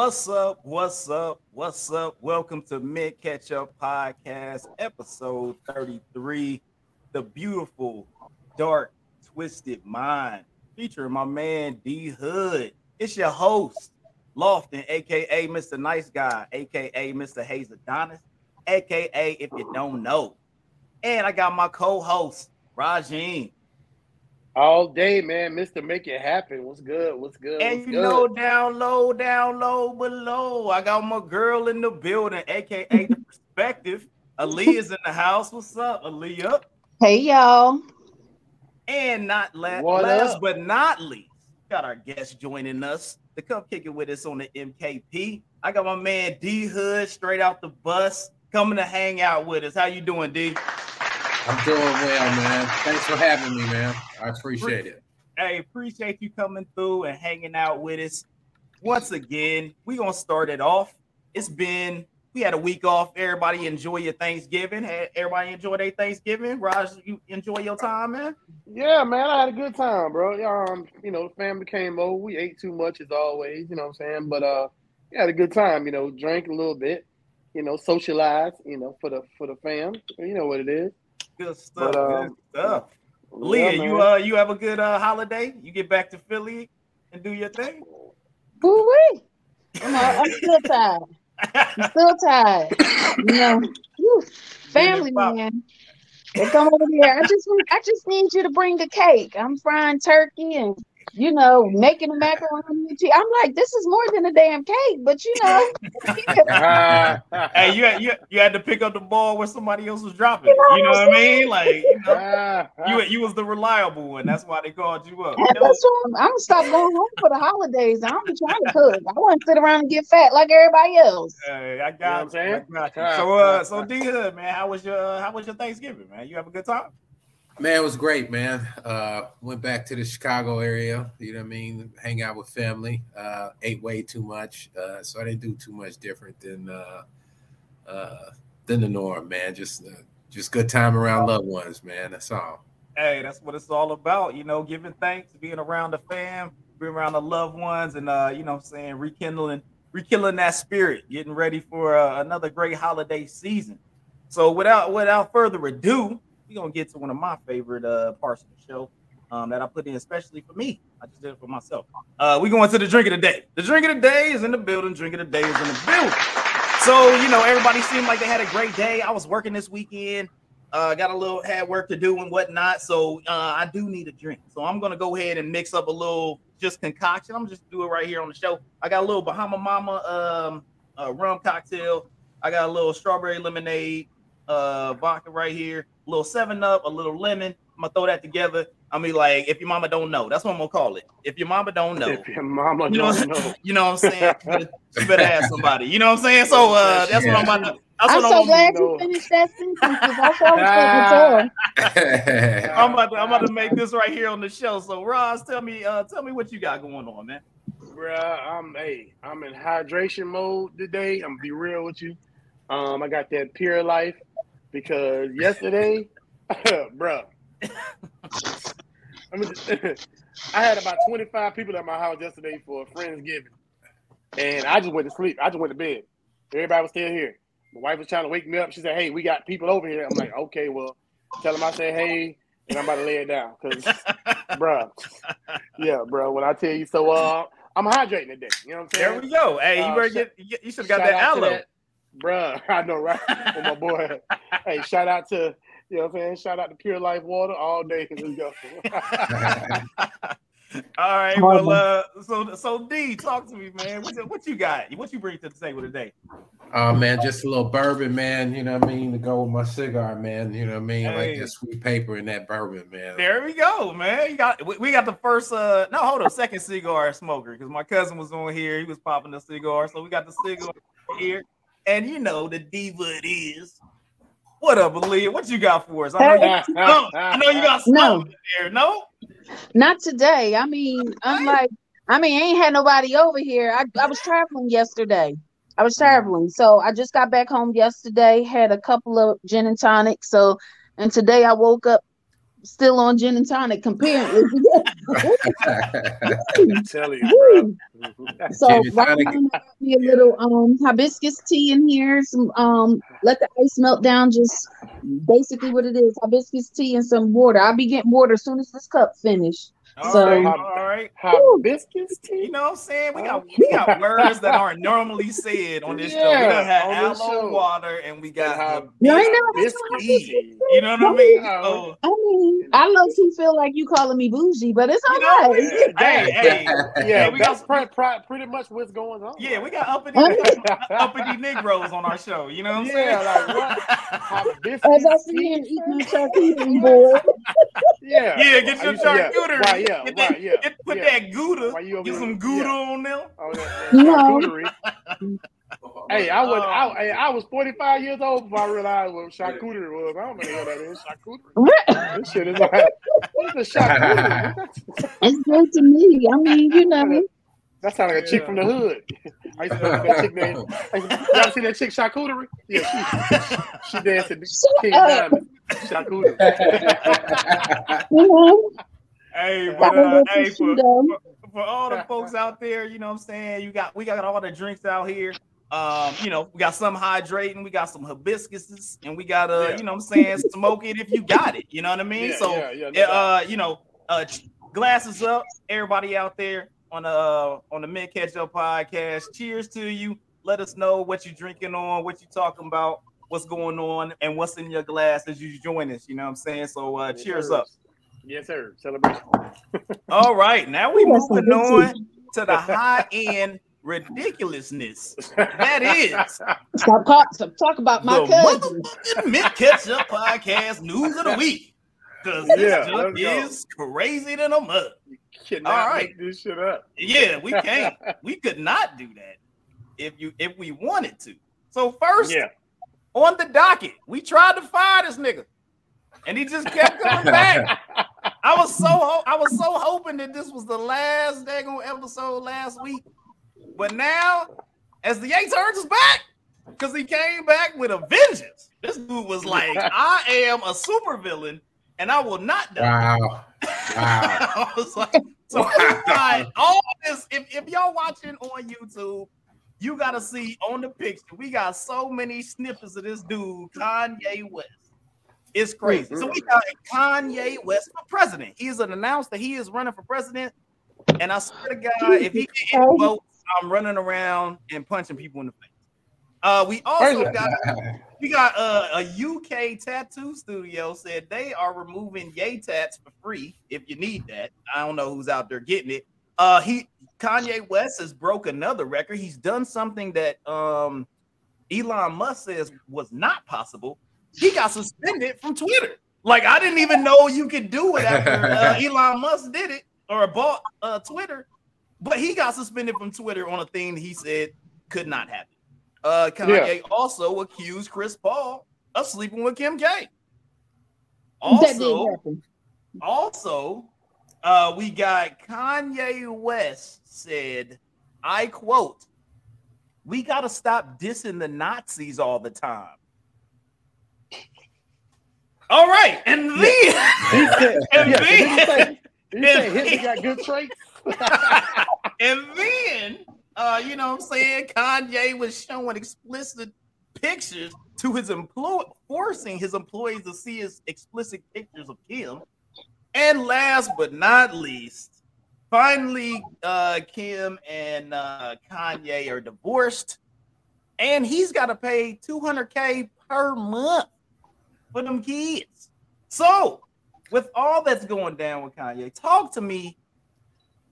What's up? What's up? What's up? Welcome to Mint Ketchup Podcast, episode 33. The beautiful, dark, twisted mind, featuring my man D Hood. It's your host, Lofton, aka Mr. Nice Guy, aka Mr. Hayes Adonis, aka if you don't know. And I got my co-host, Rajeen. All day, man. Mister Make It Happen. What's good? What's good? And you good? know, down low, down low, below. I got my girl in the building, aka the perspective. Aaliyah's in the house. What's up, Aaliyah? Hey y'all. And not la- What last up? but not least, got our guest joining us to come kick it with us on the MKP. I got my man D Hood straight out the bus coming to hang out with us. How you doing, D? I'm doing well, man. Thanks for having me, man. I appreciate it. Hey, appreciate you coming through and hanging out with us. Once again, we gonna start it off. It's been we had a week off. Everybody enjoy your Thanksgiving. Everybody enjoy their Thanksgiving? Raj, you enjoy your time, man? Yeah, man. I had a good time, bro. Um, you know, the family came over. We ate too much as always. You know what I'm saying? But uh, we had a good time. You know, drank a little bit. You know, socialize. You know, for the for the fam. You know what it is. Good stuff. But, um, good stuff. Yeah, Leah, you uh you have a good uh holiday? You get back to Philly and do your thing? Woo wee. I'm, I'm still tired. I'm still tired. You know, whew, family man. They come over here. I just I just need you to bring the cake. I'm frying turkey and you know making the macaroni and cheese. I'm like, this is more than a damn cake, but you know, hey, you had, you, you had to pick up the ball where somebody else was dropping. it. You know what I mean? Like you know, you you was the reliable one. That's why they called you up. And that's why I'm, I'm gonna stop going home for the holidays. I don't be trying to cook. I want to sit around and get fat like everybody else. Hey, I know what got I'm saying? I got you. So uh so D Hood, man, how was your uh, how was your Thanksgiving, man? You have a good time? Man, it was great, man. Uh, went back to the Chicago area, you know what I mean? Hang out with family. Uh, ate way too much. Uh, so I didn't do too much different than uh, uh, than the norm, man. Just uh, just good time around loved ones, man. That's all. Hey, that's what it's all about, you know, giving thanks, being around the fam, being around the loved ones, and you know I'm saying, rekindling, rekindling that spirit, getting ready for another great holiday season. So without without further ado, we're gonna get to one of my favorite uh parts of the show um that I put in especially for me. I just did it for myself. Uh we going to the drink of the day. The drink of the day is in the building, drink of the day is in the building. So you know, everybody seemed like they had a great day. I was working this weekend. Uh, got a little had work to do and whatnot, so uh, I do need a drink. So I'm gonna go ahead and mix up a little just concoction. I'm just do it right here on the show. I got a little Bahama Mama um uh, rum cocktail. I got a little strawberry lemonade, uh, vodka right here, little Seven Up, a little lemon. I'm gonna throw that together. I mean, like if your mama don't know, that's what I'm gonna call it. If your mama don't know, If your mama you know, don't know. you know what I'm saying? You better, you better ask somebody. You know what I'm saying? So uh, that's what I'm about to. That's I'm what so I'm, glad know. you finished that sentence because I thought it was good I'm about to. I'm about to make this right here on the show. So Ross, tell me, uh, tell me what you got going on, man. Bruh, I'm hey, I'm in hydration mode today. I'm gonna be real with you. Um, I got that pure life because yesterday, bruh, I, mean, I had about 25 people at my house yesterday for a Friendsgiving, and I just went to sleep. I just went to bed. Everybody was still here. My wife was trying to wake me up. She said, "Hey, we got people over here." I'm like, "Okay, well, tell them I said hey." And I'm about to lay it down because, bruh, yeah, bro. When I tell you, so uh, I'm hydrating today. You know what I'm saying? There we go. Hey, you Uh, better sh- get. You, should have got that aloe. that- Bruh, I know, right? For my boy. hey, shout out to, you know what I'm saying? Shout out to Pure Life Water all day. Let's go. All right. Well, uh, so so D, talk to me, man. What, you- what you got? What you bring to the table today? Oh man, just a little bourbon, man. You know what I mean? To go with my cigar, man. You know what I mean? Hey. Like that sweet paper and that bourbon, man. There we go, man. You got we, we got the first uh no hold on, second cigar smoker because my cousin was on here. He was popping the cigar, so we got the cigar here. And you know the diva it is. What up, Aaliyah? What you got for us? I know you got some. I know you got some No. there. No, Not today. I mean, I'm like, I mean, I ain't had nobody over here. I, I was traveling yesterday. I was mm-hmm. traveling. So I just got back home yesterday, had a couple of gin and tonic. So, and today I woke up still on gin and tonic comparing. I'm telling you, bro. so Gin and right tonic. now, me a little um hibiscus tea in here. Some um let the ice melt down. Just basically what it is: hibiscus tea and some water. I'll be getting water as soon as this cup finish. All So- right, all right. Hibiscus You tea. know what I'm saying? We got we got words that aren't normally said on this show. We Yeah, done had on aloe show. water and we got And You ain't never had hibiscus tea. you know what I mean? Yeah. So, I mean, I low key feel like you calling me bougie, but it's you all know, right. hey, hey, Yeah, we got that's pre- pre- pretty much what's going on. yeah, we got uppity uppity Negroes on our show. You know what I'm Yeah, saying? like Hibiscus As I see him eating and eat charcuterie board. Yeah, Yeah, get I your used yeah, charcuterie. Right, yeah, Get that- right, yeah. get- put yeah. that gouda. Why you Get some gouda yeah. on them. Oh, that, You that know. Hey, I was Oh. I, I was 45 years old before I realized what charcuterie was. I don't know what that is. Charcuterie. Right. This shit is like, what is a charcuterie? It's good to me. I mean, you know. That sounds like a chick from the hood. I used to know that chick named. I used to- Y'all see that chick charcuterie? Yeah, she, she dancing King up. Diamond. Charcuterie. You know. Hey, but uh, hey, for, for, for all the folks out there, you know what I'm saying? You got we got all the drinks out here. Um, you know, we got some hydrating, we got some hibiscuses, and we got uh, Yeah. you know what I'm saying, smoke it if you got it. You know what I mean? Yeah, so yeah, no uh, you know, uh glasses up, everybody out there on the uh, on the Mint Ketchup podcast. Cheers to you. Let us know what you're drinking on, what you're talking about, what's going on, and what's in your glass as you join us. You know what I'm saying? So uh Yes, cheers up. Yes, sir. Celebration. All right, now we That's some moving on tea. to the high end ridiculousness. That is Stop, call, stop talk about my the cousin. motherfucking Mid Catch Up podcast news of the week. Because this Yeah, junk let's go. is crazy than a mud. Cannot All right. make this shit up. Yeah, we can't. we could not do that if you if we wanted to. So first Yeah. on the docket, we tried to fire this nigga, and he just kept coming back. I was so ho- I was so hoping that this was the last daggone episode last week, but now as the Ye turns his back because he came back with a vengeance. This dude was like, "I am a supervillain, and I will not die." Wow. Wow. I was like, so got all this. If, if y'all watching on YouTube, you gotta see on the picture. We got so many snippets of this dude, Kanye West. It's crazy. So we got Kanye West for president. He's announced that he is running for president. And I swear to God, if he get any votes, I'm running around and punching people in the face. Uh, we also got we got uh, a UK tattoo studio said they are removing Ye tats for free if you need that. I don't know who's out there getting it. Uh, he Kanye West has broke another record. He's done something that um Elon Musk says was not possible. He got suspended from Twitter. Like I didn't even know you could do it after uh, Elon Musk did it or bought uh, Twitter, but he got suspended from Twitter on a thing he said could not happen. Uh, Kanye also accused Chris Paul of sleeping with Kim K. that did Also, happen. also, uh, we got Kanye West said, I quote, we got to stop dissing the Nazis all the time. All right. And then, He said, And yeah, then- say, he say Hitler got good traits? and then, uh, you know what I'm saying? Kanye was showing explicit pictures to his employee, forcing his employees to see his explicit pictures of Kim. And last but not least, finally, uh, Kim and uh, Kanye are divorced, and he's got to pay 200k per month for them kids. So, with all that's going down with Kanye, talk to me.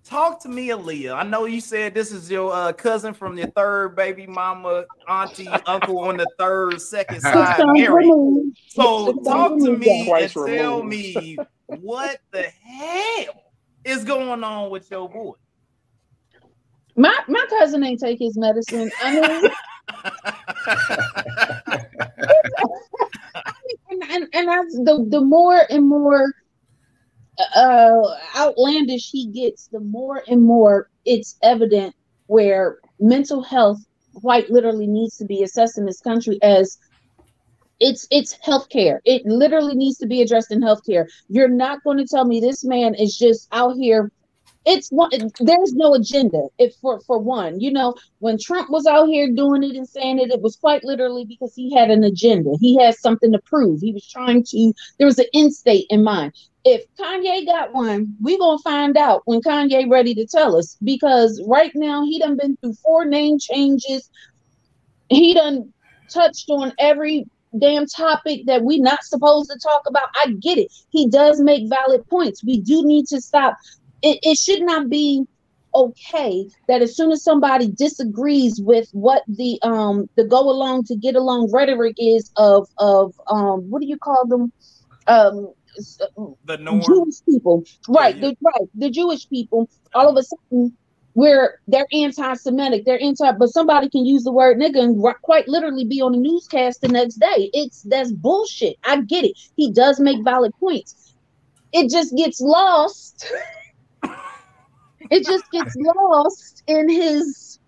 Talk to me, Aaliyah. I know you said this is your uh, cousin from your third baby mama, auntie, uncle on the third, second side Six times married. removed. So talk to me and tell me what the hell is going on with your boy. My my cousin ain't take his medicine. I mean, and and, the the more and more uh outlandish he gets, the more and more it's evident where mental health quite literally needs to be assessed in this country as it's it's healthcare. It literally needs to be addressed in healthcare. You're not going to tell me this man is just out here it's one there's no agenda if for for one you know when trump was out here doing it and saying it it was quite literally because he had an agenda he had something to prove he was trying to there was an end state in mind if kanye got one we gonna find out when kanye ready to tell us because right now he done been through four name changes he done touched on every damn topic that we not supposed to talk about. I get it. He does make valid points. We do need to stop it, it should not be okay that as soon as somebody disagrees with what the um the go along to get along rhetoric is of of um what do you call them um the norm. Jewish people right yeah, the right the Jewish people all of a sudden where they're anti-Semitic, they're anti, but somebody can use the word nigga and quite literally be on the newscast the next day. It's that's bullshit. I get it. He does make valid points. It just gets lost it just gets lost in his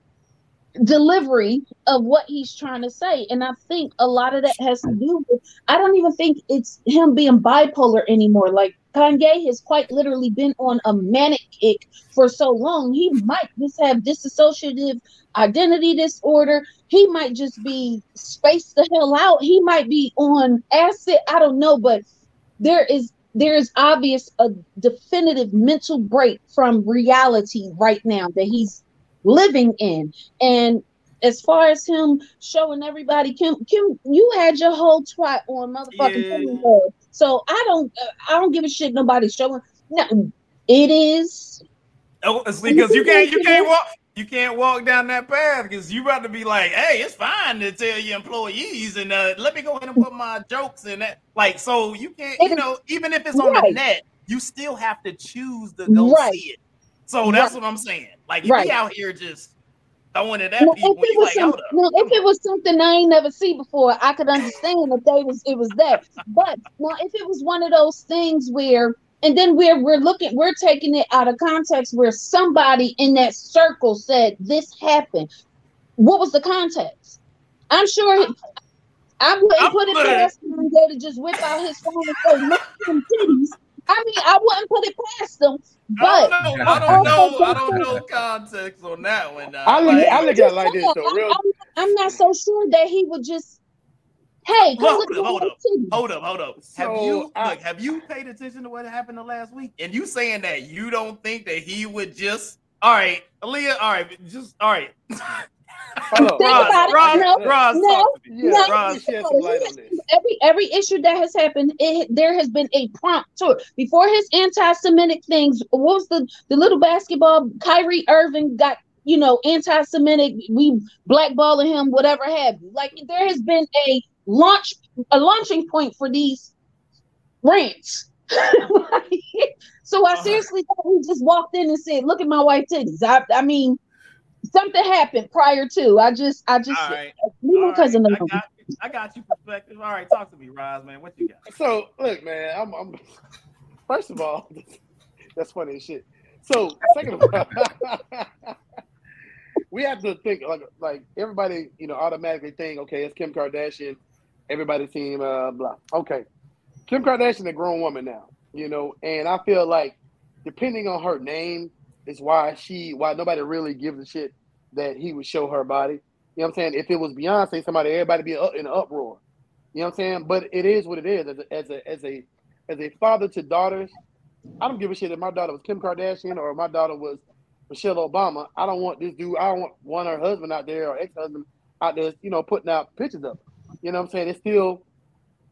delivery of what he's trying to say. And I think a lot of that has to do with, I don't even think it's him being bipolar anymore. Like Kanye has quite literally been on a manic kick for so long. He might just have dissociative identity disorder. He might just be spaced the hell out. He might be on acid. I don't know, but there is there is obvious a definitive mental break from reality right now that he's living in. And as far as him showing everybody kim kim you had your whole twat on motherfucking yeah. so i don't i don't give a shit nobody's showing no it is. Oh because you can't you can't walk you can't walk down that path because you about to be like, hey, it's fine to tell your employees and uh, let me go ahead and put my jokes in that. Like, so you can't, you know, even if it's on right. the net, you still have to choose to go right. see it. So that's right. what I'm saying. Like, you be out here just throwing it at no, people. If it, was like, no, if it was something I ain't never see before, I could understand if they was it was that. But now, if it was one of those things where and then we're we're looking we're taking it out of context where somebody in that circle said this happened what was the context i'm sure he, i wouldn't I'm put it past him to just whip out his phone and say look some titties i mean i wouldn't put it past them but I don't know. I don't know. I don't know context on that one. Uh, I look, I look at it like this. So real... I'm, I'm not so sure that he would just Hey, hold, up, hold up, hold up, hold up. So, have you I, look? Have you paid attention to what happened the last week? And you saying that you don't think that he would just? All right, Aaliyah. All right, just all right. Hold Roz, Roz, no, Roz, no, no, Roz, every every issue that has happened, it, there has been a prompt to it. Before his anti-Semitic things, what was the the little basketball? Kyrie Irving got you know anti-Semitic. We blackballing him, whatever have you. Like there has been a launch a launching point for these rants. so I uh-huh. seriously thought he just walked in and said, "Look at my white titties." I, I mean, something happened prior to. I just, I just, All right. All right. I, got, I got you perspective. All right, talk to me, Roz, man. What you got? So look, man. I'm, I'm first of all, that's funny as shit. So second of all, we have to think like like everybody, you know, automatically think, okay, it's Kim Kardashian everybody team, uh, blah. Okay. Kim Kardashian a grown woman now, you know, and I feel like depending on her name is why she why nobody really gives a shit that he would show her body. You know what I'm saying? If it was Beyonce, somebody everybody be in an uproar. You know what I'm saying? But it is what it is. As a as a as a, as a father to daughters, I don't give a shit if my daughter was Kim Kardashian or my daughter was Michelle Obama. I don't want this dude. I don't want one her husband out there or ex husband out there, you know, putting out pictures of. Her. You know what I'm saying? It's still,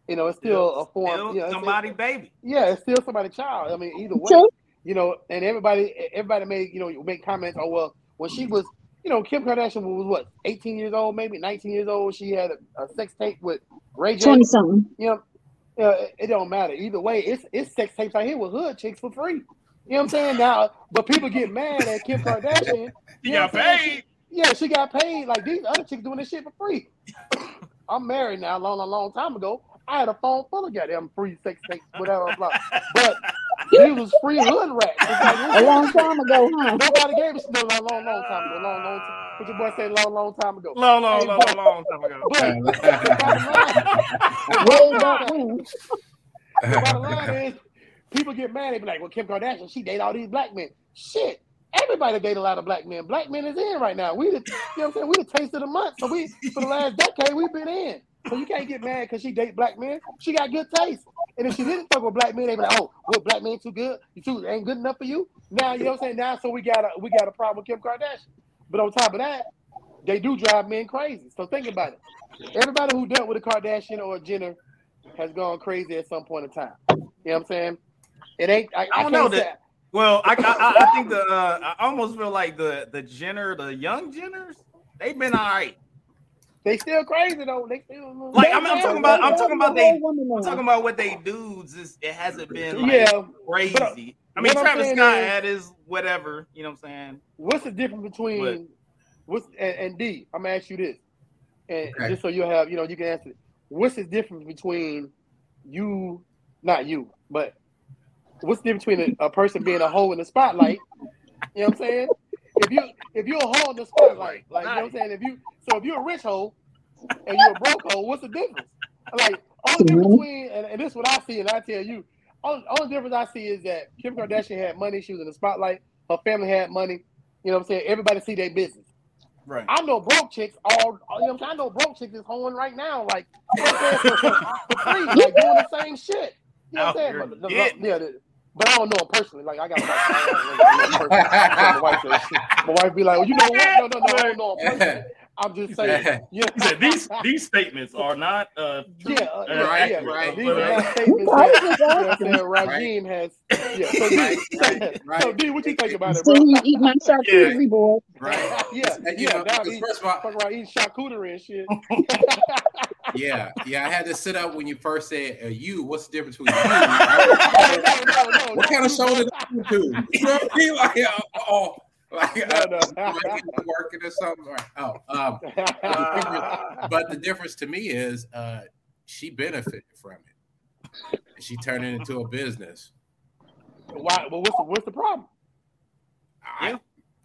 you know, it's still, still a form. Still you know, somebody baby. Yeah, it's still somebody's child. I mean, either way, you know, and everybody, everybody made, you know, make comments. Oh well, when she was, you know, Kim Kardashian was what, 18 years old, maybe 19 years old. She had a, a sex tape with Ray J. 20 something. You know, uh, it, it don't matter. Either way, it's it's sex tapes out here with hood chicks for free. You know what I'm saying? Now, but people get mad at Kim Kardashian. She got paid. She, yeah, she got paid. Like these other chicks doing this shit for free. I'm married now, long, a long time ago. I had a phone full of goddamn free sex tapes, whatever. Blah. But he was free hood rat. Like, a long time ago, huh? Nobody gave us no long, long, long time ago. Long, long time. What your boy say? Long, long time ago. Long, long, long, long, long time ago. But the bottom line, the line is people get mad. They be like, "Well, Kim Kardashian, she date all these black men." Shit, everybody date a lot of black men. Black men is in right now. We the, you know what I'm saying? We the taste of the month. So we for the last decade we've been in. So you can't get mad because she date black men. She got good taste. And if she didn't fuck with black men, they be like, "Oh, well, black men too good. You too ain't good enough for you." Now you know what I'm saying. Now so we got a we got a problem with Kim Kardashian. But on top of that, they do drive men crazy. So think about it. Everybody who dealt with a Kardashian or a Jenner has gone crazy at some point in time. You know what I'm saying? It ain't. I, I don't can't know that. Well, I, I I think the uh, I almost feel like the the Jenner, the young Jenners, they've been all right. They still crazy though. They still Like I'm, I'm talking about, I'm talking about they, I'm talking about what they dudes. Is it hasn't been like Yeah, crazy. but, uh, I mean, Travis Scott is- had his whatever. You know what I'm saying? What's the difference between What? what's and, and D? I'm gonna ask you this, and Okay. just so you'll have you know you can answer. It. What's the difference between you, not you, but what's the difference between a, a person being a hoe in the spotlight? You know what I'm saying? If you if you're a hoe in the spotlight, like you know what I'm saying, if you so if you're a rich hoe and you're a broke hoe, what's the difference? Like only difference mm-hmm. between and, and this is what I see, and I tell you, all the difference I see is that Kim Kardashian had money, she was in the spotlight, her family had money. You know what I'm saying? Everybody see their business. Right. I know broke chicks all, you know what I'm saying? I know broke chicks is hoeing right now, like you know what I'm saying, for, for free, like doing the same shit. You know what I'm saying? But, here the- getting yeah, the- but I don't know him personally. Like I got my wife. My wife be like, well, you know what? No, no, no, I don't know them personally. I'm just saying. Yeah, He said these these statements are not uh true, yeah, uh, uh, Right, yeah. accurate, right, These but, are uh, statements that, you know what I'm saying, Raheem has. Yeah, so, Right, D, right, right. so D, what you think about it, bro? See you eat my charcuterie board. right. Yeah, And, you yeah, know, now because he first of all, fuck around eating charcuterie and shit. yeah, yeah, I had to sit up when you first said uh, you. What's the difference between you? no, no, no, no, what kind of show did you do? You know what I mean? Like, uh, oh, like, uh, No, no. like working or something. Right. Oh, um, but the difference to me is uh, she benefited from it. She turned it into a business. Why? Well, what's the, what's the problem? I,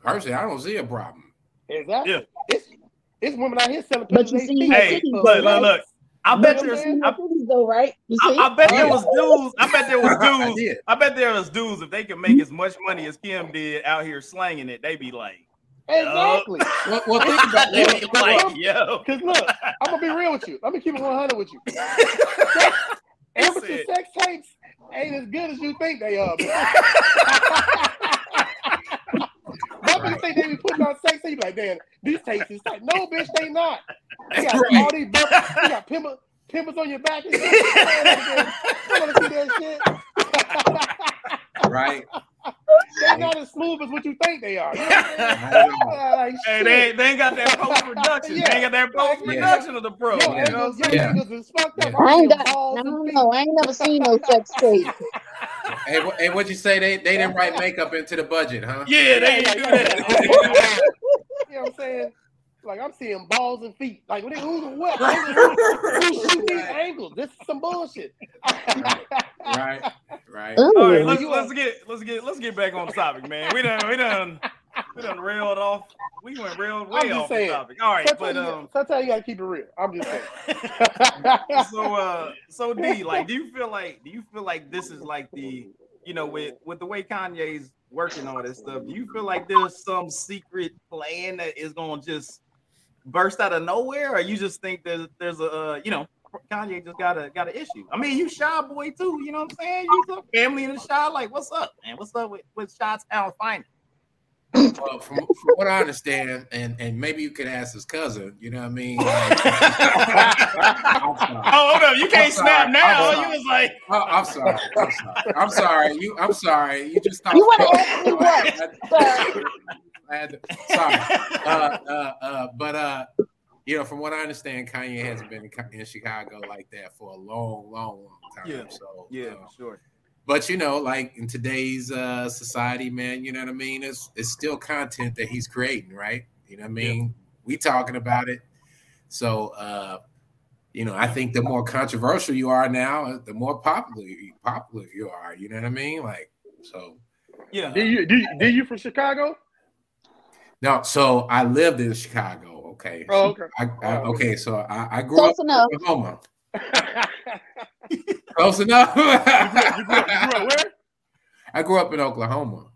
Personally, I don't see a problem. Exactly. Yeah. It's it's women out here selling But you see, Hey, look, look, look. I bet You know what I'm there's saying? I, Cities though, right? You see? I, I bet there was dudes. I bet there was dudes. did. I bet there was dudes if they could make as much money as Kim did out here slanging it, they'd be like, Exactly. Well, well think about they it. be like, yo. Because look, I'm gonna be real with you. Let me keep it 100 with you. Amateur said- sex tapes ain't as good as you think they are. Motherfuckers think they be putting on sex tapes. You be like, damn, these tapes is tight. No, bitch, they not. You got Right. all these bumpers, you got pimpers, pimpers on your back. And shit. Wanna see that shit? Right. They're not as smooth as what you think they are. You know what I'm saying? I know. Ah, like, Hey, they, they ain't got that post production. Yeah. They ain't got that post production of the pro. Yo, You know what I'm saying? Yeah. angles is fucked up. Yeah. I'm ain't got. balls I don't know. I ain't never seen no sex tape. Hey, wh- hey, what'd you say? They they didn't write makeup into the budget, huh? Yeah, they Yeah, ain't do yeah, that. You know what I'm saying? Like I'm seeing balls and feet. Like what? Who's what? Who shoot these angles? This is some bullshit. Right, right. Ooh. All right, let's, let's get let's get let's get back on topic, man. We done we done we done railed off. We went real way off saying. the topic. All right, sometimes, but you, um, sometimes you gotta keep it real. I'm just saying. so uh, so D, like, do you feel like do you feel like this is like the you know with with the way Kanye's working all this stuff? Do you feel like there's some secret plan that is gonna just burst out of nowhere, or you just think there's there's a uh, you know Kanye just got a got an issue? I mean, you shy boy too. You know what I'm saying? You some family in the Chi. Like, what's up, man? What's up with with Shy Town Finance? Well, from, from what I understand, and and maybe you could ask his cousin. You know what I mean? Like, Oh, hold up. You can't I'm snap sorry. now. I'm You sorry. was like, Oh, I'm sorry. I'm sorry. I'm sorry. You. I'm sorry. You just. You wanna ask me what? Sir? I had to, sorry. Uh, uh, uh, but uh, you know, from what I understand, Kanye hasn't been in, in Chicago like that for a long, long, long time. Yeah. So yeah, uh, sure. but you know, like in today's uh, society, man, you know what I mean? It's it's still content that he's creating, right? You know what I mean? We talking about it. So uh, you know, I think the more controversial you are now, the more popular you popular you are. You know what I mean? Like so. Yeah. Did you do you, do you from Chicago? No, so I lived in Chicago. Okay. Oh, okay. I, I, okay, so I, I grew Close up enough. in Oklahoma. Close enough. You grew, you, grew up, you grew up where? I grew up in Oklahoma.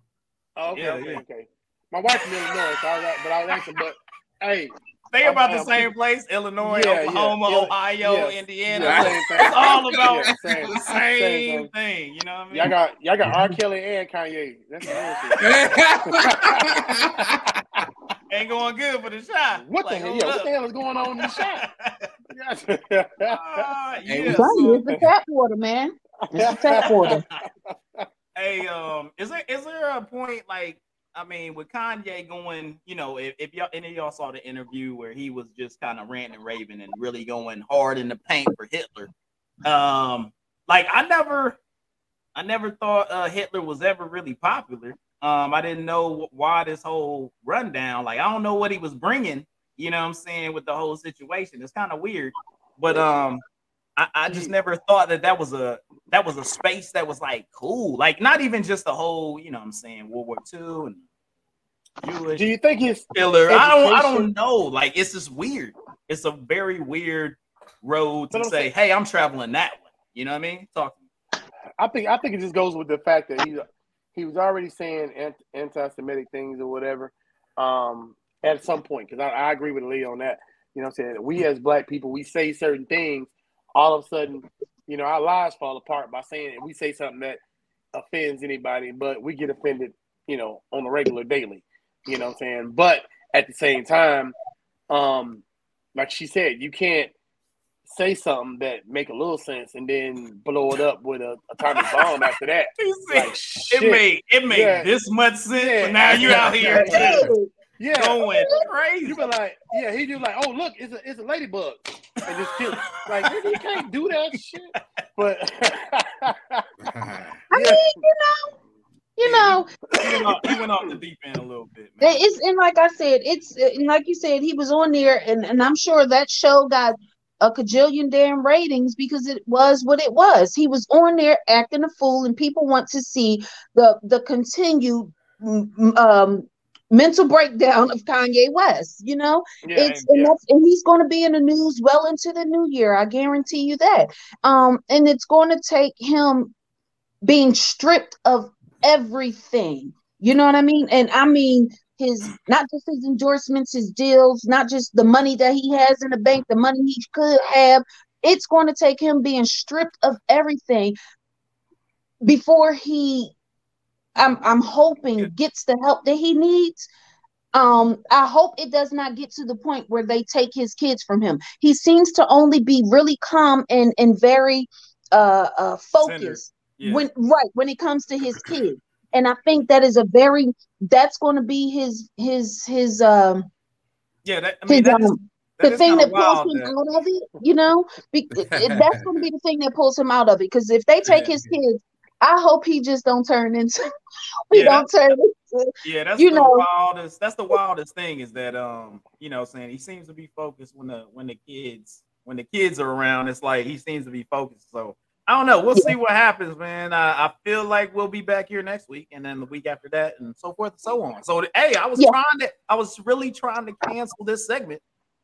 Oh, okay, Yeah, okay, yeah. okay. My wife's from Illinois, so I was, but I was asking, but hey, Think about the Um, same place: Illinois, yeah, yeah, Oklahoma, yeah, Ohio, yeah, Indiana. yeah, same thing. it's all about Yeah, same- the same same thing. thing. You know what I mean? y'all got y'all got R. Kelly and Kanye. That's the bullshit. Ain't going good for the shot. What the hell? Yeah, what the hell is going on in the shot? Hey, yeah, I'm telling you, so- it's the tap water, man. It's the tap water. hey, um, is there is there a point like I mean, with Kanye going, you know, if, if y'all any of y'all saw the interview where he was just kind of ranting and raving and really going hard in the paint for Hitler, um, like I never, I never thought uh, Hitler was ever really popular. Um, I didn't know why this whole rundown. Like I don't know what he was bringing. You know what I'm saying with the whole situation. It's kind of weird, but um, I, I just never thought that that was a that was a space that was like cool. Like not even just the whole. You know what I'm saying World War II and Jewish Do you think his Hitler. I don't. I don't know. Like it's just weird. It's a very weird road to say, saying- "Hey, I'm traveling that way." You know what I mean? Talk to me. I think I think it just goes with the fact that he he was already saying anti-Semitic things or whatever um, at some point. Because I, I agree with Lee on that. You know, I'm saying we as black people we say certain things, all of a sudden, you know, our lives fall apart by saying it. We say something that offends anybody, but we get offended, you know, on a regular daily. You know what I'm saying? But at the same time, um, like she said, you can't say something that make a little sense and then blow it up with a atomic bomb after that. Said, Like shit. it made it made Yeah. this much sense, Yeah. but now you out here Yeah. yeah. going crazy. You be like, yeah, he do like, oh look, it's a it's a ladybug, and just kill it. Like nigga, you can't do that shit. But I mean, you know, you know, he, went off, he went off the deep end a little bit. Man. it's and like I said, it's and like you said, he was on there, and and I'm sure that show got a cajillion damn ratings because it was what it was. He was on there acting a fool, and people want to see the the continued um mental breakdown of Kanye West. You know, yeah, it's and, yeah. and he's going to be in the news well into the new year. I guarantee you that. Um, and it's going to take him being stripped of everything. You know what I mean? And I mean his not just his endorsements, his deals, not just the money that he has in the bank, the money he could have. It's going to take him being stripped of everything before he I'm I'm hoping gets the help that he needs. Um, I hope it does not get to the point where they take his kids from him. He seems to only be really calm and and very uh uh focused Yeah. when right when it comes to his kids. And I think that is a very that's going to be his his his um yeah, that, I mean, his, that is, um, that the thing that pulls him that- out of it, you know, Be- that's going to be the thing that pulls him out of it. Because if they take Yeah. his kids, I hope he just don't turn into he Yeah, don't turn into Yeah, that's You the know- wildest. That's the wildest thing is that um, you know, saying he seems to be focused when the when the kids when the kids are around. It's like he seems to be focused. So I don't know. We'll see what happens, man. I, I feel like we'll be back here next week, and then the week after that, and so forth and so on. So hey, I was Yeah. trying to, I was really trying to cancel this segment,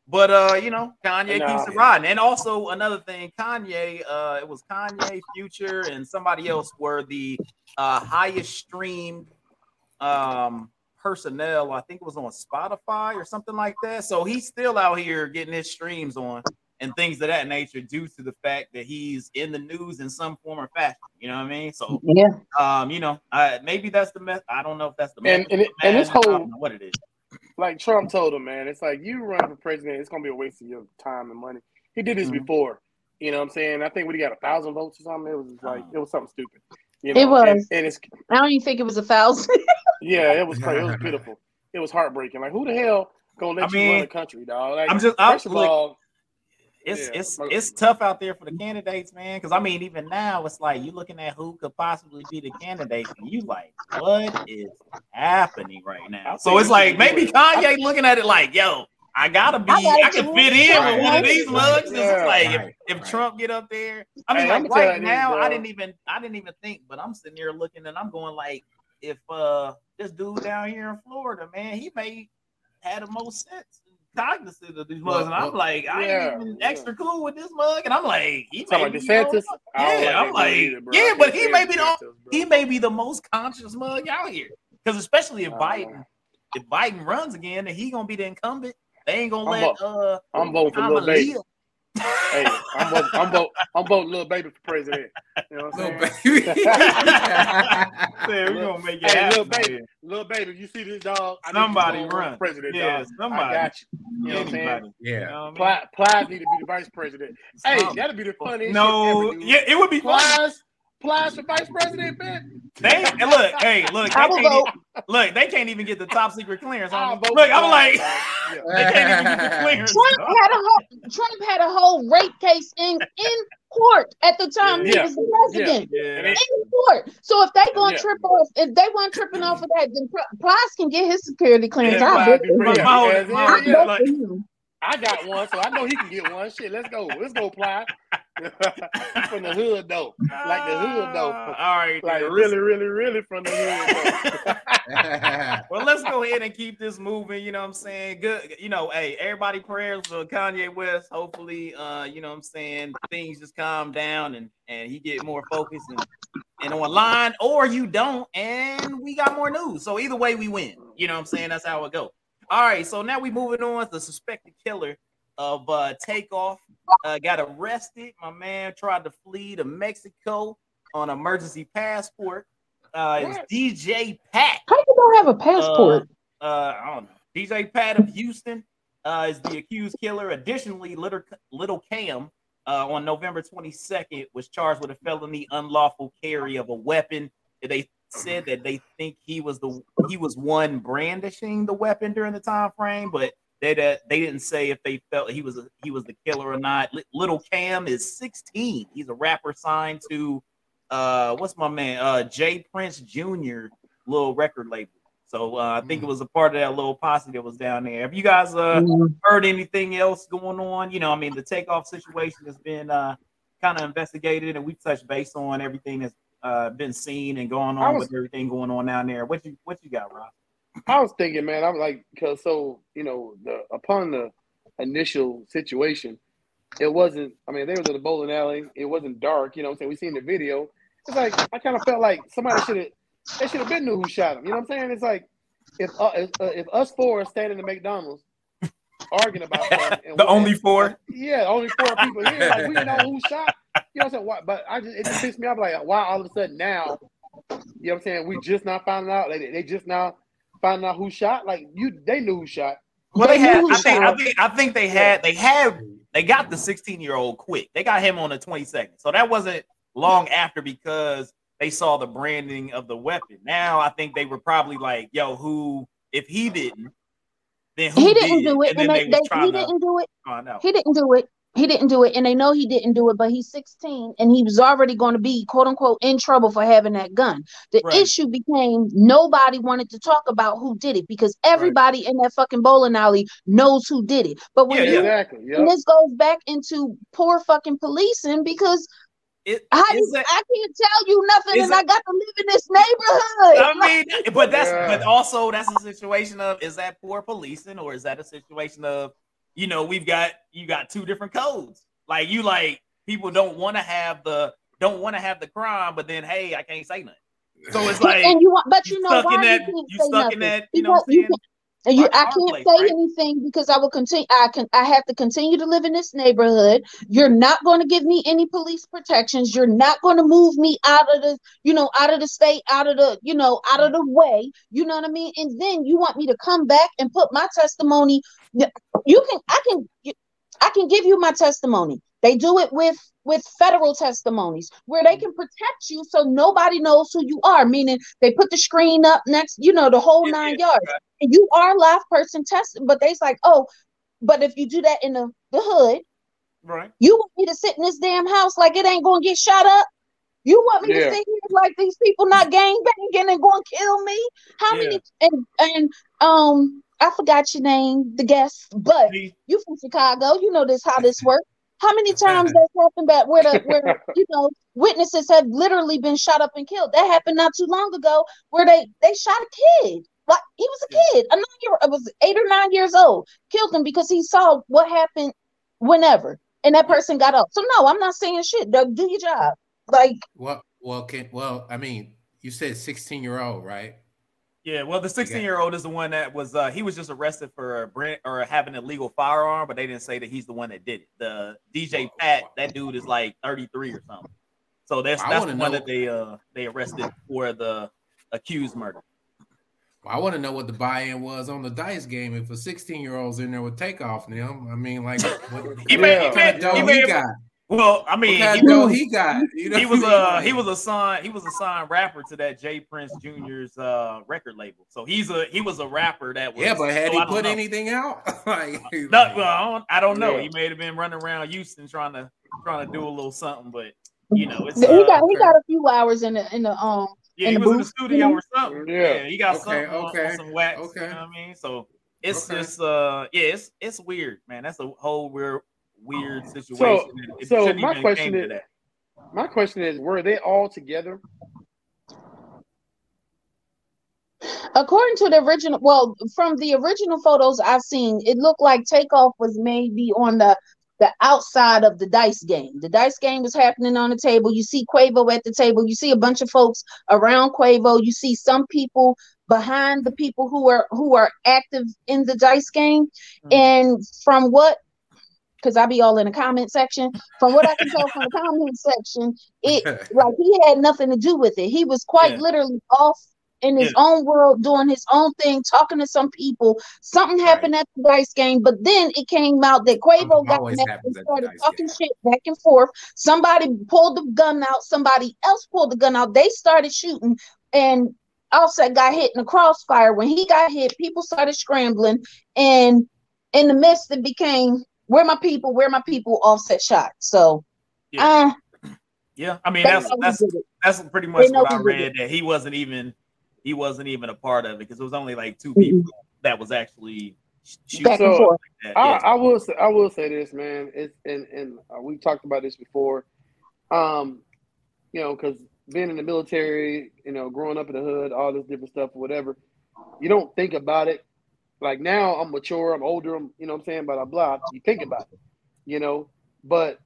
but uh, you know, Kanye No. keeps it riding. And also another thing, Kanye, uh, it was Kanye, Future, and somebody else were the uh highest streamed um personnel. I think it was on Spotify or something like that. So he's still out here getting his streams on and things of that nature due to the fact that he's in the news in some form or fashion. You know what I mean? So yeah. um, you know, uh, maybe that's the mess. I don't know if that's the And- method and it- and this madness. I whole- don't know what it is. like Trump told him, man, it's like you run for president, it's gonna be a waste of your time and money. He did this Mhm. before. You know what I'm saying? I think when he got a thousand votes or something, it was like Oh. it was something stupid. You It was. and, and it's I don't even think it was a thousand. yeah, it was crazy. It was pitiful. It was heartbreaking. Like who the hell gonna let I you run the country, dog? Like I'm just- I'm- first of look, all, It's Yeah. it's it's tough out there for the candidates, man. Because I mean, even now, it's like you're looking at who could possibly be the candidate, and you like, what is happening right now? So it's like maybe do it. Kanye looking at it like, yo, I gotta be, I gotta I can fit in Right, with one of these mugs. It's yeah, like if, right, if right. Trump get up there, I mean, Hey, like right now, I didn't even, I didn't even think, but I'm sitting here looking, and I'm going like, if uh this dude down here in Florida, man, he may had the most sense. Cognizant of these mugs, and I'm Well, like, I yeah, ain't even yeah. extra cool with this mug, and I'm like, he Talking may about be DeSantis? I Yeah, that I'm like, either, yeah, but he may be the bro. he may be the most conscious mug out here. Because especially if Uh, Biden, if Biden runs again, then he gonna be the incumbent. They ain't gonna I'm let uh I'm voting for Kamala Lil Baby. Hey, I'm voting, I'm voting, I'm voting Lil Baby for president. You know what I'm Little saying? baby. Yeah, we Look, gonna make it Hey, happen. Lil Baby, man. Lil Baby, you see this dog, I Somebody you to run. president. Yeah, dog. somebody. I got you. You know what I'm saying? Anybody. Yeah. know what I mean? Pli- Plies need to be the vice president. Hey, that'd be the funniest no, shit ever, yeah, it would be fun. Plies, Plies for vice president, man. They and look, hey, look, they can't even, look, they can't even get the top secret clearance. I'll On look, I'm like, Plies, dog. Yeah. they can't even get the clearance. Trump had a whole Trump had a whole rape case in in court at the time he was the president. Yeah, And In court. So if they gonna Yeah. trip off, if they weren't tripping off of that, then Pl- Plies can get his security clearance. Yeah, I'll Plies vote be for free. him. Yeah. Yeah, my- yeah, I'll yeah. vote like- I got one, so I know he can get one. Shit, let's go. Let's go, Plies. From the hood though. Like the hood though. Uh, all right, Like then. really, really, really from the hood though. Well, let's go ahead and keep this moving. You know what I'm saying? Good. You know, hey, everybody prayers for Kanye West. Hopefully, uh, you know what I'm saying, things just calm down and and he get more focused and and online, or you don't, and we got more news. So either way, we win. You know what I'm saying? That's how it go. All right, so now we moving on. To the suspected killer of uh Takeoff uh, got arrested. My man tried to flee to Mexico on emergency passport. Uh, it was DJ Pat. How you don't have a passport? Uh, uh, I don't know. DJ Pat of Houston uh, is the accused killer. Additionally, Little, Little Cam uh, on November 22nd was charged with a felony unlawful carry of a weapon. They said that they think he was the he was one brandishing the weapon during the time frame, but they that they didn't say if they felt he was a, he was the killer or not. Li- Little Cam is 16. He's a rapper signed to uh what's my man uh Jay Prince Jr. little record label. So uh, I think it was a part of that little posse that was down there. Have you guys uh Mm. heard anything else going on? You know, I mean, the takeoff situation has been uh kind of investigated, and we've touched base on everything that's uh been seen and going on was- with everything going on down there. What you what you got, Rob? I was thinking, man, I'm like, cause so you know, the upon the initial situation, it wasn't. I mean, they was in the bowling alley. It wasn't dark. You know, what I'm saying we seen the video. It's like I kind of felt like somebody should have. They should have been knew who shot him. You know what I'm saying? It's like if uh, if, uh, if us four are standing at McDonald's arguing about that, The only four? yeah, only four people here. Like we know who shot. You know what I'm saying? Why, but I just it just pissed me off. Like why all of a sudden now? You know what I'm saying? We just not finding out. Like they just now finding out who shot. Like you, they knew who shot. Well, they They had. I think. I think. I think they had. They had. They got the 16 year old quick. They got him on the 22nd. So that wasn't long after because they saw the branding of the weapon. Now I think they were probably like, "Yo, who? If he didn't, then who He didn't did?" do it, And and then they, they, they, was he trying to didn't do it. find out. He didn't do it. He didn't do it, and they know he didn't do it. But he's 16, and he was already going to be quote unquote in trouble for having that gun. The Right. issue became nobody wanted to talk about who did it because everybody in that fucking bowling alley knows who did it. But when Yeah, you yeah. Exactly. and this goes back into poor fucking policing because It, how is you, that- I can't tell you nothing, and that- I got to live in this neighborhood. I mean, but that's Yeah. but also that's a situation of is that poor policing or is that a situation of you know we've got you got two different codes like you like people don't want to have the don't want to have the crime but then hey I can't say nothing so it's like and you want, but you you know stuck why in that- you you stuck nothing in that, you know what I'm Because you can- and you, I can't place, say right? anything because I will continue. I can. I have to continue to live in this neighborhood. You're not going to give me any police protections. You're not going to move me out of the, you know, out of the state, out of the, you know, out of the way. You know what I mean? And then you want me to come back and put my testimony. You can. I can. I can give you my testimony. They do it with with federal testimonies where they can protect you so nobody knows who you are. Meaning they put the screen up next, you know, the whole nine yeah, yards. And you are live person tested, but they's like, oh, but if you do that in the, the hood, right you want me to sit in this damn house like it ain't gonna get shot up? You want me Yeah. to sit here like these people not gang banging and gonna kill me? How Yeah. many and and um I forgot your name, the guest, but you from Chicago, you know this how this works. How many times that's happened that where the where you know witnesses have literally been shot up and killed? That happened not too long ago where they they shot a kid. like he was a kid, a nine year, it was eight or nine years old, killed him because he saw what happened whenever, and that person got up. So no, I'm not saying shit. Doug, do your job. Like, well, well, can well, I mean, you said 16 year old, right? Yeah, well, the 16 year old is the one that was uh he was just arrested for a Brent or having a legal firearm, but they didn't say that he's the one that did it. The DJ Pat, that dude is like 33 or something. So that's I that's the one know- that they uh they arrested for the accused murder. I want to know what the buy-in was on the dice game. If a 16 year old's in there with takeoff now, I mean, like, what, He what may- he kind may- of dough he he, may- got? Well, I mean, kind he, he got? You know, he was what I a mean? he was a son he was a signed rapper to that J Prince Jr.'s uh record label. So he's a he was a rapper that was yeah, but had so he put know. anything out? like, No, well, I don't, I don't know. Yeah. He may have been running around Houston trying to trying to do a little something, but you know, it's he uh, got he got a few hours in the in the um yeah, in he the was in the studio or something. Yeah. Yeah, he got Okay, something on- okay, on some wax. okay. You know what I mean? So it's Okay. just uh yeah, it's it's weird, man. That's a whole weird weird situation. So- so my question is- My question is, were they all together? According to the original, well, from the original photos I've seen, it looked like takeoff was maybe on the the outside of the dice game. The dice game was happening on the table. You see Quavo at the table. You see a bunch of folks around Quavo. You see some people behind the people who are who are active in the dice game. Mhm. And from what because I be all in the comment section. From what I can tell from the comment section, it like he had nothing to do with it. He was quite Yeah. literally off in his Yeah. own world, doing his own thing, talking to some people. Something happened at the dice game, but then it came out that Quavo got and started talking game. shit back and forth. Somebody pulled the gun out, somebody else pulled the gun out. They started shooting, and Offset got hit in the crossfire. When he got hit, people started scrambling, and in the midst, it became where my people, where my people, Offset shot. So, Yeah. uh, Yeah, I mean that's that's that's pretty much what I read that he wasn't even he wasn't even a part of it because it was only like two people that was actually shooting back and So, forth. like that. I, Yeah. I will say, I will say this, man. It's and and uh, we talked about this before. Um, you know, because being in the military, you know, growing up in the hood, all this different stuff, whatever, you don't think about it. Like now, I'm mature, I'm older, I'm, you know, what I'm saying, blah blah blah. You think about it, you know. But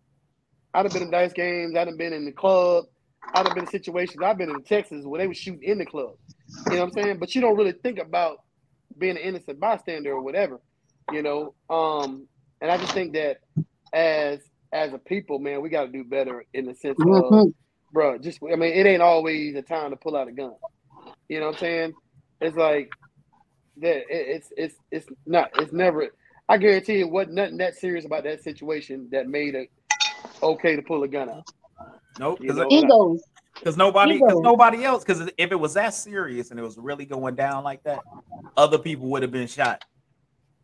I'd have been in dice games. I'd have been in the club. I'd have been in situations. I've been in Texas where they were shooting in the club. You know what I'm saying? But you don't really think about being an innocent bystander or whatever you know um and i just think that as as a people man we got to do better in the sense of Mhm. bro just i mean it ain't always a time to pull out a gun you know what i'm saying it's like that it's it's it's not it's never i guarantee it wasn't nothing that serious about that situation that made it okay to pull a gun out nope, you because know, Egos. because nobody because nobody else because if it was that serious and it was really going down like that, other people would have been shot.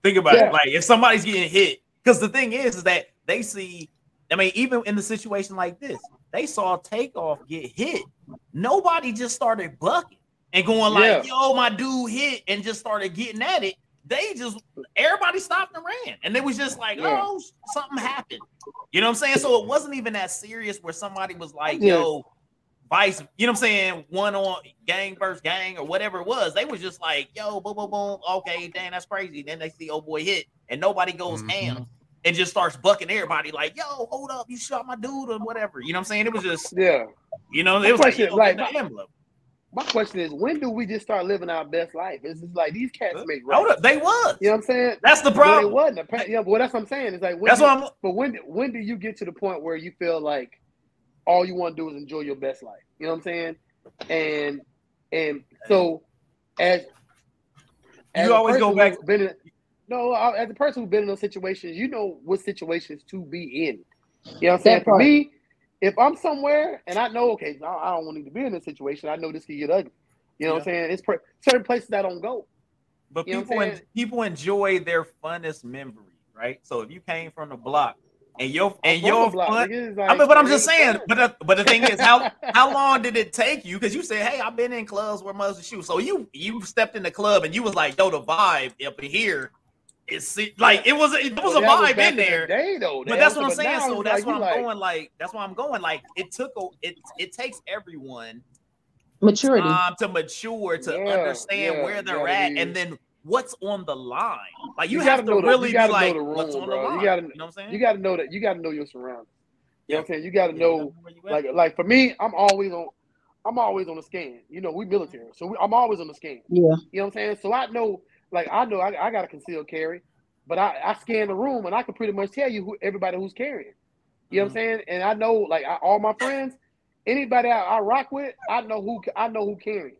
Think about Yeah. it. Like if somebody's getting hit, because the thing is, is that they see. I mean, even in the situation like this, they saw takeoff get hit. Nobody just started bucking and going like, "Yo, my dude hit," and just started getting at it. They just everybody stopped and ran, and it was just like, Yeah. "Oh, something happened." You know what I'm saying? So it wasn't even that serious where somebody was like, Yeah. "Yo." Vice, you know what I'm saying? One on gang versus gang or whatever it was. They was just like, yo, boom, boom, boom. Okay, dang, that's crazy. Then they see old boy hit and nobody goes Mhm. ham and just starts bucking everybody like, yo, hold up, you shot my dude or whatever. You know what I'm saying? It was just, yeah you know, it was like, question, yo, like, get the envelope. My question is when do we just start living our best life it's just like these cats make Hold right up, they was. you know what i'm saying That's the But it problem. wasn't. Yeah, but that's what I'm saying. It's like when That's do- what I'm. But when when do you get to the point where you feel like all you want to do is enjoy your best life? You know what I'm saying? And and so as as You always go back- who's Been in, no, as a person who's been in those situations, you know what situations to be in. You know what I'm saying? That For me, if I'm somewhere and I know, okay, I don't want to be in this situation. I know this could get ugly. You know what I'm saying? It's per- certain places I don't go. But You people en- people enjoy their funnest memory, right? So if you came from the block and your I'm and your block, fun. It's I mean, but I'm just saying. But the, but the thing is, how how long did it take you? Because you said, "Hey, I've been in clubs where mothers shoot." So you you stepped in the club and you was like, "Yo, the vibe up in here is like it was it was a Well, that was vibe back in the there." day, though. But that's was- what I'm saying. So that's like what I'm like- going. Like that's why I'm going. Like it took a it it takes everyone Maturity. time to mature to Yeah, understand yeah, where they're gotta at be- and then what's on the line. Like you, You have gotta to know the- really you be gotta know like, the what's room, on bro. the You gotta- you know what I'm saying? You got to know that. You got to know your surroundings. You know what I'm saying? You got to know, you like, like for me, I'm always on. I'm always on the scan. You know, we military, so we, I'm always on the scan. yeah. You know what I'm saying? So I know, like, I know I, I got a concealed carry, but I, I scan the room and I can pretty much tell you who everybody who's carrying. You know what I'm saying? And I know, like, I, all my friends, anybody I, I rock with, I know who I know who carrying.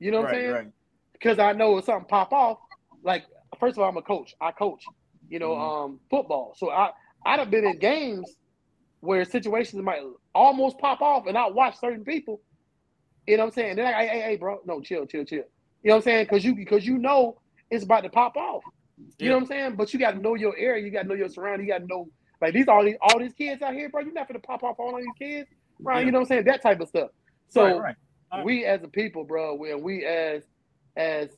You know what I'm right, saying? right. because I know if something pop off, like first of all, I'm a coach. I coach, you know, Mhm. um, football. So I I'd have been in games where situations might almost pop off, and I watch certain people. You know what I'm saying? Then I, hey, hey, hey, bro, no, chill, chill, chill. You know what I'm saying? Because you because you know it's about to pop off. You Yeah. know what I'm saying? But you got to know your area. You got to know your surrounding. You got to know like these all these all these kids out here, bro. You're not gonna pop off all of these kids, right? Yeah. You know what I'm saying? That type of stuff. So right, right. Alright. we as a people, bro, when we as as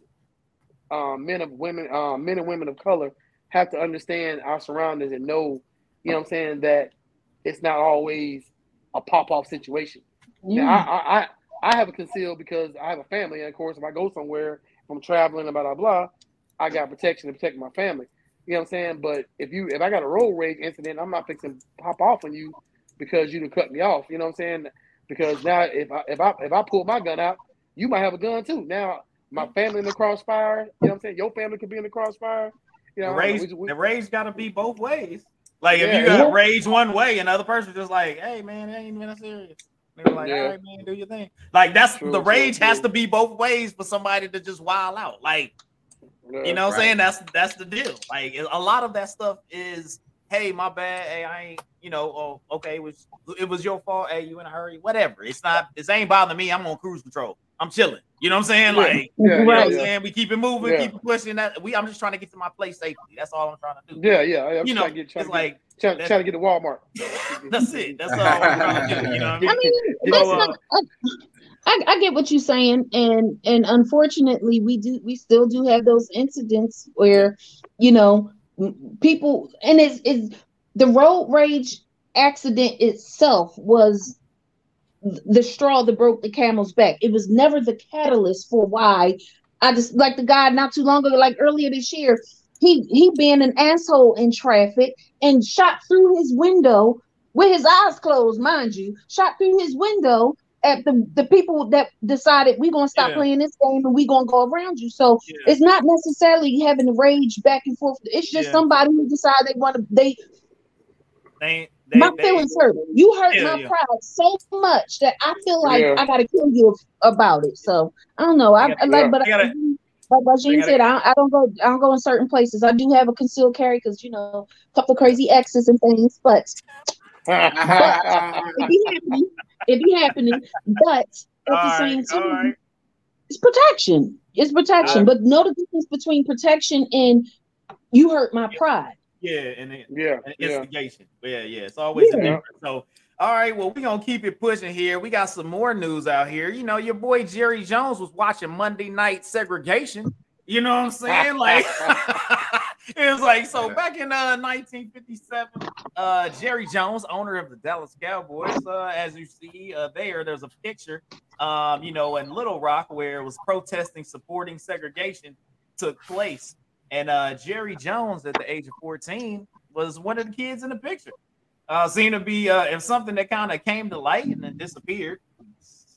um, men of women, um, men and women of color, have to understand our surroundings and know, you know, what I'm saying that it's not always a pop off situation. Now, Yeah. I, I I I have a conceal because I have a family, and of course, if I go somewhere, I'm traveling, blah blah blah, I got protection to protect my family. You know what I'm saying? But if you if I got a road rage incident, I'm not fixing pop off on you because you done cut me off. You know what I'm saying? Because now if I if I if I pull my gun out, you might have a gun too. Now my family in the crossfire. You know what I'm saying? Your family could be in the crossfire. You know, the rage, we- we- the rage got to be both ways. Like if you got yeah. rage one way, another person just like, "Hey man, it ain't even that serious." They were like, Yeah. "All right, man, do your thing." Like that's True, the true, rage has true. to be both ways for somebody to just wild out. Like yeah. you know, what I'm saying that's that's the deal. Like a lot of that stuff is, "Hey, my bad. Hey, I ain't." You know, oh, okay, it was it was your fault. Hey, you in a hurry? Whatever. It's not. This ain't bothering me. I'm on cruise control. I'm chilling. You know what I'm saying? Yeah. Like. Yeah, You know yeah, what I'm yeah. saying? We keep it moving, Yeah. keep it pushing. That we, I'm just trying to get to my place safely. That's all I'm trying to do. Yeah, yeah. I'm you know, trying to get, trying it's to get, like trying, trying to get to Walmart. that's it. That's all I'm trying to do. You know what I mean? I mean, You know, uh, not. I, I get what you're saying, and and unfortunately, we do we still do have those incidents where, you know, people and it's it's the road rage accident itself was the straw that broke the camel's back. It was never the catalyst for why. I just like the guy not too long ago, like earlier this year, he he being an asshole in traffic and shot through his window with his eyes closed, mind you, shot through his window at the, the people that decided we're gonna stop Yeah. playing this game and we're gonna go around you. So Yeah. it's not necessarily having to rage back and forth. It's just Yeah. somebody who decided they want to they They, they, my they, feelings hurt. You hurt Yeah, my yeah. pride so much that I feel like Yeah. I gotta kill you about it. So I don't know. I, gotta- like, but they gotta- I, like Rajin gotta- said, I, I don't go. I don't go in certain places. I do have a concealed carry because you know a couple of crazy exes and things, but it be happening. It be happening. But at the same right, time, right. it's protection. It's protection. But know the difference between protection and you hurt my pride. Yeah, and, it, yeah, and yeah. instigation. Yeah, yeah. It's always a Yeah. difference. So, all right. Well, we're gonna keep it pushing here. We got some more news out here. You know, your boy Jerry Jones was watching Monday Night Segregation. You know what I'm saying? Like, it was like so back in uh 1957. Uh, Jerry Jones, owner of the Dallas Cowboys, uh, as you see uh, there, there's a picture, um, you know, in Little Rock where it was protesting supporting segregation took place. And uh, Jerry Jones, at the age of 14, was one of the kids in the picture. Uh, seemed to be uh, if something that kind of came to light and then disappeared.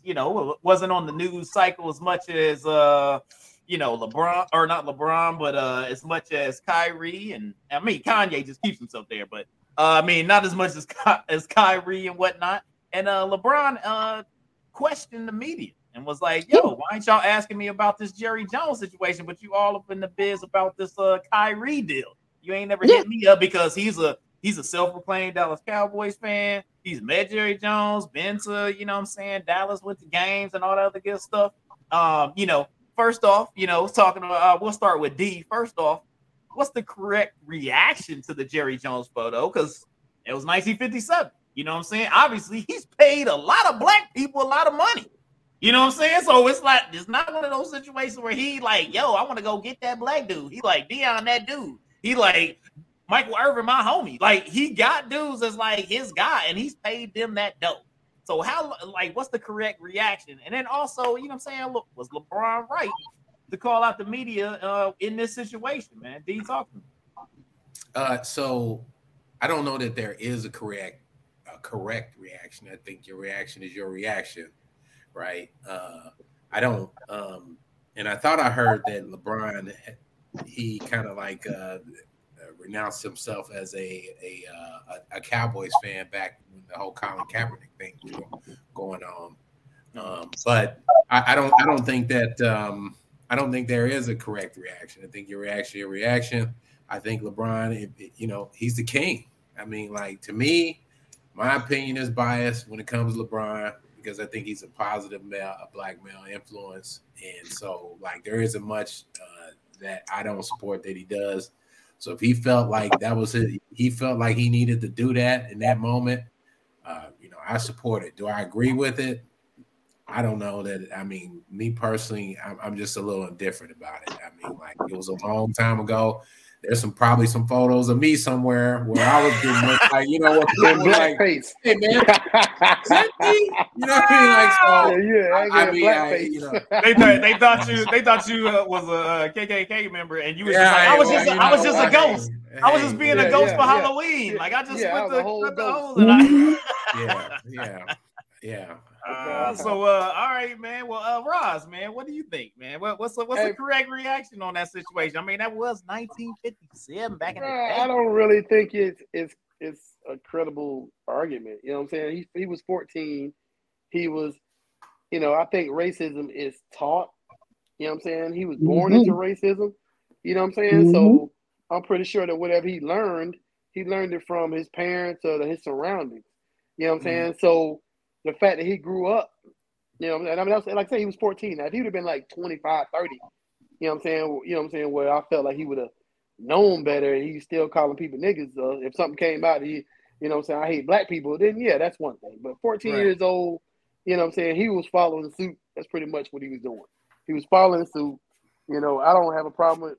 You know, wasn't on the news cycle as much as uh, you know LeBron or not LeBron, but uh, as much as Kyrie and I mean Kanye just keeps himself there, but uh, I mean not as much as Ky- as Kyrie and whatnot. And uh, LeBron uh, questioned the media and was like, "Yo, why ain't y'all asking me about this Jerry Jones situation? But you all up in the biz about this uh Kyrie deal. You ain't never hit me up because he's a he's a self-proclaimed Dallas Cowboys fan. He's met Jerry Jones, been to you know what I'm saying Dallas, went to games and all that other good stuff. Um, you know, first off, you know, talking about uh, we'll start with D. First off, what's the correct reaction to the Jerry Jones photo? Because it was 1957. You know what I'm saying? Obviously, he's paid a lot of black people a lot of money. You know what I'm saying? So it's like it's not one of those situations where he like, yo, I want to go get that black dude. He like Deion, that dude. He like Michael Irvin, my homie. Like he got dudes as like his guy, and he's paid them that dope. So how like what's the correct reaction? And then also, you know what I'm saying? Look, was LeBron right to call out the media uh, in this situation, man? D talk to me. Uh, so I don't know that there is a correct a correct reaction. I think your reaction is your reaction, right? Uh, I don't. Um, and I thought I heard that LeBron he kind of like uh, renounced himself as a a, uh, a, Cowboys fan back when the whole Colin Kaepernick thing was going on. Um, but I, I, don't I don't think that um, I don't think there is a correct reaction. I think your reaction, your reaction. I think LeBron, it, it, you know, he's the king. I mean, like to me, my opinion is biased when it comes to LeBron because I think he's a positive male, a black male influence, and so like there isn't much uh, that I don't support that he does. So if he felt like that was it, he felt like he needed to do that in that moment. Uh, you know, I support it. Do I agree with it? I don't know that. I mean, me personally, I'm, I'm just a little indifferent about it. I mean, like it was a long time ago there's some probably some photos of me somewhere where I was getting like, you know, what people were like, face. hey man, is that me? You know what I mean? Like, so yeah, yeah, I, I mean, I, you know, They thought they thought you they thought you uh, was a uh, KKK member, and you was just like, I was well, just a, you I was know, just a hey, ghost. I was just being Yeah, a ghost yeah, for yeah. Halloween. Like I just Yeah, went was the, whole went the ghost. holes and I. yeah, yeah, yeah. Uh, so uh, all right, man. Well, uh, Roz, man, what do you think, man? What, what's the, what's Hey. the correct reaction on that situation? I mean, that was 1957 back in the day. I don't really think it's it's it's a credible argument. You know what I'm saying? He he was 14. He was, you know, I think racism is taught. You know what I'm saying? He was born Mhm. into racism. You know what I'm saying? So I'm pretty sure that whatever he learned, he learned it from his parents or his surroundings. You know what I'm Mhm. saying? So the fact that he grew up, you know, and I mean, that's- like I say, he was 14. Now, if he would have been like 25, 30, you know what I'm saying? You know what I'm saying? Where I felt like he would have known better and he's still calling people niggas. Uh, if something came out, he, you know what I'm saying? I hate black people, then yeah, that's one thing. But 14 Right. years old, you know what I'm saying? He was following suit. That's pretty much what he was doing. He was following suit. You know, I don't have a problem with,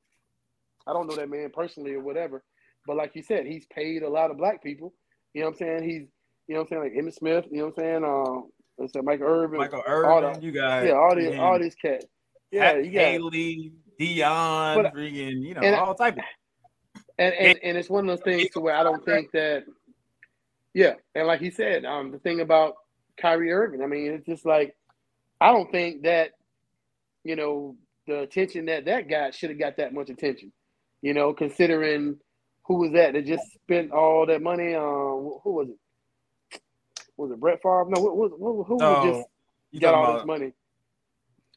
I don't know that man personally or whatever. But like you said, he's paid a lot of black people. You know what I'm saying? He's, you know what I'm saying? Like Emmitt Smith, you know what I'm saying? Um, let's say Michael Irvin. Michael all Irvin, the- you got yeah, all these, all these cats. Yeah, you got Haley, Deion, But- freaking, you know, and- all type of. and, and and it's one of those things to where I don't think that, yeah, and like he said, um, the thing about Kyrie Irving, I mean, it's just like I don't think that, you know, the attention that that got should have got that much attention, you know, considering who was that that just spent all that money on who was it? Was it Brett Favre? No, who, who, who Oh, just You got all about, this money?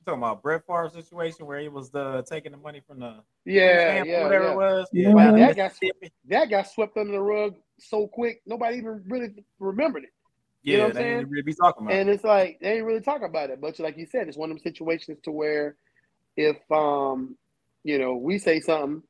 talking about Brett Favre situation where he was the taking the money from the Yeah, camp, yeah, whatever yeah. it was. Yeah. Yeah, Like, down in that got Mississippi. that got swept under the rug so quick, nobody even really remembered it. yeah, you know what I'm they saying? didn't really be talking about. it. And it's like they ain't really talk about it. But like you said, it's one of them situations to where if um, you know, we say something,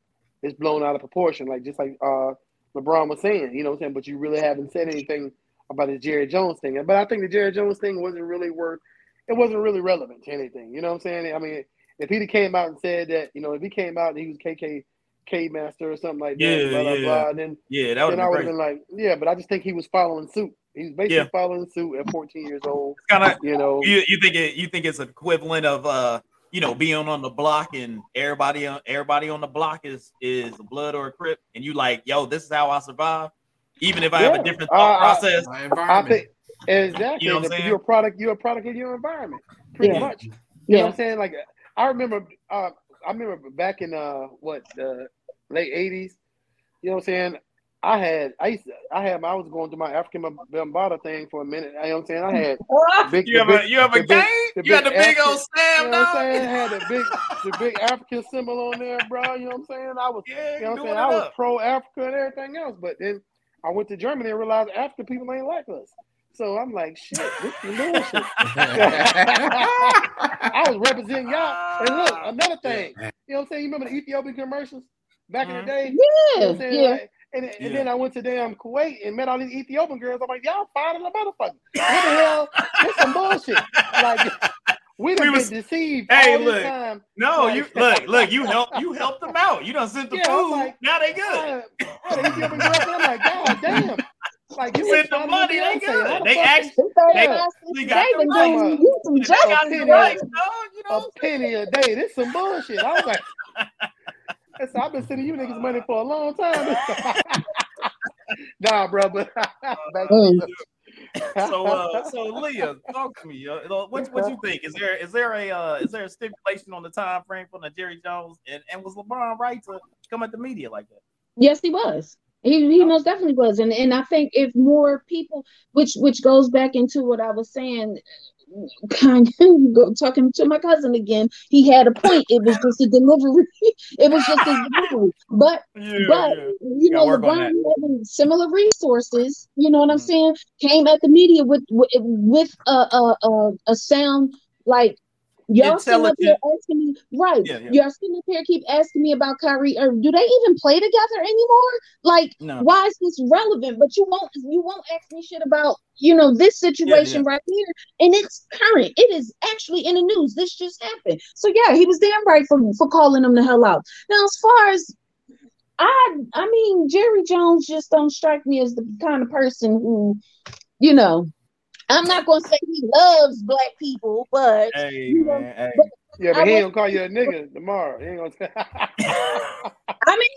it's blown out of proportion. Like just like uh LeBron was saying, you know what I'm saying? But you really haven't said anything about the Jerry Jones thing. But I think the Jerry Jones thing wasn't really worth it wasn't really relevant to anything. You know what I'm saying? I mean, if he'd came out and said that, you know, if he came out and he was KK K master or something like that, Yeah, blah blah yeah. blah, then Yeah, that would then I would have been like, yeah, but I just think he was following suit. He's basically Yeah. following suit at 14 years old. Kind of. You know, You, you think it? You think it's equivalent of uh, you know, being on the block and everybody on everybody on the block is is blood or a crip, and you like, yo, this is how I survive, even if I have a different Uh, thought I- process. My I environment. think exactly. You know what I'm saying? You're a product. You're a product of your environment, pretty Yeah. much. You know what I'm saying? Like I remember, uh, I remember back in uh, what the late '80s. You know what I'm saying? I had, I used, to, I had, I was going through my Afrika Bambaataa thing for a minute. You know what I'm saying? I had big, You have big a you have a the big- game. You had the big big African- old Sam you know what I'm saying? dog. Had the big, the big African symbol on there, bro. You know what I'm saying? I was, Yeah, you know what I'm doing saying? it I was pro Africa and everything else, but then I went to Germany and realized African people ain't like us. So I'm like, shit, this is bullshit. I was representing y'all. And look, another thing, you know what I'm saying? You remember the Ethiopian commercials back in the Mhm. day? You know Yeah, what I'm saying? yeah. Like, and, and Yeah. then I went to damn Kuwait and met all these Ethiopian girls. I'm like, y'all fine in the motherfucker. What the hell? This some bullshit. Like, we done We been was- deceived Hey, all this look. time. No, Like- you look, look, you help you helped them out. You done sent the Yeah, food. like- now they good. I, I, the I'm like, God damn. Like You you send the money, they to Beyonce. Good. the They actually They They- they asked they me got today the and right. you some they got the penny. right, dog. You know, a penny a day. This some bullshit. I was like, I said, I've been sending you niggas money for a long time. nah, bro, but back to so uh so Leah, talk to me. Uh, what what you think? Is there is there a uh is there a stipulation on the time frame for the Jerry Jones and, and was LeBron right to come at the media like that? Yes, he was. He he most definitely was, and and I think if more people, which which goes back into what I was saying, kind of go, talking to my cousin again. He had a point. It was just a delivery. it was just a delivery. But Yeah, but you know, Gotta work on LeBron having similar resources, you know what I'm Mhm. saying, came at the media with with, with a, a a a sound like y'all sitting up here asking me, right? Yeah, yeah. Y'all sitting up here keep asking me about Kyrie. Or do they even play together anymore? Like, No. why is this relevant? But you won't you won't ask me shit about you know this situation right here, and it's current. It is actually in the news. This just happened. So yeah, he was damn right for for calling them the hell out. Now, as far as I I mean, Jerry Jones just don't strike me as the kind of person who, you know, I'm not gonna say he loves black people, but Hey You know, man, hey. yeah, but I he was- ain't gonna call you a nigga tomorrow. He ain't gonna. I mean,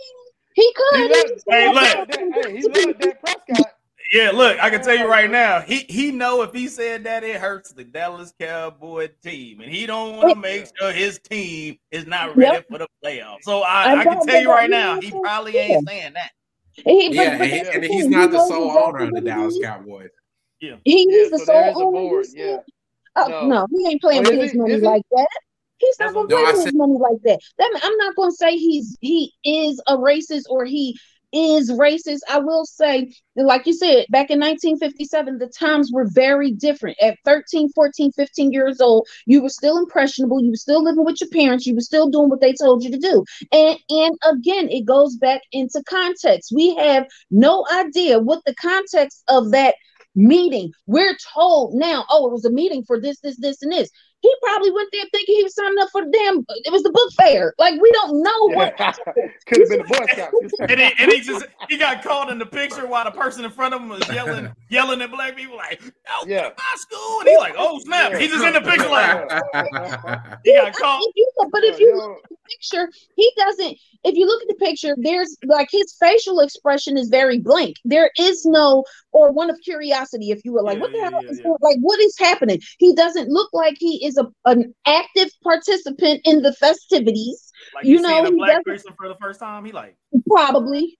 he could. he He loved, just Hey, look. that, hey, he loved that Prescott. Yeah, look, I can tell you right now, he he know if he said that it hurts the Dallas Cowboy team, and he don't want to make sure his team is not ready Yep. for the playoffs. So I, I I can tell you right now, he probably ain't saying that. He, but, Yeah, but and, he- and he's not the sole owner of the Dallas is. Cowboys. He, Yeah, he's the so sole owner. board, yeah. Oh No. no, he ain't playing Oh, with his he? money Is he? like that. He's not what gonna I'm- play No, with said- his money like that. That I'm not gonna say he's he is a racist or he is racist. I will say, like you said, back in 1957, the times were very different. At 13, 14, 15 years old, you were still impressionable. You were still living with your parents. You were still doing what they told you to do. And and again, it goes back into context. We have no idea what the context of that meeting. We're told now, oh, it was a meeting for this, this, this, and this. He probably went there thinking he was signing up for the damn. It was the book fair. Like we don't know what. Could have been the Boy Scouts. And he, and he just he got caught in the picture while the person in front of him was yelling yelling at black people like, "Oh, Yeah. my school," and he's like, "Oh snap!" He's just in the picture like he got caught. If you look- but if you look at the picture, he doesn't. If you look at the picture, there's like his facial expression is very blank. There is no or one of curiosity, if you were Like, Yeah, what the yeah, hell yeah, is yeah. Like, what is happening? He doesn't look like he is a an active participant in the festivities. Like You you know, seeing a black doesn't- person for the first time, he like, Probably.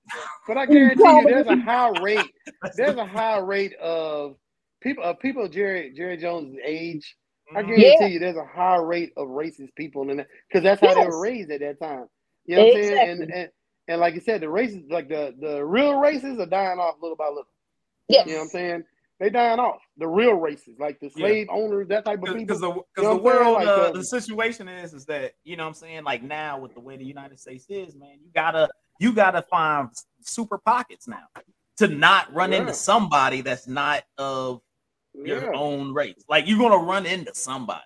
But I guarantee you, there's a high rate. There's a high rate of people of people Jerry Jerry Jones' age. I Mhm. guarantee Yeah. you, there's a high rate of racist people in that because that's how they were raised at that time. You know what I'm saying? And, Exactly. and and like you said, the races, like the the real races, are dying off little by little. Yes. You know what I'm saying? They dying off. The real races, like the slave owners, that type of people. because the because You know the what I'm saying? world Like, uh, um, the situation is is that you know what I'm saying like now with the way the United States is man you gotta you gotta find super pockets now to not run Yeah. into somebody that's not of your yeah. own race like you're gonna run into somebody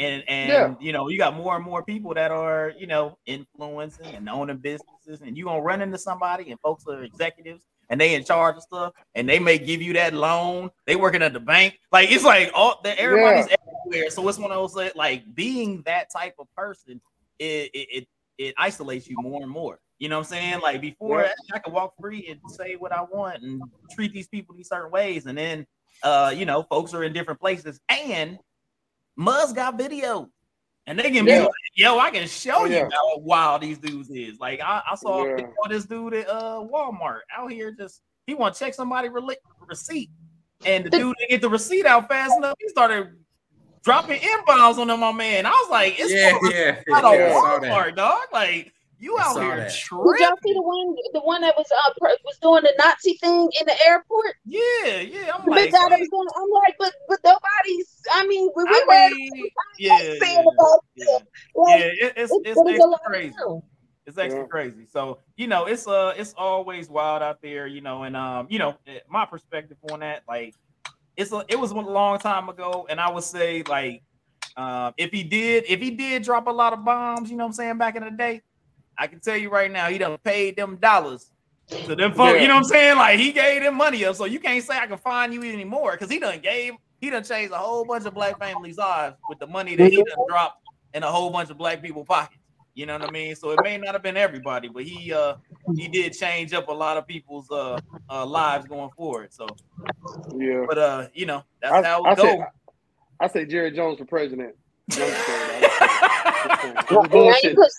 and and Yeah. you know you got more and more people that are you know influencing and owning businesses and you're gonna run into somebody and folks are executives and they in charge of stuff and they may give you that loan. They working at the bank. Like it's like all the everybody's everywhere. So it's one of those that, like being that type of person it it, it it isolates you more and more. You know what i'm saying? Like before Yeah. i could walk free and say what i want and treat these people these certain ways. And then uh you know folks are in different places. And Muzz got video and they can be Yeah. like, yo, I can show yeah. you how wild these dudes is. Like I, I saw Yeah. this dude at uh Walmart out here just he want to check somebody rela- receipt. And the dude didn't get the receipt out fast enough. He started dropping inbounds on them, my man. I was like, it's yeah, yeah, yeah, yeah, out of I. Walmart, dog. Like you I out here that. Did y'all see the one, the one that was uh was doing the Nazi thing in the airport? Yeah, yeah. I'm The like, big guy that was doing. I'm like, but but nobody's. I mean, we, we I heard mean, yeah, saying yeah, about yeah. this. Yeah, it, it's it's, it's, but it's a extra lot crazy. It's extra Yeah. crazy. So you know, it's uh, it's always wild out there. You know, and um, you know, eh, my perspective on that, like, it's a, it was a long time ago, and I would say like, um, if he did, if he did drop a lot of bombs, you know, what I'm saying back in the day, I can tell you right now, he done paid them dollars to them folks, Yeah. you know what I'm saying? Like he gave them money up, so you can't say I can find you anymore because he done gave, he done changed a whole bunch of black families' lives with the money that he done dropped in a whole bunch of black people pockets. You know what I mean? So it may not have been everybody, but he uh he did change up a lot of people's uh, uh lives going forward. So, Yeah. but uh, you know that's I, how I it say, goes. I say Jerry Jones for president. I'm just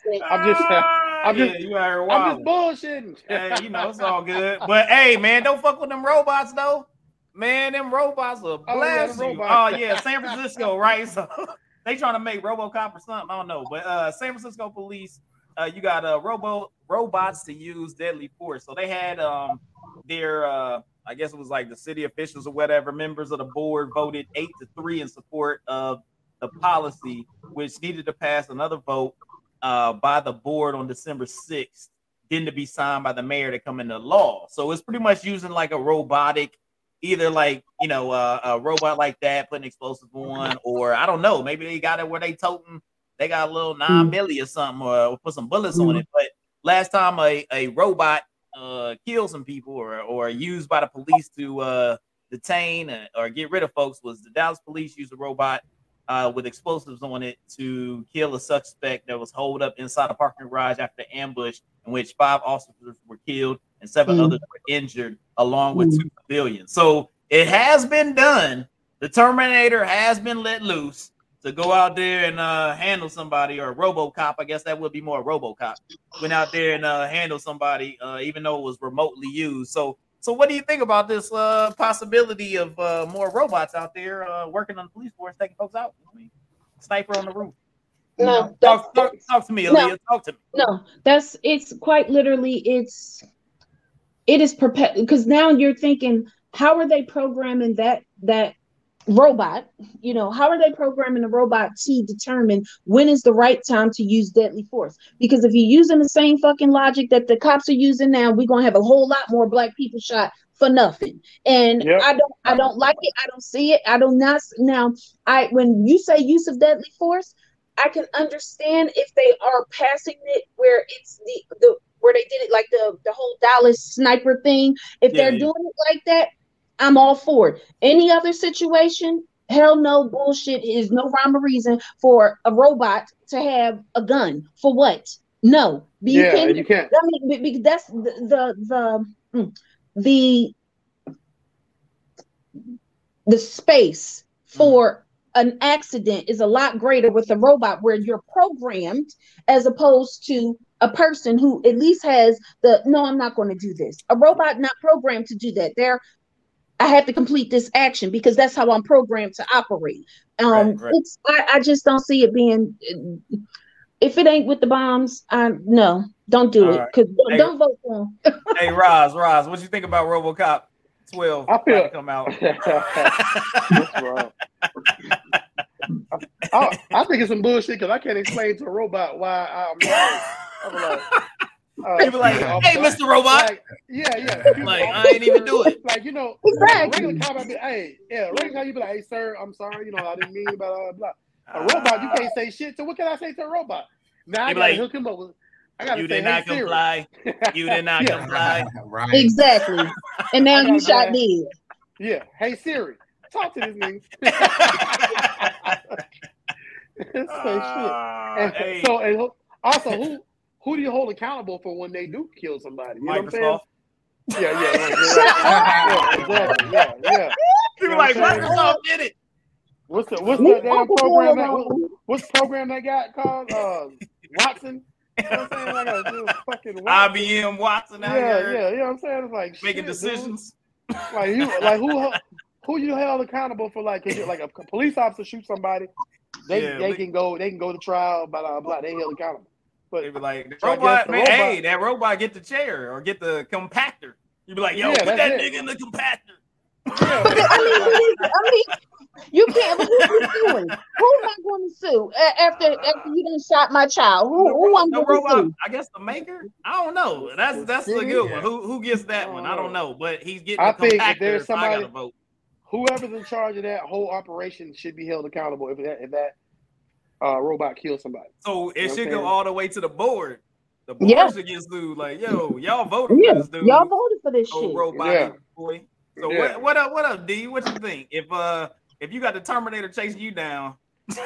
saying, I'm just saying. It's Now you bullshit. pushing it. I'm just- yeah, you out here I'm just bullshitting. hey, you know, it's all good. But hey, man, don't fuck with them robots though. Man, them robots will Oh, yeah, blast you. robots. Oh yeah, San Francisco, right? So they trying to make RoboCop or something. I don't know. But uh San Francisco police, uh you got uh robo robots to use deadly force. So they had um their uh I guess it was like the city officials or whatever, members of the board voted eight to three in support of the policy, which needed to pass another vote uh, by the board on December 6th, then to be signed by the mayor to come into law. So it's pretty much using like a robotic, either like you know uh, a robot like that putting explosives on, or I don't know, maybe they got it where they toting they got a little nine milli or something, or put some bullets on it. But last time a, a robot uh, killed some people or or used by the police to uh, detain uh, or get rid of folks was the Dallas police used a robot uh, with explosives on it to kill a suspect that was holed up inside a parking garage after the ambush, in which five officers were killed and seven Mm. others were injured, along with two civilians. So it has been done. The Terminator has been let loose to go out there and uh, handle somebody, or a RoboCop. I guess that would be more a RoboCop. Went out there and uh, handle somebody, uh, even though it was remotely used. So so, what do you think about this uh, possibility of uh, more robots out there uh, working on the police force, taking folks out? I mean, sniper on the roof. No, Talk, talk, talk to me, No. Aaliyah. Talk to me. no that's it's quite literally it's it is perpet because now you're thinking how are they programming that that robot you know how are they programming the robot to determine when is the right time to use deadly force because if you're using the same fucking logic that the cops are using now we're going to have a whole lot more black people shot for nothing and Yep. i don't i don't like it i don't see it i do not now i when you say use of deadly force I can understand if they are passing it where it's the the where they did it like the the whole Dallas sniper thing. If Yeah, they're yeah. doing it like that, I'm all for it. Any other situation, hell no bullshit is no rhyme or reason for a robot to have a gun. For what? No. You yeah, can't you can't. I mean, because that's the the the mm, the, the space for an accident is a lot greater with a robot where you're programmed as opposed to a person who at least has the no, I'm not going to do this. A robot not programmed to do that. They're I have to complete this action because that's how I'm programmed to operate. Um, Right, right. it's I, I just don't see it being. If it ain't with the bombs, I no, don't do All it right. because Hey. don't vote for them. hey, Roz, Roz, what you think about RoboCop 12? I feel- to come out. That's wrong. I, I think it's some bullshit because I can't explain to a robot why I'm not. I'm like, uh, People like, I'm hey. Mr. Robot. Like, yeah, yeah. People- Like, I ain't even do it. Like, you know, Exactly. regular cop, I'd be, hey, yeah, regular cop, you be like, hey, sir, I'm sorry, you know, I didn't mean blah, blah, blah. A robot, you can't say shit. So what can I say to a robot? Now I gotta like, hook him up with. I gotta You say, did not hey, Siri. comply. You did not Yeah. comply. right. Exactly. And now you shot go dead. Yeah, hey Siri, talk to this nigga. Say shit. Ah, hey, So and also, who who do you hold accountable for when they do kill somebody? You know what I'm saying? Microsoft. Yeah, yeah, right, yeah, yeah, exactly. Yeah, yeah. People like, You know what Microsoft did it. What's the what's that damn program? That, what's the program they got called? Uh, Watson. You know what I'm saying? Like a dude, fucking Watson. IBM Watson out Yeah, here yeah, you know what I'm saying? It's like making shit, dude. decisions. Like you, like who, who you held accountable for? like you- like a police officer shoot somebody, they Yeah, they we- can go, they can go to trial, blah blah blah. They held accountable. But They be like, the So I guess robot, the man, robot- hey, that robot get the chair or get the compactor. You'd be like, yo, Yeah, put that it. nigga in the compactor. yeah, I mean, I mean, you can't. But who you suing? Who am I going to sue A- after after you done shot my child? Who who I'm The going to sue? I guess the maker. I don't know. That's that's a City? good one. Who who gets that one? I don't know, but he's getting I the think if there's I gotta somebody- vote. whoever's in charge of that whole operation should be held accountable if that if that uh, robot kills somebody. So it You know should go all the way to the board The boys Yeah. should get sued. Like, yo, y'all voted Yeah, for this dude. y'all voted for this old shit. robot Yeah. boy. So Yeah. what what up, what up, D? What you think? If uh if you got the Terminator chasing you down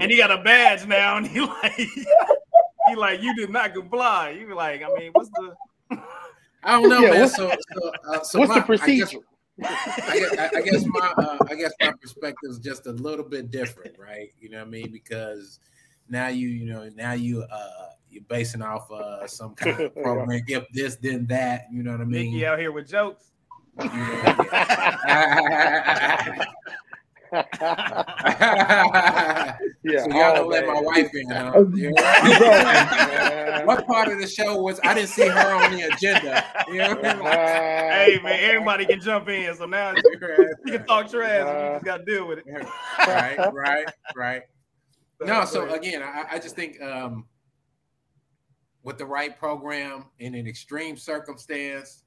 and he got a badge now and he like he like you did not comply. You like, I mean, what's the I don't know, Yeah, man. what's- So, so, uh, so What's my- the procedure? I guess, I, guess my uh, I guess my perspective is just a little bit different, right? You know what I mean? Because now you you know now you uh you're basing off uh some kind of program. If this, then that. You know what I mean? Mickey out here with jokes? You know, yeah. yeah, so y'all don't let my wife in. Huh? You know? what part of the show was I didn't see her on the agenda? You know what I mean? Like, Hey man, everybody can jump in. So now you can talk trash and you just gotta deal with it. right, right, right. No, so again, I, I just think um, with the right program in an extreme circumstance,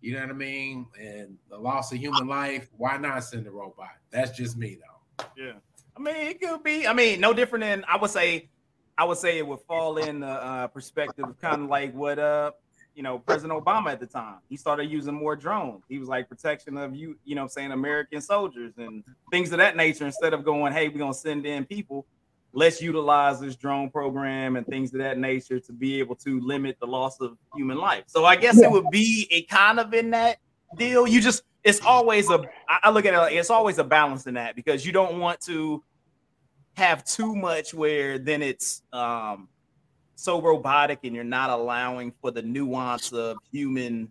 you know what I mean, and the loss of human life, why not send a robot? That's just me, though. Yeah, I mean, it could be. I mean, no different than I would say. I would say it would fall in the uh, perspective kind of like what uh you know President Obama at the time. He started using more drones. He was like protection of you, you know, saying American soldiers and things of that nature. Instead of going, hey, we're gonna send in people. Let's utilize this drone program and things of that nature to be able to limit the loss of human life. So I guess it would be a kind of in that deal. You just it's always a I look at it like it's always a balance in that because you don't want to have too much where then it's um so robotic and you're not allowing for the nuance of human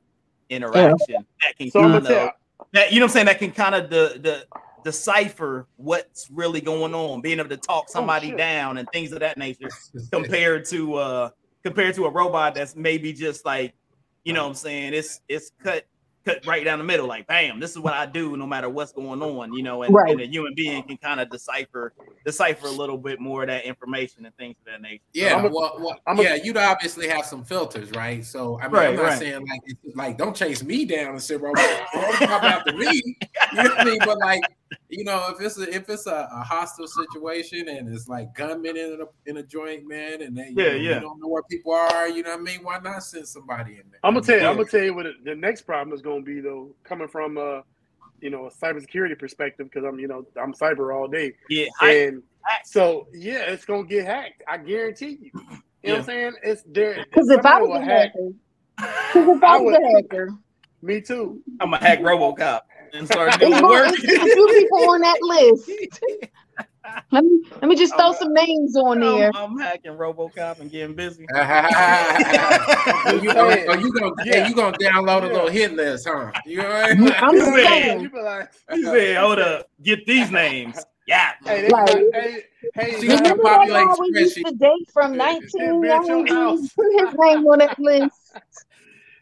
interaction that can So kind of that you know what I'm saying that can kind of the the decipher what's really going on, being able to talk somebody shit. down and things of that nature compared to uh compared to a robot that's maybe just like you know what I'm saying it's it's cut cut right down the middle like bam this is what I do no matter what's going on you know and, Right. and a human being can kind of decipher decipher a little bit more of that information and things of that nature Yeah, I'm a- well, well a- yeah, you'd obviously have some filters, right? So I mean, Right, I'm not right. saying like like don't chase me down and say robot, don't come after me. You know what I mean? But like, you know, if it's a if it's a, a hostile situation and it's like gunmen in a in a joint, man, and they Yeah, know, yeah. you don't know where people are, you know what I mean? Why not send somebody in there? I'm gonna tell you. Yeah. I'm gonna tell you what the next problem is gonna be though, coming from uh, you know, a cybersecurity perspective, because I'm, you know, I'm cyber all day, yeah I, and so yeah, it's gonna get hacked. I guarantee you. You know what I'm saying? It's there. Because if I somebody was a hack. hacker, if I I was a hacker, Me too. I'm gonna hack RoboCop and start it's, doing work a few people on that list. Let me let me just throw some names on there. I'm, I'm hacking RoboCop and getting busy. oh, you, oh, oh, you gonna Yeah. hey, you gonna download a little hit list, huh? You know what I mean? I'm just saying. You be like, He said, "Hold up, get these names." Yeah, hey, Like- be hey, hey, See, guys, Remember that populate we used spreadsheet. to date from Yeah, 19 bitch, your house. Put his name on that list.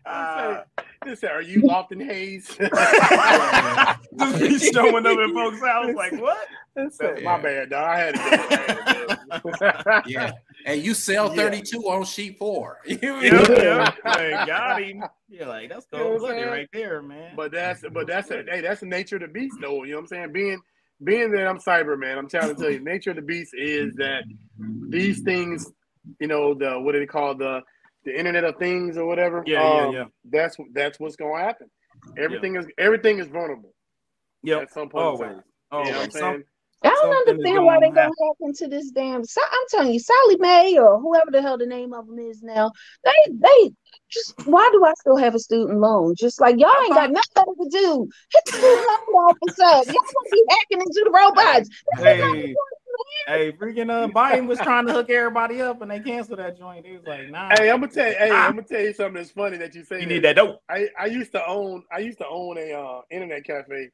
uh, they say, are you Lofton Hayes? just be showing up at folks' house like what? They said, Yeah. My bad, dog. I had to do it. Yeah. and you cell Yeah. 32 on sheet four. You know Yeah, yeah. Like, got him. You're like, that's You know cold I'm blooded right there, man. But that's but that's a, hey, that's the nature of the beast, though. You know what I'm saying? Being being that I'm cyber man, I'm trying to tell you, nature of the beast is that these things, you know, the what do they call the the Internet of Things or whatever. Yeah, yeah, um, yeah. That's that's what's going to happen. Everything is everything is vulnerable Yeah, at some point. in always, always. You know what I'm Some- I don't understand why they gonna gonna hack into this damn. Sa- I'm telling you, Sallie Mae or whoever the hell the name of them is now. They they just why do I still have a student loan? Just like y'all ain't got nothing to do. Hit the student loan office up. Y'all gonna be hacking into the robots. hey, hey, freaking uh, Biden was trying to hook everybody up, and they canceled that joint. They was like, nah, Hey, I'm gonna tell you. Hey, Ah. I'm gonna tell you something that's funny that you say. you that. need that dope. I, I used to own I used to own a uh, internet cafe,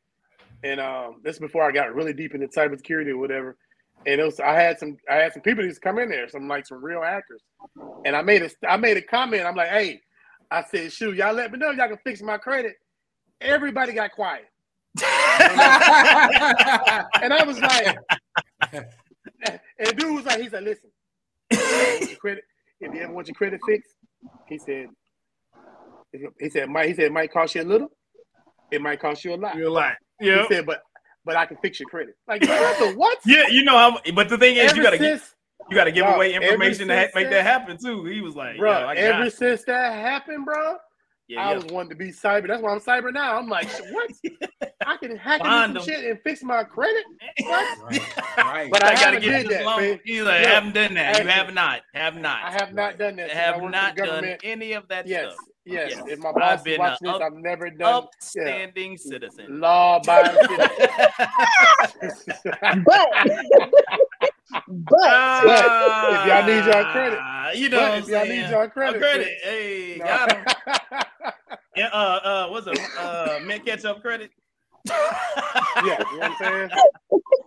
and um, this is before I got really deep into cybersecurity or whatever. And it was I had some I had some people to come in there, some like some real hackers, and I made a I made a comment. I'm like, hey, I said, shoot, y'all let me know if y'all can fix my credit. Everybody got quiet, and I was like, and dude was like, he said, listen, if you ever want your credit, if you ever want your credit fixed, he said, he said, Mike, he said it might cost you a little, it might cost you a lot. You're like, He yeah, said, but but I can fix your credit. Like what the what? yeah. You know how, but the thing is, Ever you gotta get since You got to give Dog, away information to ha- make that- happen too. He was like, bro. "Yo, I ever it." since that happened, bro, yeah, I yeah. was wanting to be cyber. That's why I'm cyber now. I'm like, what? I can hack Find into some them. shit and fix my credit. What? Right. right. But I, I gotta get did this that, loan. man. He's like, Yeah. haven't done that. You have not. Have not. I have not done that. I have worked not done any of that Yes, stuff. yes. Yes. If my I've boss is been watching this, up- I've never done Upstanding citizen. law-abiding citizen. But but if y'all need y'all credit. You know, But if y'all saying? need y'all credit, credit. Hey, No. got him. Yeah, uh, uh, what's it? Uh, mint ketchup credit. Yeah, you know what I'm saying?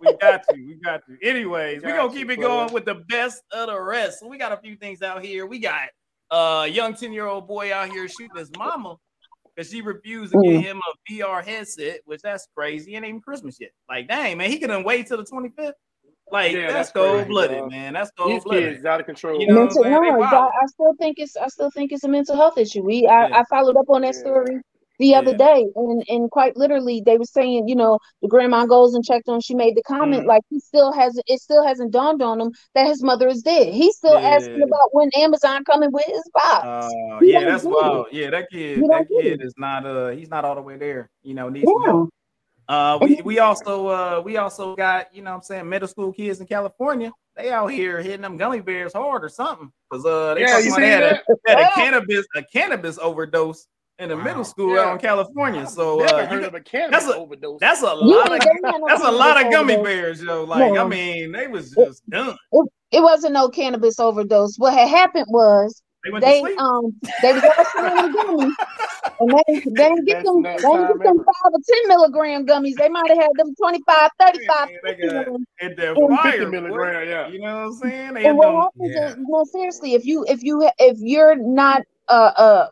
we got you. We got you. Anyways, We we got gonna keep it brother. going with the best of the rest. So we got a few things out here. We got a young 10-year-old boy out here shooting his mama because she refused to Mm. get him a VR headset, which that's crazy. Ain't even Christmas yet. Like, dang, man, he couldn't wait till the 25th. Like, Yeah, that's that's cold blooded, man. That's These cold blooded. kids is out of control. You know I'm mental no, wild. I, I still think it's I still think it's a mental health issue. We I, Yeah. I followed up on that Yeah. story the other day and and quite literally they were saying, you know, the grandma goes and checked on, she made the comment Mhm. like he still hasn't it still hasn't dawned on him that his mother is dead. He's still asking about when Amazon coming with his box. Uh, yeah, that's get wild. Yeah, that kid, You that kid is not uh he's not all the way there. You know, needs some Yeah. help. Uh we, we also uh we also got, you know what I'm saying, middle school kids in California. They out here hitting them gummy bears hard or something. Cause uh they Yeah, talking about they had, a, had a cannabis a cannabis overdose in the Wow. middle school Yeah. out in California. So Never uh you heard got- of a that's a- overdose. that's a Yeah, lot of they ain't had no that's a lot of gummy overdose. bears, yo. Like, I mean, they was just done. It wasn't no cannabis overdose. What had happened was They went they to sleep. um they was all gummies and they, they didn't get Best them they didn't get them ever. five or ten milligram gummies. They might have had them 25, 35, Man, they 50 got that And fire. 50 milligram, yeah. You know what I'm saying? They And what happens Yeah. is no seriously, if you if you if you're not a a,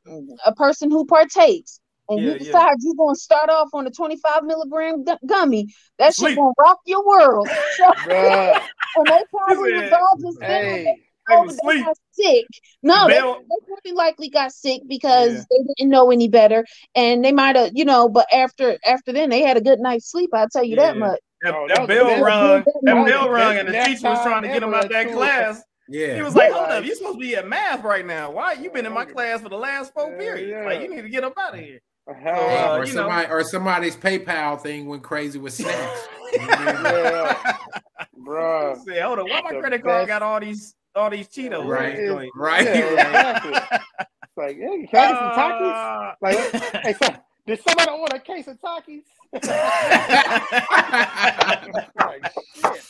a person who partakes and Yeah, you yeah. decide you're gonna start off on a 25 milligram gu- gummy, that shit gonna rock your world. And they probably said, was all just Hey, they oh, they got sick. No, they, Bell- they pretty likely got sick because Yeah. they didn't know any better, and they might have, you know. But after after then, they had a good night's sleep. I'll tell you that much. That, Oh, that that bell rung. that That bell rung, and the teacher was trying to get him out at that class. Yeah. He was like, "Hold Right. up, you're supposed to be at math right now. Why you been in my class for the last four Yeah, periods? yeah. Like, you need to get up out of here." Uh-huh. uh, or you know. or somebody's PayPal thing went crazy with snacks. You know what I mean? yeah, bruh. Say, hold on, why my credit card best- got all these all these Cheetos? Right. in the joint? Right. Yeah, exactly. It's like, hey, can I get some Takis? Uh, Like, hey, so, did somebody order a case of Takis? like,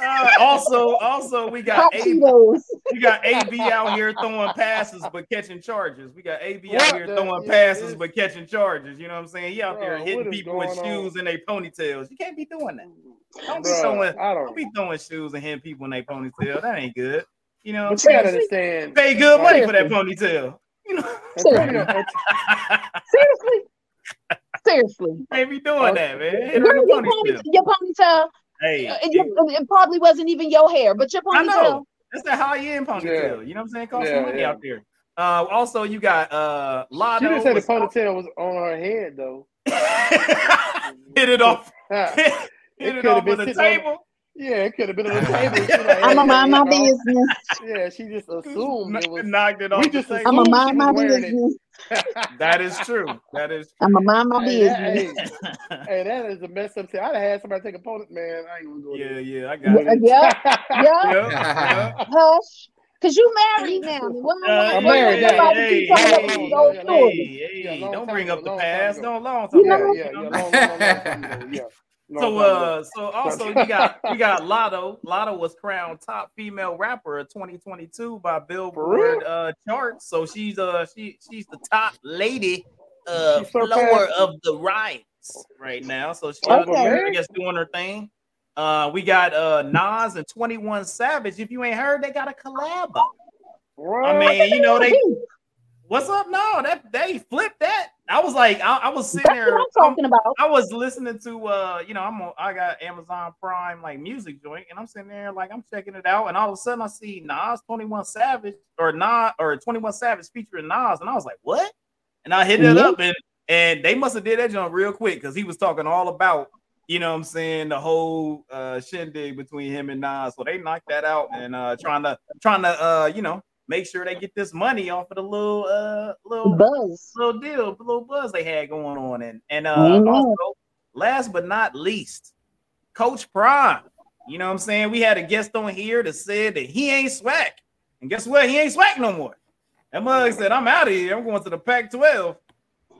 uh, also, also, we got Hot A, Cheetos. we got AB out here throwing passes but catching charges. We got AB out here throwing yeah, passes it but catching charges. You know what I'm saying? He out there hitting people with going on? shoes in their ponytails. You can't be doing that. Don't be throwing, I don't don't. be throwing shoes and hitting people in their ponytail. That ain't good. You know what I'm But you gotta saying? understand. Pay good money for that ponytail. You know, a criminal- a- Seriously, seriously. can't be doing that, man. Hit Your, your, ponytail. your ponytail, Hey, uh, your, it probably wasn't even your hair, but your I ponytail. know. That's the high end ponytail. You know what I'm saying? Cost some money yeah. out there. Uh, also, you got uh, She Latto. didn't say the ponytail was on her head though. hit it off. Hit it could've off been on the sitting on- table. Yeah, it could have been on the table. Like, I'm hey, gonna mind my know, business. Yeah, she just assumed it was. knocked it off. We just table. I'm gonna mind she my was wearing it. business. That is true. That is. I'm gonna mind my Hey, business. hey, hey, that is a messed up thing. I'd have had somebody take a pony. Man, I ain't gonna go Yeah, there. yeah, I got it. Yeah, yeah, Yeah, yeah. hush. Cause you married now. Why, Uh, I'm married you now. somebody Hey, keep coming up hey, hey, hey, hey, hey, don't bring up the past. ago. Don't long You time Yeah, yeah, yeah. know? Long, long, long time. Yeah. So uh so also you got you got Latto. Latto was crowned top female rapper of 2022 by Billboard uh charts. So she's uh she she's the top lady uh flower of the rights right now. So she's Okay. I guess doing her thing. Uh we got uh Nas and 21 Savage. If you ain't heard, they got a collab. I mean, you know, they what's up? No, that they flipped that. I was like, I, I was sitting That's there. what I'm talking about. I was listening to uh, you know, I'm on I got Amazon Prime like music joint, and I'm sitting there like I'm checking it out, and all of a sudden I see Nas 21 Savage or Nas or 21 Savage featuring Nas, and I was like, what? And I hit it Yeah. up and and they must have did that joint real quick because he was talking all about you know what I'm saying, the whole uh shindig between him and Nas. So they knocked that out and uh trying to trying to uh, you know, make sure they get this money off of the little uh little Buzz. little deal, the little buzz they had going on. And and uh Mhm. also last but not least, Coach Prime. You know what I'm saying? We had a guest on here that said that he ain't swag. And guess what? He ain't swag no more. That mug said, I'm out of here. I'm going to the Pac 12.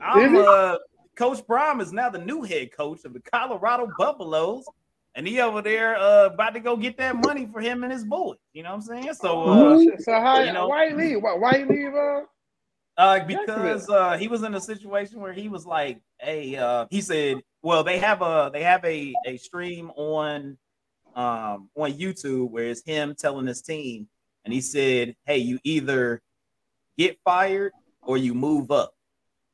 I'm uh Coach Prime is now the new head coach of the Colorado Buffaloes. And he over there uh about to go get that money for him and his boy. You know what I'm saying? So uh. So how You know- why you leave? Why, why you leave? Uh, Uh, because uh, he was in a situation where he was like, "Hey," uh, he said, "Well, they have a they have a a stream on um on YouTube where it's him telling his team, and he said, "Hey, you either get fired or you move up,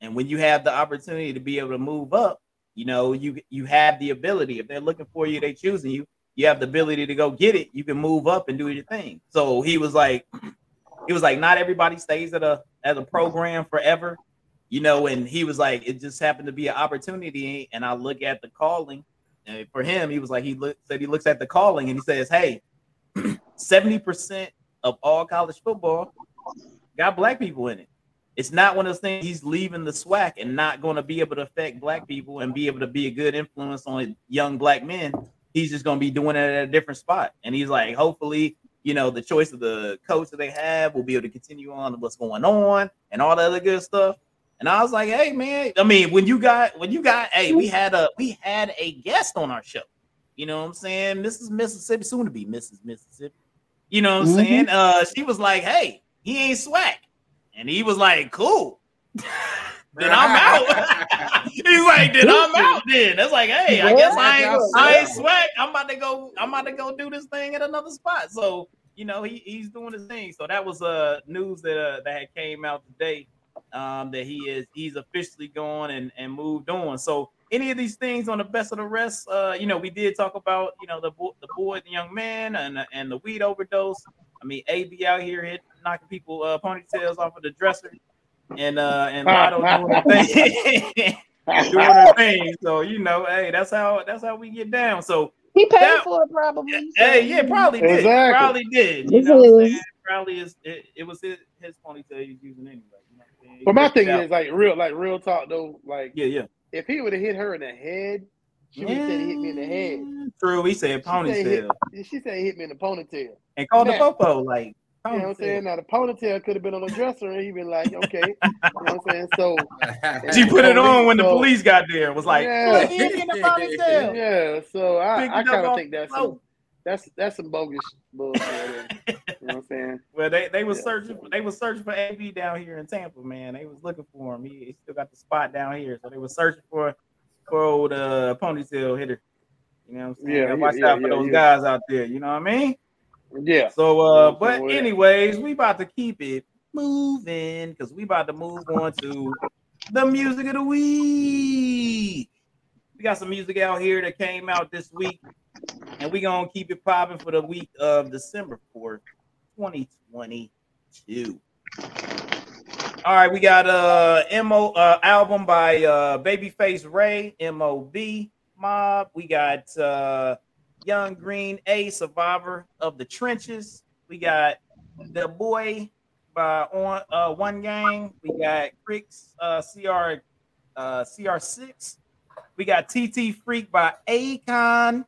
and when you have the opportunity to be able to move up, you know you you have the ability. If they're looking for you, they choosing you. You have the ability to go get it. You can move up and do your thing." So he was like, he was like, not everybody stays at a at a program forever, you know. And he was like, it just happened to be an opportunity, and I look at the calling. And for him, he was like, he look, said he looks at the calling and he says, hey, seventy percent of all college football got black people in it. It's not one of those things he's leaving the SWAC and not going to be able to affect black people and be able to be a good influence on young black men. He's just going to be doing it at a different spot. And he's like, hopefully, you know, the choice of the coach that they have will be able to continue on what's going on and all the other good stuff. And I was like, hey man, I mean, when you got when you got hey, we had a we had a guest on our show. You know what I'm saying? Mrs. Mississippi, soon to be Mrs. Mississippi. You know what I'm Mhm. saying? Uh she was like, hey, he ain't swag. And he was like, cool. then I'm out. He's like, then I'm out. Then that's like, hey, I guess I ain't, I ain't swag. I'm about to go. I'm about to go do this thing at another spot. So you know, he, he's doing his thing. So that was uh news that uh, that had came out today. Um, that he is he's officially gone and and moved on. So any of these things on the best of the rest, uh, you know, we did talk about you know the bo- the boy, the young man, and and the weed overdose. I mean, AB out here hit knocking people uh, ponytails off of the dresser, and uh and Latto doing her thing, doing her thing. So you know, hey, that's how that's how we get down. So He paid That- for it probably. so- hey, yeah, probably did, Exactly. probably did. You know, is- probably is it, it was his, his ponytail he was using anyway. You know what I'm saying? but my thing is like real, like real talk though. Like yeah, yeah. if he would have hit her in the head, she would have said he hit me in the head. True, he said She said, he ponytail hit, she said he hit me in the ponytail. and called the Now- popo like You know what I'm saying? Now the ponytail could have been on the dresser, and he been like, okay. you know what I'm saying? So She put it on when the So- police got there. Was like, Yeah. "Look, he in the ponytail. yeah, so I, I kind of think that's some, that's that's some bogus bullshit. you know what I'm saying? Well, they, they was Yeah. searching they was searching for AB down here in Tampa, man. They was looking for him. He, he still got the spot down here, so they was searching for for old uh, ponytail hitter. You know what I'm saying? Yeah, Gotta yeah, watch yeah, out for those yeah. guys out there. You know what I mean? Yeah. So, uh, but anyways, we about to keep it moving because we about to move on to the music of the week. We got some music out here that came out this week, and we gonna keep it popping for the week of December fourth, 2022. All right, we got uh mo uh album by uh Babyface Ray mob mob. We got uh Young Green A Survivor of the Trenches. We got the boy by on uh one gang. We got Cricks uh CR uh CR6. We got TT Freak by Akon.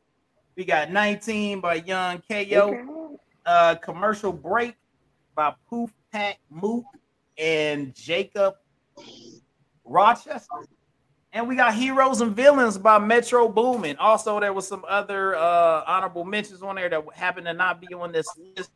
We got 19 by Young KO uh commercial break by Poof Pack Mook and Jacob Rochester. And we got Heroes and Villains by Metro Boomin. Also, there was some other uh honorable mentions on there that happened to not be on this list.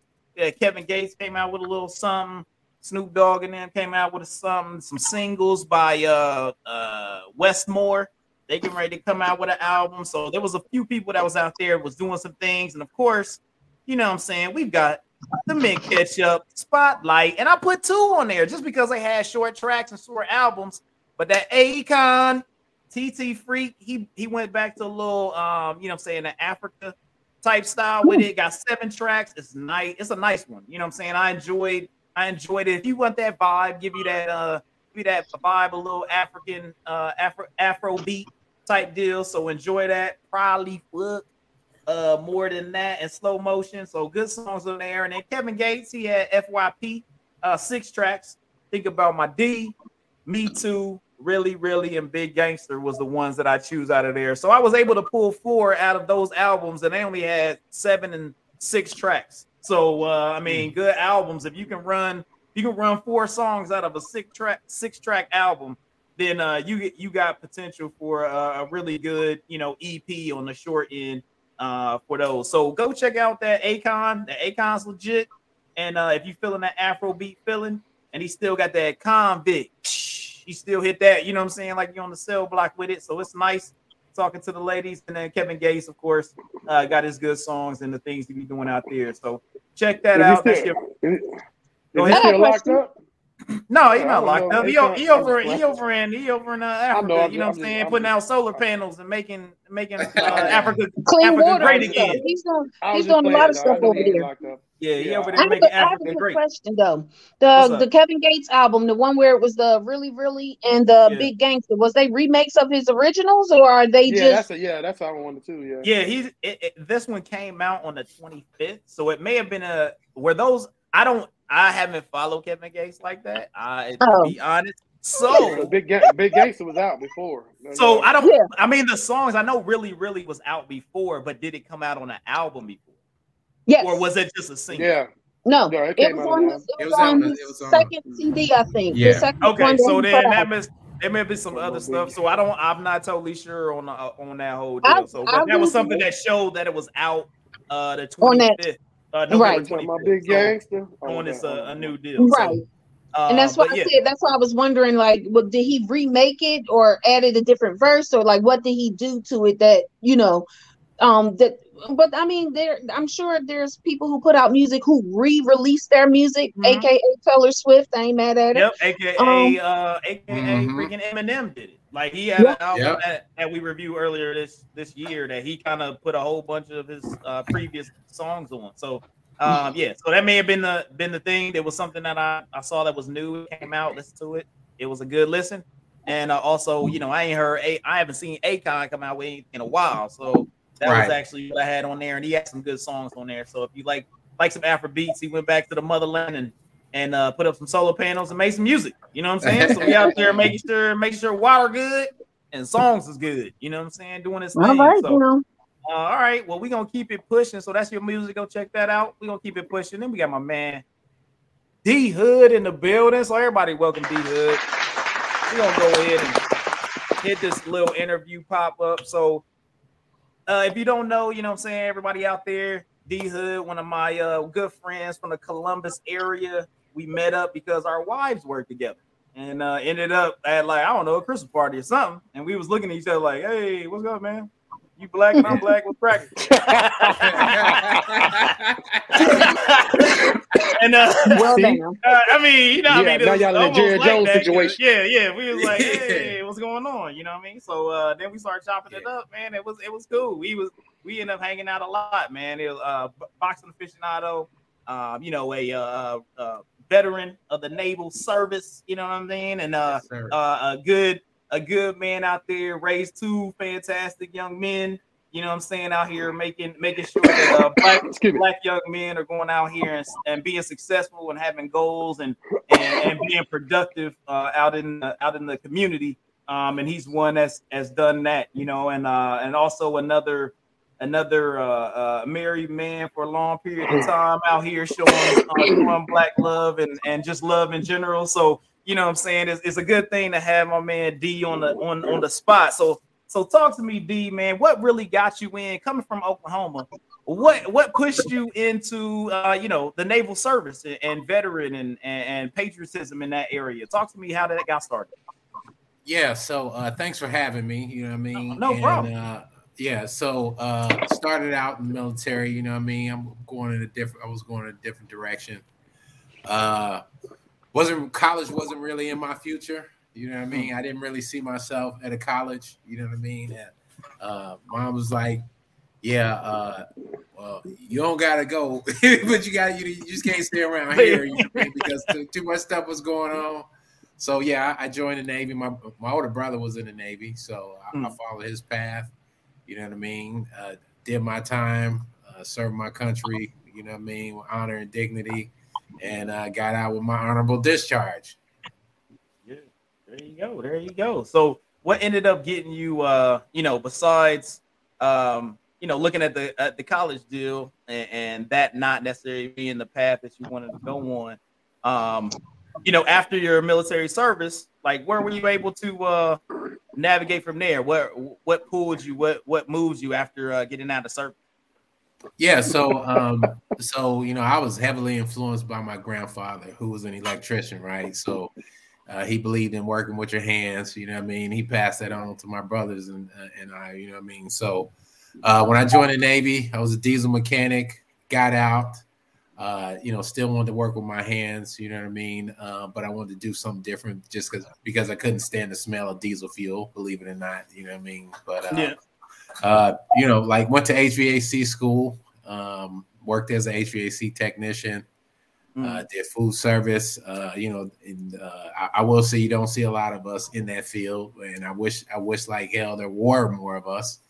Kevin Gates came out with a little something. Snoop Dogg and them came out with a something, some singles by uh uh Westmore. They getting ready to come out with an album. So there was a few people that was out there was doing some things. And of course, you know what I'm saying? We've got the Mint Ketchup Spotlight. And I put two on there just because they had short tracks and short albums. But that Akon, TT Freak, he he went back to a little um, you know what I'm saying, the Africa type style with it. Got seven tracks. It's nice. It's a nice one. You know what I'm saying? I enjoyed I enjoyed it. If you want that vibe, give you that uh give you that vibe, a little African uh Afro Afro beat. type deal. So enjoy that. Probably fuck uh more than that in slow motion. So good songs on there. And then Kevin Gates, he had FYP, uh six tracks. Think about my D, me too, really, really, and Big Gangster was the ones that I choose out of there. So I was able to pull four out of those albums, and they only had seven and six tracks. So uh, I mean, Hmm. good albums. If you can run, you can run four songs out of a six track six track album, then uh, you get you got potential for a, a really good you know EP on the short end uh, for those. So go check out that Akon. The Akon's legit, and uh, if you feeling that Afrobeat feeling, and he still got that convict, he still hit that. You know what I'm saying? Like you're on the cell block with it. So it's nice talking to the ladies, and then Kevin Gates, of course, uh, got his good songs and the things he be doing out there. So check that Is he out. That's still, your is, Go is he ahead. still I got a locked up? no, he's not locked know. up. He, He he over he over in he over in uh, Africa. know, I'm you know what I'm just- saying? I'm Putting out solar panels and making making uh, Africa. Clean Africa water great again. He's doing he's doing a lot of playing, though. I stuff over he ain't there. Locked up. Yeah, Yeah, over I there have, making a, I have a Africa great. question though. The the Kevin Gates album, the one where it was the really really and the Yeah. Big Gangster, was they remakes of his originals or are they Yeah, just that's a, yeah, that's how I wanted to. Yeah. Yeah, he's it, it, this one came out on the 25th, so it may have been a were those. I don't. I haven't followed Kevin Gates like that. I to Oh. be honest. So So Big Ga- Big Gangster was out before. so I don't. Yeah. I mean, the songs I know really really was out before, but did it come out on an album before, yes? or was it just a single? Yeah. no, No, it it was on on his, It it was was on on- his it was on- second CD, I think. Yeah. The second Okay, one so then that out. must there may be some Some other stuff. So I don't. I'm not totally sure on uh, on that whole I- deal. So, but that was something that showed that it was out uh the On that- 25th. Uh, November Right. Talking about 25th. Big So, Gangster. on this uh, oh, a new deal. So, Right. uh, and that's why I yeah. said that's why I was wondering like well did he remake it or added a different verse or like what did he do to it that you know um that but I mean there I'm sure there's people who put out music who re-release their music Mhm. aka Taylor Swift I ain't mad at it Yep, aka Um, uh aka Mhm. freaking Eminem did it. Like he had an album Yep. that, that we reviewed earlier this this year that he kind of put a whole bunch of his uh previous songs on. So um yeah, so that may have been the been the thing. There was something that I, I saw that was new, it came out, listen to it. It was a good listen. And uh, also, you know, I ain't heard a I haven't seen Akon come out with in a while. So that Right. was actually what I had on there, and he had some good songs on there. So if you like like some Afro beats, he went back to the motherland and and uh, put up some solar panels and made some music. You know what I'm saying? So we out there making sure making sure water good and songs is good. You know what I'm saying? Doing this thing. all right so you know uh, all right, well, we're gonna keep it pushing. So that's your music. Go check that out. We're gonna keep it pushing. Then we got my man D Hood in the building. So everybody welcome D Hood. We're gonna go ahead and hit this little interview pop up. So uh if you don't know, you know what I'm saying, everybody out there, D Hood, one of my uh good friends from the Columbus area. We met up because our wives work together. And uh ended up at like, I don't know, a Christmas party or something. And we was looking at each other like, hey, what's up, man? You black and I'm black, what's cracking? and uh, well damn uh, I mean, you know, I Yeah, mean, now y'all in the almost Jerry like Jones that, 'cause- situation. Yeah, yeah. We was like, hey, what's going on? You know what I mean? So uh, then we started chopping it up, man. It was it was cool. We was we ended up hanging out a lot, man. It was uh, boxing aficionado, um, you know, a uh, uh, veteran of the naval service. You know what I mean? And uh, Yes, uh, a good a good man out there, raised two fantastic young men. You know what I'm saying? Out here making making sure that uh, black black young men are going out here and, and being successful and having goals and and, and being productive uh, out in the, out in the community. Um, and he's one that's has done that, you know, and uh, and also another another uh, uh, married man for a long period of time out here showing uh, showing black love and and just love in general. So you know what I'm saying it's, it's a good thing to have my man D on the on on the spot. So so talk to me, D man. What really got you in coming from Oklahoma? What what pushed you into uh, you know the naval service and, and veteran and, and and patriotism in that area? Talk to me how that got started. Yeah, so uh thanks for having me. You know what I mean? no problem. Uh, yeah, so uh started out in the military, you know what I mean? I'm going in a different I was going in a different direction. Uh wasn't college wasn't really in my future, you know what I mean? I didn't really see myself at a college, you know what I mean? And, uh mom was like, Yeah, uh well, you don't gotta go, but you got you, you just can't stay around here, you know what I mean? because too, too much stuff was going on. so yeah, I, I, joined the Navy. My my older brother was in the Navy, so I, mm. I followed his path. You know what I mean? Uh, did my time, uh, served my country. You know what I mean, with honor and dignity, and uh, got out with my honorable discharge. Yeah, there you go. There you go. So, what ended up getting you? Uh, you know, besides, um, you know, looking at the at the college deal and, and that not necessarily being the path that you wanted to go on. Um, you know, after your military service, like where were you able to uh, navigate from there? What what pulled you? What what moves you after uh, getting out of service? Yeah, so um, so you know, I was heavily influenced by my grandfather, who was an electrician, right? So uh, he believed in working with your hands. You know what I mean? He passed that on to my brothers and uh, and I. You know what I mean? So uh, when I joined the Navy, I was a diesel mechanic. Got out uh, you know, still wanted to work with my hands, you know what I mean? Uh, but I wanted to do something different just because because I couldn't stand the smell of diesel fuel, believe it or not, you know what I mean? But uh, yeah. Uh you know, like went to HVAC school, um, worked as an HVAC technician, mm. uh, did food service. Uh, you know, and uh, I, I, will say you don't see a lot of us in that field, and I wish I wish like hell there were more of us.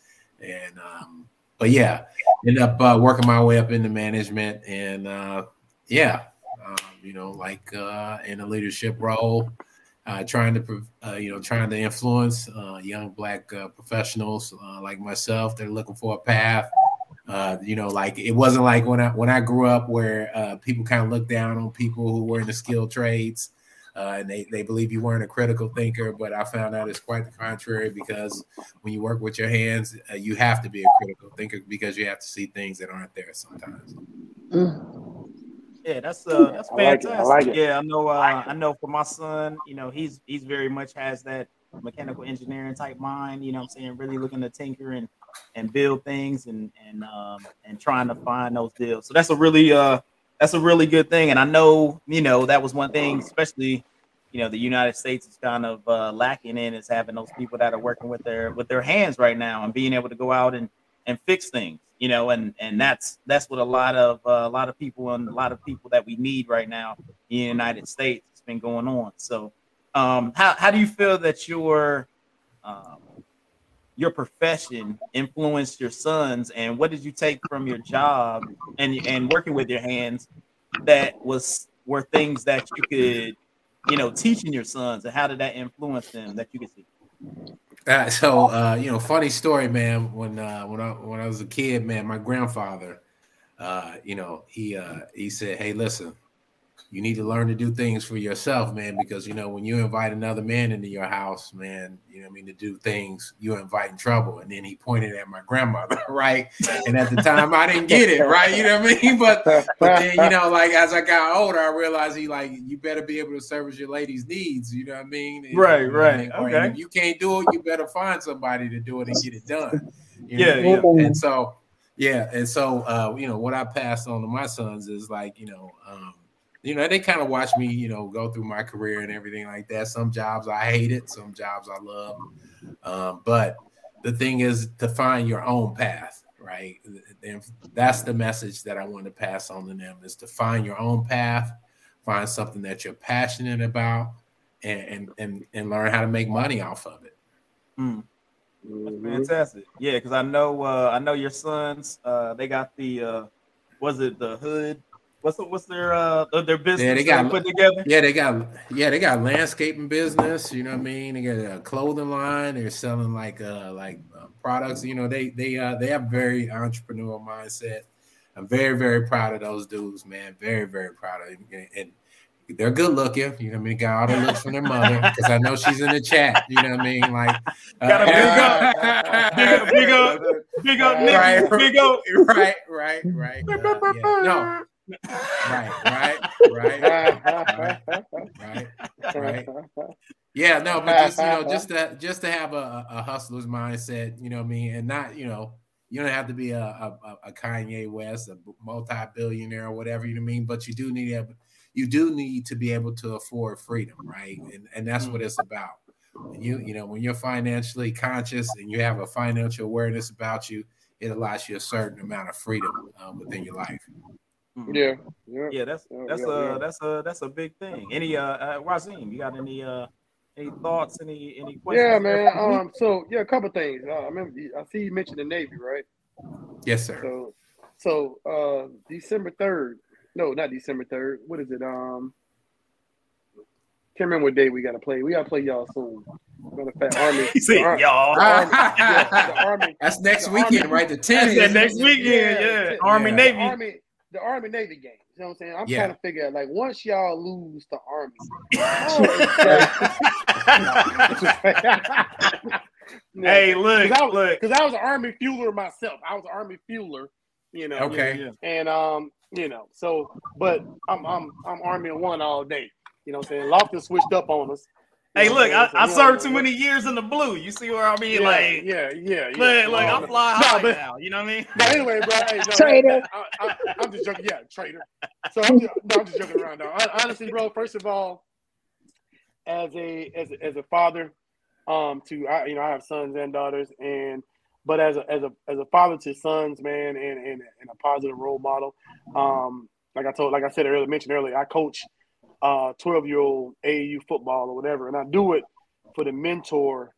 And um, but yeah, ended up uh, working my way up into management, and uh, yeah, um, you know, like uh, in a leadership role, trying to uh, you know trying to influence uh, young black professionals like myself. They're looking for a path. you know, like it wasn't like when I when I grew up where people kind of looked down on people who were in the skilled trades uh, and they, they believe you weren't a critical thinker. But I found out it's quite the contrary because when you work with your hands, uh, you have to be a critical thinker because you have to see things that aren't there sometimes. Mm. Yeah, that's uh, that's fantastic. I like I like yeah, I know. Uh, I know for my son, you know, he's he's very much has that mechanical engineering type mind. You know, I'm saying really looking to tinker and and build things and and um and trying to find those deals. So that's a really uh that's a really good thing. And I know, you know, that was one thing, especially, you know, the United States is kind of uh, lacking in is having those people that are working with their with their hands right now and being able to go out and and fix things, you know, and and that's that's what a lot of uh, a lot of people and a lot of people that we need right now in the United States has been going on. So, um, how how do you feel that your um, your profession influenced your sons and what did you take from your job and and working with your hands that was were things that you could you know teaching your sons and how did that influence them that you could see uh, so uh, you know funny story man. When uh, when I when I was a kid man my grandfather uh, you know he uh, he said hey listen you need to learn to do things for yourself, man, because you know when you invite another man into your house, man, you know I mean to do things, you're inviting trouble. And then he pointed at my grandmother, right? And at the time I didn't get it, right? You know what I mean? But but then you know, like as I got older, I realized he like you better be able to service your lady's needs, you know what I mean? And, right, right. okay. if you can't do it, you better find somebody to do it and get it done. yeah, yeah. And so yeah, and so uh, you know, what I passed on to my sons is like, you know, um, you know, they kind of watch me, you know, go through my career and everything like that. Some jobs I hated, some jobs I love. Um, but the thing is to find your own path, right? And that's the message that I want to pass on to them is to find your own path, find something that you're passionate about, and and and, and learn how to make money off of it. Mm. fantastic. Yeah, because I know uh, I know your sons. Uh, they got the uh, was it the hood What's what's their uh their business? Yeah, they got put together. Yeah, they got yeah they got landscaping business. You know what I mean? They got a clothing line. They're selling like uh like uh, products. You know they they uh they have very entrepreneurial mindset. I'm very very proud of those dudes, man. Very very proud of them. And, and they're good looking. You know what I mean? Got all the looks from their mother because I know she's in the chat. You know what I mean? Like, uh, got a big up, big up, big up, big up, right, big up, right, right, right. Uh, yeah. No, right, right, right, right, right. Yeah, no, but just you know, just to just to have a, a hustler's mindset, you know what I mean, and not you know, you don't have to be a a, a Kanye West, a multi-billionaire or whatever, you know what I mean, but you do need to have, you do need to be able to afford freedom, right? And and that's what it's about. you you know, when you're financially conscious and you have a financial awareness about you, it allows you a certain amount of freedom um, within your life. Mhm. Yeah, yeah. Yeah, that's Yeah, that's yeah, a yeah. that's a that's a big thing. Any uh, uh Razim, you got any uh any thoughts, any any questions? Yeah, man. for? Um, so yeah, a couple things. Uh, I remember I see you mentioned the Navy, right? Yes, sir. So, so uh, December third. No, not December third. What is it? Um, can't remember what day we got to play. We got to play y'all soon. Matter of fact, Army. he said, the Ar- y'all. the Army, yeah, the Army. That's next the weekend, Army- right? The That's 10th. that next weekend, yeah. Yeah. Army Yeah. Navy. The Army, Navy game. You know what I'm saying? I'm Yeah. trying to figure out like once y'all lose the Army. hey, look, Because I, was- look. 'cause I was an Army fueler myself. I was an Army fueler, you know. Okay. And um, you know, so but I'm I'm I'm Army one all day. You know what I'm saying? Lofton switched up on us. You Hey, look, I, I'm saying? I So, served too many years in the blue. You see where I mean? Yeah, like, yeah, yeah, yeah. look, look, Um, I'm flying no, high but- now. You know what I mean? But anyway, bro, hey, no, Traitor. I, I, I'm just joking. Yeah, traitor. So I'm just, no, I'm just joking around. Now, Hon- honestly, bro. First of all, as a as a, as a father, um, to I, you know, I have sons and daughters, and but as a as a as a father to sons, man, and and, and a positive role model. Um, like I told, like I said earlier, mentioned earlier, I coach uh 12 year old AAU football or whatever, and I do it for the mentor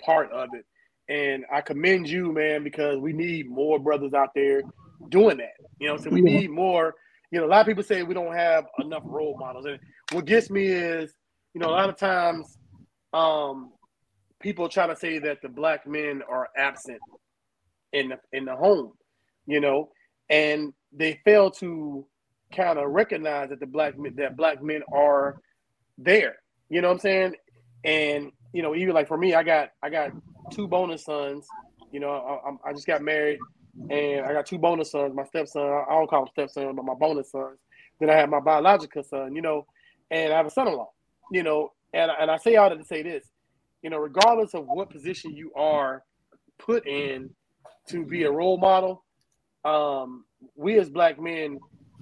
part of it. And I commend you, man, because we need more brothers out there doing that. You know, so we Yeah. need more. You know, a lot of people say we don't have enough role models, and what gets me is, you know, a lot of times, um, people try to say that the black men are absent in the in the home, you know, and they fail to kind of recognize that the black men that black men are there. You know what I'm saying? And you know, even like for me, I got I got two bonus sons. You know, I, I'm- just got married, and I got two bonus sons. My stepson, I I don't call them stepson, but my bonus sons. Then I have my biological son. You know, and I have a son-in-law. You know, and and I say all that to say this. You know, regardless of what position you are put in to be a role model, um, we as black men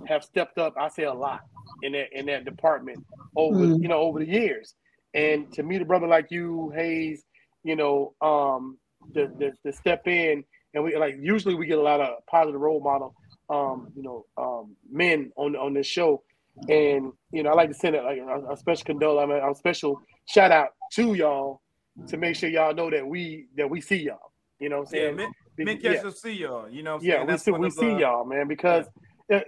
have stepped up. I say a lot in that in that department over Mm. you know over the years. And to meet a brother like you, Hayes, you know, um, to, to, to step in and we like usually we get a lot of positive role model, um, you know, um, men on on this show. And you know, I like to send it like a, a special condole, I mean, a special shout out to y'all to make sure y'all know that we that we see y'all. You know what I'm Yeah, saying? men, Be- men yeah. catch will see y'all. You know what I'm Yeah, saying? we That's see we of see y'all, man, because yeah,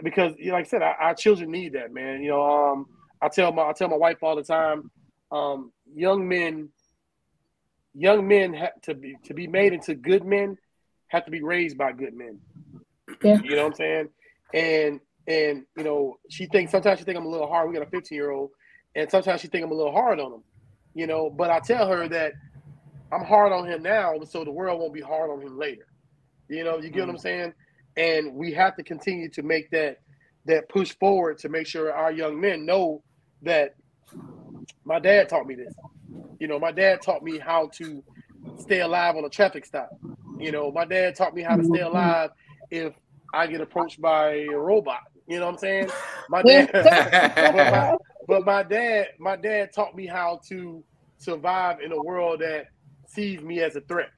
because you know, like I said, our, our children need that, man. You know, um, I tell my I tell my wife all the time, um, young men, young men have to be to be made into good men, have to be raised by good men. Yeah. You know what I'm saying? And and you know, she thinks sometimes she think I'm a little hard. We got a 15 year old, and sometimes she think I'm a little hard on him. You know, but I tell her that I'm hard on him now, so the world won't be hard on him later. You know, you get what I'm saying? And we have to continue to make that that push forward to make sure our young men know that my dad taught me this. You know, my dad taught me how to stay alive on a traffic stop. You know, my dad taught me how to stay alive if I get approached by a robot. You know what I'm saying? My dad but, my, but my dad, my dad taught me how to survive in a world that sees me as a threat.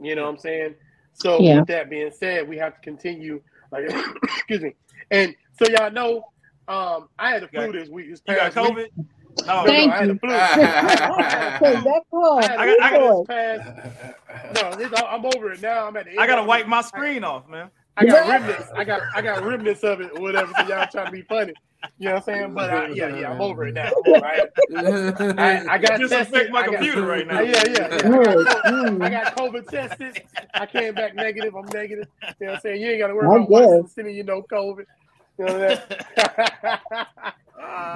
You know what I'm saying? So Yeah. with that being said, we have to continue. Like, excuse me. And so y'all know, um, I had the flu this week. This You got past week. COVID? No, No, no, I had the flu. Take that call. I had I got- I got- this past. No, this, I'm over it now. I'm at the. I gotta wipe my screen off, man. I got Yeah. remnants. I got I got remnants of it or whatever. So y'all trying to be funny. You know what I'm saying? But uh, yeah, yeah, I'm over it now. I'm over it. I, I got Just tested. affect my I got- computer right now. Yeah, yeah, yeah. I got, Mm. I got COVID tested. I came back negative. I'm negative. You know what I'm saying? You ain't got to worry I about Washington sending you no COVID. You know that?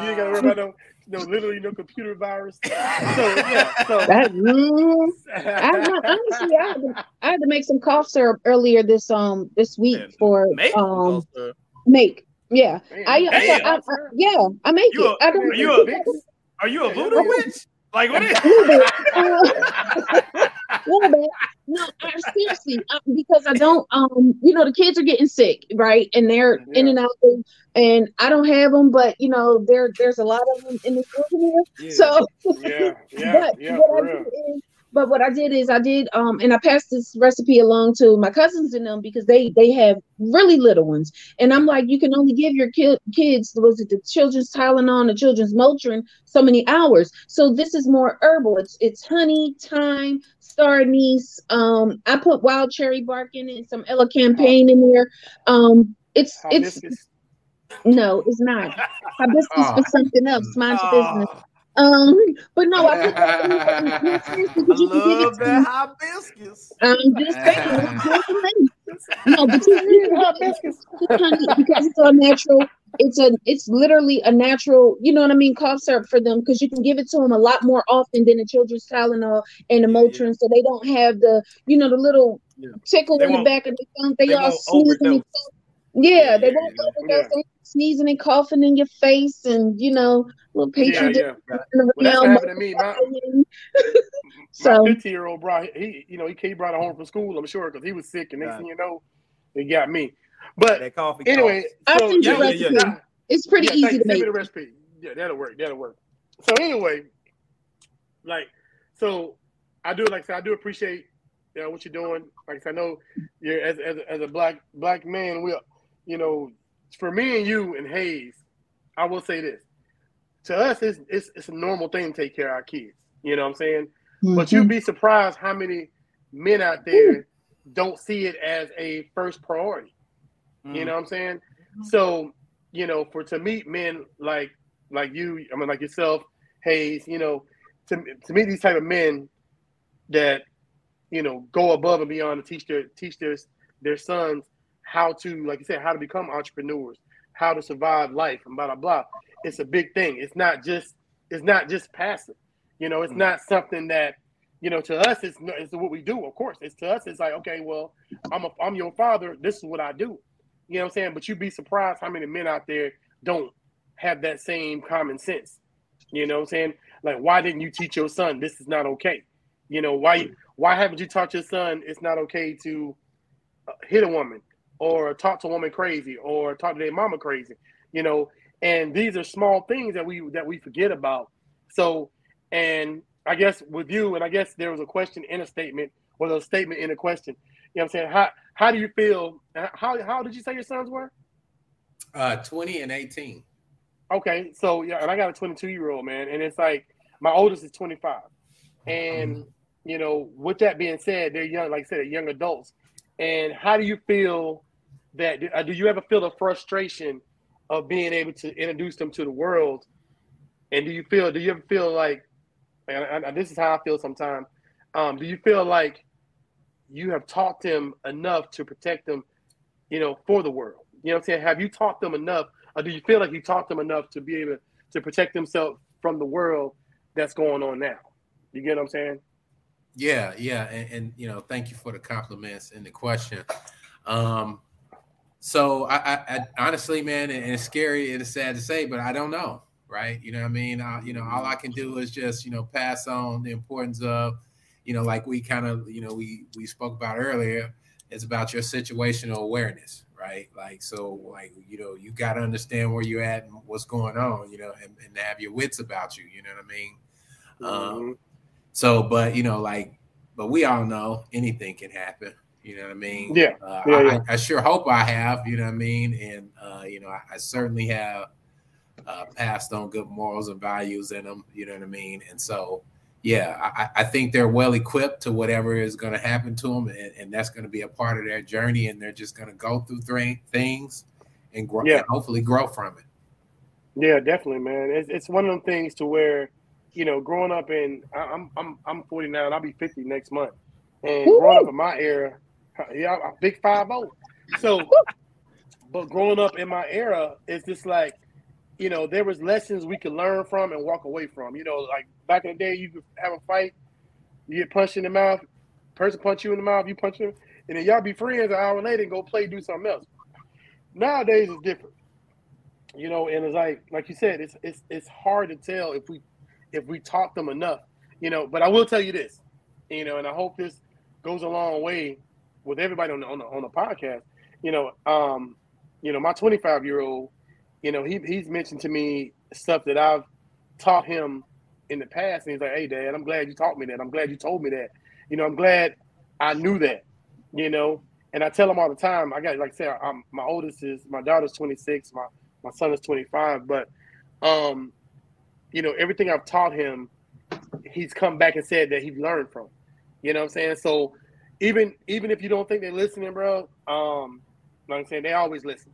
you ain't got to worry about no, no literally no computer virus. So yeah, so That, mm, I, honestly, I had, to, I had to make some cough syrup earlier this um this week Man, for Maybe. um make. Yeah, Man, I, you I. I, I- yeah, I make You it. a- I don't. are you a- Big- Are you a voodoo witch? Like what is? Uh, little bit. No, I, seriously, uh, because I don't. Um, you know, the kids are getting sick, right? And they're in and out, and I don't have them. But you know, there there's a lot of them in the room here. Yeah. So, Yeah, yeah, but yeah, what I do is but what I did is I did um and I passed this recipe along to my cousins and them because they they have really little ones. And I'm like you can only give your ki- kids was it the children's Tylenol the children's Motrin so many hours. So this is more herbal. It's it's honey thyme star anise um I put wild cherry bark in it some elecampane in there. Um it's it's no it's not. Hibiscus Oh. for something else. Mind your business. Oh, um but no I put I because you it love to that hibiscus. I'm just saying, it's just amazing. no, but you, you can get Hibiscus. because it's a natural. It's a, it's literally a natural. You know what I mean? Cough syrup for them because you can give it to them a lot more often than the children's Tylenol and the Yeah, Motrin, so they don't have the, you know, the little Yeah. tickle They in the back of the tongue. They, they all won't. And, yeah, Yeah, they yeah, won't yeah. overdose. They sneezing and coughing in your face, and you know, little Yeah, patron yeah. running Well, that's what happened to me. My, So- my 15 year old bro, he, you know, he, he brought it home from school, I'm sure, because he was sick, and next Got thing you know, it got me. But That coffee. anyway, I'll so send you the yeah, recipe. yeah, It's pretty yeah, easy thank- to send make. me the recipe. Yeah, that'll work. That'll work. So anyway, like, so I do like I said, I do appreciate you know, what you're doing. Like I said, I know you're as as a, as a black black man. We, you know, for me and you and Hayes, I will say this: to us, it's it's, it's a normal thing to take care of our kids. You know what I'm saying? But Mm-hmm. you'd be surprised how many men out there don't see it as a first priority. Mm. You know what I'm saying? So, you know, for to meet men like like you, I mean like yourself, Hayes, you know, to to meet these type of men that, you know, go above and beyond to teach their teach their their sons how to, like you said, how to become entrepreneurs, how to survive life and blah blah blah. It's a big thing. It's not just it's not just passive. You know, it's Mm. not something that you know, to us, it's, it's what we do. Of course, it's to us. It's like, okay, well, I'm a, I'm your father. This is what I do. You know what I'm saying? But you'd be surprised how many men out there don't have that same common sense. You know what I'm saying? Like, why didn't you teach your son this is not okay? You know, why why haven't you taught your son it's not okay to uh, hit a woman or talk to a woman crazy or talk to their mama crazy? You know, and these are small things that we that we forget about. So, and I guess with you, and I guess there was a question in a statement or a statement in a question. You know what I'm saying? How how do you feel? How how did you say your sons were? Uh, 20 and 18. Okay, so yeah, and I got a 22 year old man, and it's like my oldest is 25, and you know, with that being said, they're young, like I said, they're young adults. And how do you feel that? Uh, do you ever feel the frustration of being able to introduce them to the world? And do you feel? Do you ever feel like? And, and this is how I feel sometimes. Um, do you feel like you have taught them enough to protect them, you know, for the world? You know what I'm saying? Have you taught them enough, or do you feel like you taught them enough to be able to protect themselves from the world that's going on now? You get what I'm saying? Yeah, yeah, and, and you know, thank you for the compliments and the question. Um, so I, I, I honestly, man, and it's scary and it's sad to say, but I don't know, right? You know I mean? Uh, you know, all I can do is just you know pass on the importance of, you know, like we kind of you know we we spoke about earlier. It's about your situational awareness, right? Like so, like you know, you got to understand where you're at and what's going on, you know, and, and have your wits about you. You know what I mean? Um, so, but you know, like, but we all know anything can happen. You know what I mean? Yeah, Uh, yeah, I, yeah. I, sure hope I have. You know what I mean? And uh, you know, I, I certainly have uh, passed on good morals and values in them. You know what I mean? And so, yeah, I, I think they're well equipped to whatever is going to happen to them, and, and that's going to be a part of their journey. And they're just going to go through th- things and grow, Yeah. and hopefully grow from it. Yeah, definitely, man. It's, it's one of them things to where, you know, growing up in I'm I'm I'm 49. I'll be 50 next month, and Woo-hoo. growing up in my era, yeah, I'm big five zero. So, but growing up in my era, it's just like, you know, there was lessons we could learn from and walk away from. You know, like back in the day, you could have a fight, you get punched in the mouth, person punch you in the mouth, you punch him, and then y'all be friends an hour later and go play, do something else. Nowadays, it's different you know and it's like like you said it's it's it's hard to tell if we if we taught them enough you know but i will tell you this you know and i hope this goes a long way with everybody on the on the, on the podcast you know um you know my 25 year old you know he, he's mentioned to me stuff that i've taught him in the past, and he's like, "Hey, Dad, I'm glad you taught me that. I'm glad you told me that. You know, I'm glad I knew that. You know." And I tell him all the time. I got like I said, I'm, my oldest is my daughter's 26, my my son is 25, but um, you know, everything I've taught him, he's come back and said that he learned from. You know what I'm saying? So even even if you don't think they're listening, bro, um, like I'm saying, they always listen.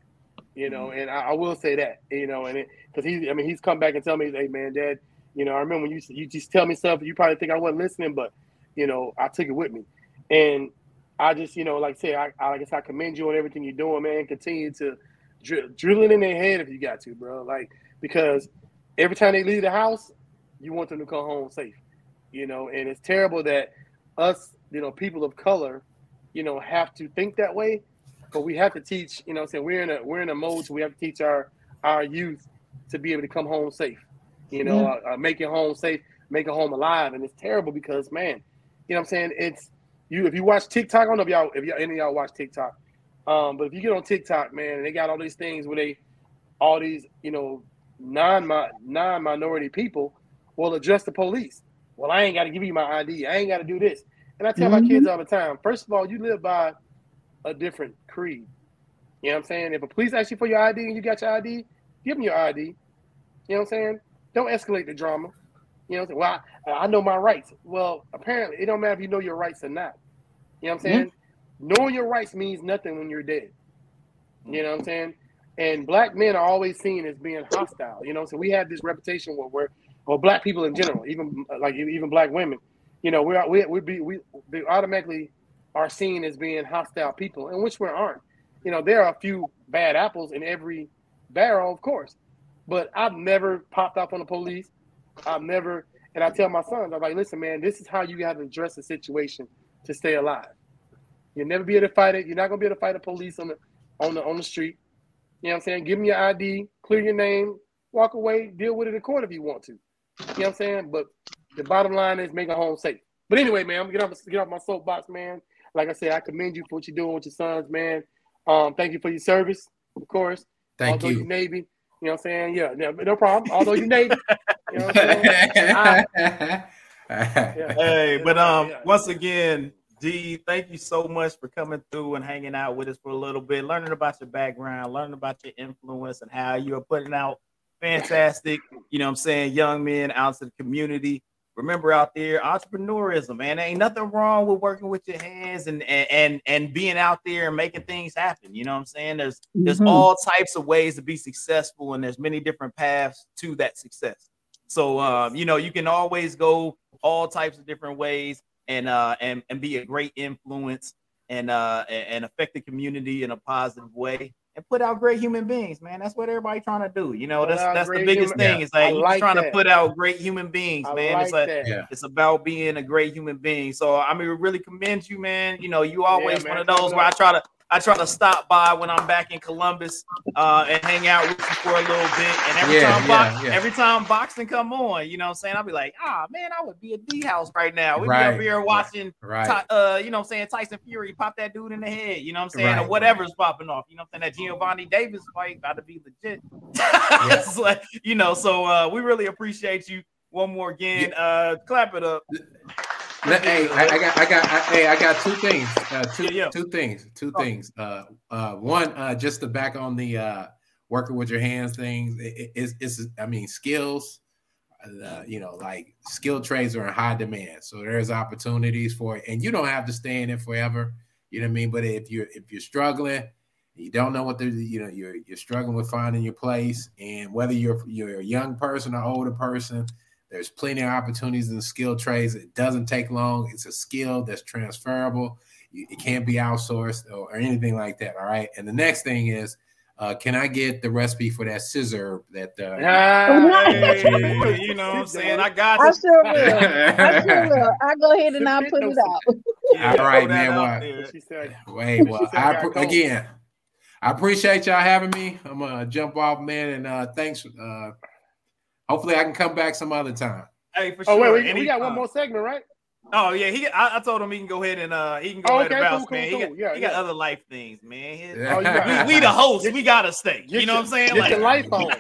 You know, and I, I will say that, you know, and because he, I mean, he's come back and tell me, hey man, Dad, you know, I remember when you you just tell me stuff, you probably think I wasn't listening, but you know, I took it with me, and I just, you know, like I said, I, I, guess I commend you on everything you're doing, man. Continue to drill, drill it in their head if you got to, bro. Like because every time they leave the house, you want them to come home safe, you know. And it's terrible that us, you know, people of color, you know, have to think that way. But we have to teach, you know, saying we're in a we're in a mode, so we have to teach our our youth to be able to come home safe, you know, mm-hmm. uh, uh, make it home safe, make it home alive. And it's terrible because, man, you know, what I'm saying it's you if you watch TikTok, I don't know if y'all if y'all, any of y'all watch TikTok, um, but if you get on TikTok, man, they got all these things where they all these you know non non minority people will address the police. Well, I ain't got to give you my ID. I ain't got to do this. And I tell mm-hmm. my kids all the time. First of all, you live by a different creed. You know what I'm saying? If a police ask you for your ID and you got your ID, give them your ID. You know what I'm saying? Don't escalate the drama. You know, well, I, I, know my rights. Well, apparently, it don't matter if you know your rights or not. You know what I'm saying? Mm-hmm. Knowing your rights means nothing when you're dead. You know what I'm saying? And black men are always seen as being hostile. You know, so we have this reputation where we're, or black people in general, even like even black women, you know, we're we we be we they automatically are seen as being hostile people, and which we aren't. You know, there are a few bad apples in every barrel, of course, but I've never popped off on the police. I've never, and I tell my sons, I'm like, listen, man, this is how you have to address the situation to stay alive. You'll never be able to fight it. You're not gonna be able to fight the police on the on the on the street. You know what I'm saying? Give them your ID, clear your name, walk away, deal with it in court if you want to. You know what I'm saying? But the bottom line is make a home safe. But anyway, man, I'm gonna get off get off my soapbox, man. Like I said, I commend you for what you're doing with your sons, man. Um, thank you for your service, of course. Thank Although you. Navy, you know what I'm saying? Yeah, no, no problem. Although you Navy, you know what I'm saying? I, yeah. Hey, but um, yeah. once again, D, thank you so much for coming through and hanging out with us for a little bit, learning about your background, learning about your influence and how you're putting out fantastic, you know I'm saying, young men out to the community. Remember out there, entrepreneurism, man. There ain't nothing wrong with working with your hands and and and being out there and making things happen. You know what I'm saying? There's mm-hmm. there's all types of ways to be successful, and there's many different paths to that success. So um, you know, you can always go all types of different ways and uh and, and be a great influence and uh and affect the community in a positive way and put out great human beings, man. That's what everybody trying to do. You know, that's that's the biggest human, thing. Yeah. It's like, like trying that. to put out great human beings, I man. Like it's like it's about being a great human being. So I mean, we really commend you, man. You know, you always yeah, one of those where I try to I try to stop by when I'm back in Columbus uh, and hang out with you for a little bit. And every yeah, time yeah, yeah. every time boxing come on, you know what I'm saying? I'll be like, ah man, I would be at D house right now. We'd right. be up here watching right. uh, you know what I'm saying, Tyson Fury pop that dude in the head, you know what I'm saying? Right. Or whatever's popping off. You know what I'm saying? That Gervonta Davis fight about to be legit. it's like, you know, so uh, we really appreciate you one more again. Uh clap it up. Hey, I, I, got, I got, I, hey, I got two things, uh, two, yeah, yeah. two things, two oh. things. Uh, uh, one, uh, just to back on the uh, working with your hands things. It, it's, it's, I mean, skills. Uh, you know, like skilled trades are in high demand, so there's opportunities for it, and you don't have to stay in it forever. You know what I mean? But if you're if you're struggling, you don't know what the you know you're you're struggling with finding your place, and whether you're you're a young person or older person, there's plenty of opportunities in the skill trades. It doesn't take long. It's a skill that's transferable. It can't be outsourced or, anything like that. All right. And the next thing is, uh, can I get the recipe for that scissor that uh, hey, you know what I'm saying? I got It. I sure will. I sure will. I go ahead and I'll put it out. Yeah, All right, man. Well, wait, well, I, again, I appreciate y'all having me. I'm gonna jump off, man, and uh, thanks uh, Hopefully, I can come back some other time. Hey, for sure. Oh wait, we, we got one more segment, right? Oh yeah, he. I, I, told him he can go ahead and uh he can go oh, ahead and bounce, cool, man. Cool, he got, yeah, he got other life things, man. His, oh, we, we, the host, we gotta stay. You know what I'm saying? Get like, your life on.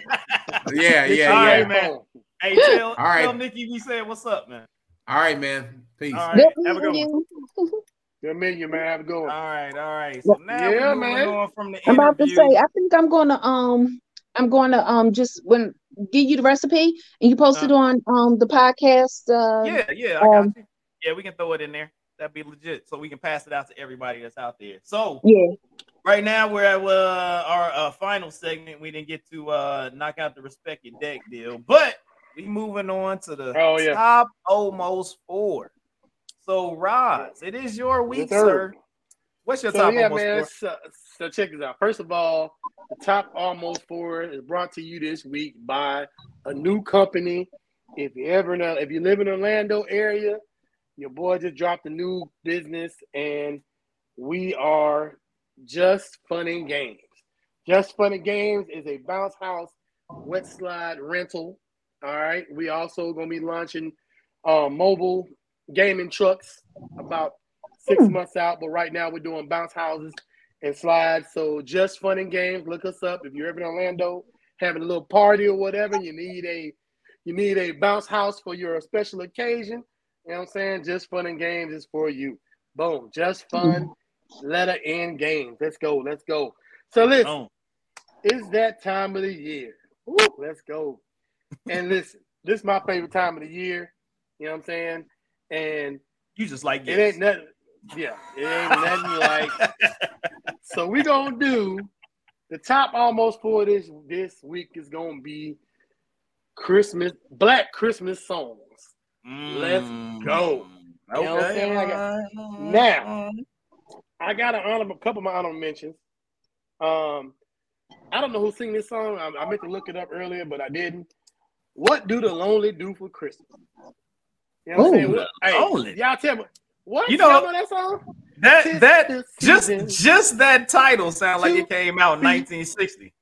yeah, yeah, yeah. All right, man. Hey, tell, All right. tell Nikki we said what's up, man. All right, man. Peace. All right. Good Have a good meeting one. you. Good menu, man. Have a good one. All right, all right. So now Yeah, we're moving man. on from the I'm about to say, I think I'm gonna um I'm gonna um just when give you the recipe and you post it on um the podcast. Uh yeah, yeah, I got um, you. Yeah, we can throw it in there. That'd be legit. So we can pass it out to everybody that's out there. So yeah. right now we're at uh, our uh, final segment. We didn't get to uh, knock out the respect your deck deal, but we moving on to the Oh, yeah. top almost four. So Roz, it is your week, sir. sir. What's your So top yeah, almost man. four? So, so check this out. First of all, the top almost four is brought to you this week by a new company. If you ever know, if you live in Orlando area, your boy just dropped a new business, and we are just fun and games. Just fun and games is a bounce house wet slide rental. All right. We also gonna be launching uh, mobile gaming trucks about six months out, but right now we're doing bounce houses and slides. So just fun and games. Look us up if you're ever in Orlando having a little party or whatever. You need a you need a bounce house for your special occasion. You know what I'm saying? Just fun and games is for you. Boom. Just fun. Letter N games. Let's go. Let's go. So listen, Oh, it's that time of the year. Let's go. And listen, this is my favorite time of the year. You know what I'm saying? And you just like it ain't nothing. Yeah, it ain't nothing like. So we gonna do the top almost for this this week is gonna be Christmas Black Christmas songs. Let's go. You know what I'm saying? I got- Now. I got an honorable couple of my honorable mentions. Um, I don't know who sing this song. I, I meant to look it up earlier, but I didn't. What do the lonely do for Christmas? You know what I'm saying? What- hey, Lonely. y'all tell me. What? You You know- know, that song? that Tis that the just season. just that title sound like it came out in 1960.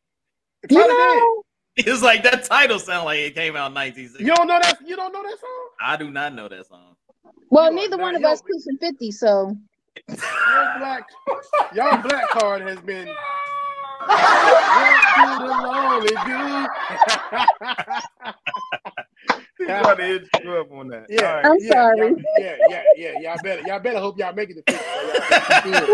It You know, It's like that title sound like it came out in 1960. You don't know that? You don't know that song? I do not know that song. well, You neither one of yo, us pushing 50, so Your black, y'all black card has been. What do the lonely do? He tried to hit you up on that. Yeah, All right. I'm yeah, sorry. y'all- Yeah, yeah, yeah. Y'all better, y'all better hope y'all make it to 50. y'all can do it.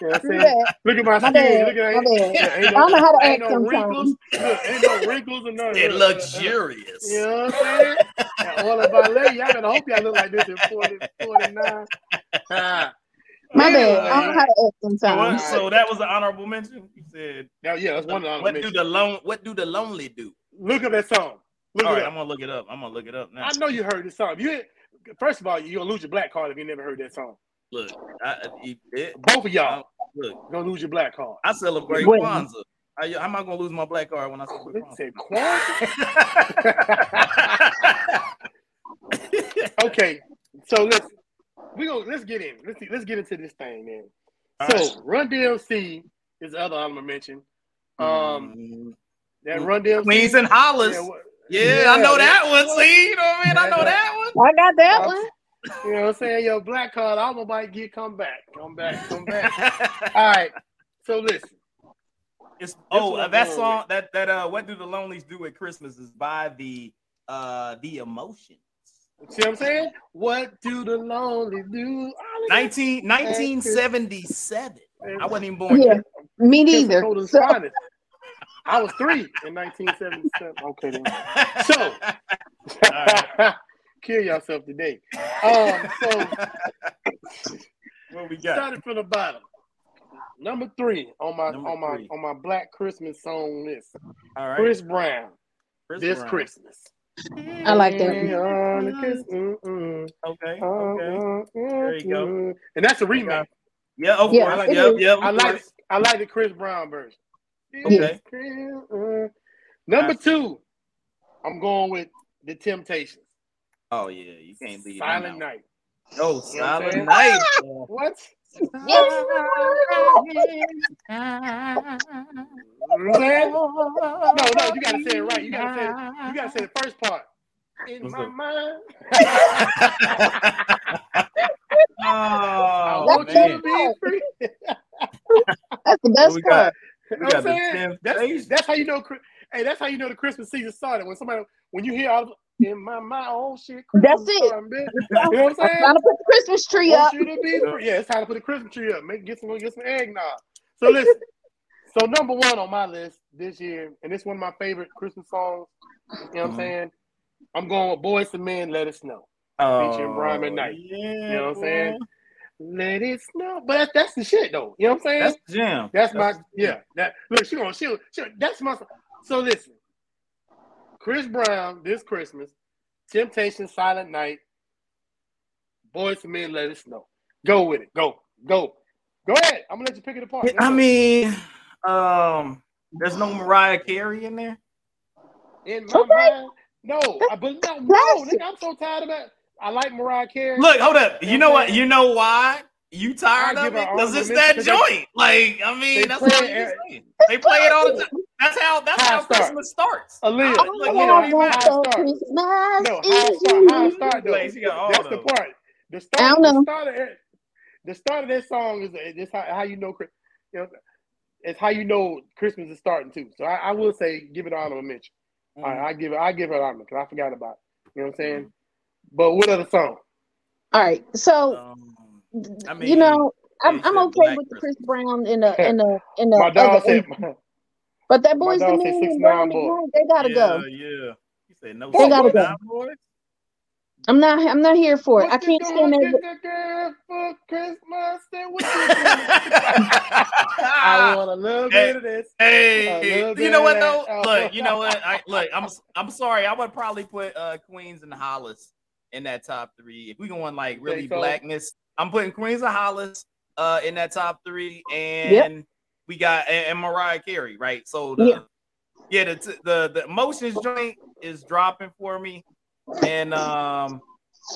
You know what I'm saying? yeah, Look at my my skin. bad, Look at my bad. yeah, ain't I don't know how to act no sometimes. wrinkles. Look, ain't no wrinkles and nothing. It luxurious. You know what I'm saying? And all of our ladies, y'all better hope y'all look like this in 40, 49. Ah. My Anyway, bad. I don't know how to act So, what- sometimes. so that was an honorable mention. You said, Yeah, yeah, that's one of the what do the lone what do the lonely do? Look up that song. Look All it right, up. I'm gonna look it up. I'm gonna look it up now. I know you heard this song. You first of all, you're gonna lose your black card if you never heard that song. Look, I, it, it, Both of y'all look, gonna lose your black card. I celebrate Wait. Kwanzaa. How, you- how am I gonna lose my black card when I celebrate They said Kwanzaa. Kwanzaa? okay, so let's we go. Let's get in. Let's see, let's get into this thing, man. All So right. Run DMC is the other honorable mention. Um, Mm, that Run DMC. Queens and Hollis. Yeah, what- Yeah, Yeah, I know that one. See, you know what I mean? I know that one. I got that one. You know what I'm saying? Your black card, I'm about to get come back, come back, come back. All right. So listen, It's oh one uh, that going song that that uh what do the lonelies do at Christmas is by the uh the emotion. see what I'm saying? What do the lonely do? 19, 1977. I wasn't even born Yeah, yet. me neither. So, Finest. I was three in 1977. Okay, then. So, right. kill yourself today. Um, so what we got? started from the bottom. Number three on my Number on my three. on my Black Christmas song list. All right. Chris Brown. Chris this Brown. Christmas. I like that. On Okay. Okay. There you go. And that's a remake. Yeah. Of Yeah, course. like- yep. is. Yep. I like course. I like the Chris Brown version. Okay. This Chris-. Number two, I'm going with the Temptations. Oh yeah, you can't leave. them Silent out. Night. Oh, You know Silent? Night. What? yes. What No, no, you gotta say it right. You gotta say it. You gotta say the first part. In What's my up? mind, I oh want you oh, man. to be free. That's the best we got? Part. You know what I'm saying? That's, that's how you know. Hey, that's how you know the Christmas season started. When somebody, when you hear all, in my my own shit. That's it. time, bitch. You know what I'm I'm saying? trying to put the Christmas tree up. you to be. Yeah, it's time to put the Christmas tree up. Make get some get some eggnog. So listen. so number one on my list this year, and it's one of my favorite Christmas songs. You know what I'm Mhm. saying? I'm going with Boyz II Men, Let It Snow. Oh, Featuring Brian McKnight. Yeah, You know what I'm saying? Boy. Let it snow. But that's, that's the shit though. You know what I'm saying? That's the jam. That's my the yeah. That look, she gonna she, she that's my so listen. Chris Brown this Christmas, Temptation, Silent Night, Boyz II Men, Let It Snow. Go with it. Go. Go. Go ahead. I'm gonna let you pick it apart. Let's I go. mean, um, there's no Mariah Carey in there. in my Okay. mind, no, I, but no, no, nigga, I'm so tired of that. I like Mariah Carey. Look, hold up. You know what? You know why? You tired of it? Because it's that mention 'cause they- joint. Like, I mean, that's what it I'm saying. They play it all the time. That's how that's High how start. Christmas starts. Aaliyah, Like, Aaliyah, it don't even high start. Christmas No, high start, high start though. Like, she got all That's of the part. The I start, don't the know. start of it, the start of that song is is how, how you know, Chris- you know, it's how you know Christmas is starting too. So I, I will say, give it honorable mention. Mm-hmm. All right, I give it, I give it honor because I forgot about it. You know what I'm saying? But what other song? All right. So Um, I you know, I'm, I'm okay with the Chris Brown and the and the and the My dog other said, but that boys the dog said 6ix9ine and Brian boy. They gotta yeah, go. yeah. He said no. They gotta go. Boys. I'm not I'm not here for it. I What you can't stand gonna that. get the girl for Christmas? Say what you I want a little Hey, bit of this. Hey, you know what though? of. Look, you know what? I look. I'm I'm sorry. I would probably put uh Queens and Hollis in that top three. If we going like really so? blackness, I'm putting Queens of Hollis uh in that top three, and we got and, and Mariah Carey, right? So the Yeah. yeah, the the the emotions joint is dropping for me, and um,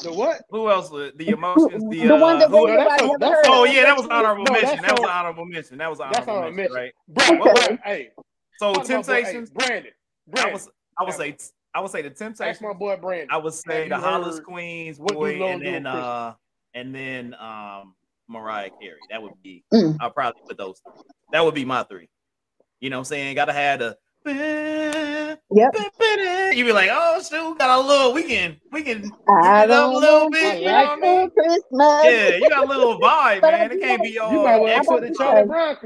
The what? who else? The the emotions, the, The uh, one that who- No, that's everybody a- that's heard. Oh yeah, that was honorable No, mention. That was an honorable mention. That was an That's honorable honorable mention, mention. right? Bro, Okay. Bro, hey, So talk about boy- Temptations. Hey, Brandon. I Brandon. was I would say I would say the Ask Temptations. my boy Brandon. I would say the you Hollis heard Queens What Do boy, and then uh and then um Mariah Carey. That would be Mm. I'll probably put those three. That would be my three. You know what I'm saying? Gotta have the Yep. you be like, oh shoot, got a little we can we can I it up a little bit, you you know what I mean? Christmas. Yeah, you got a little vibe, man. It can't be all You might well I'm put about the to Charlie Brown.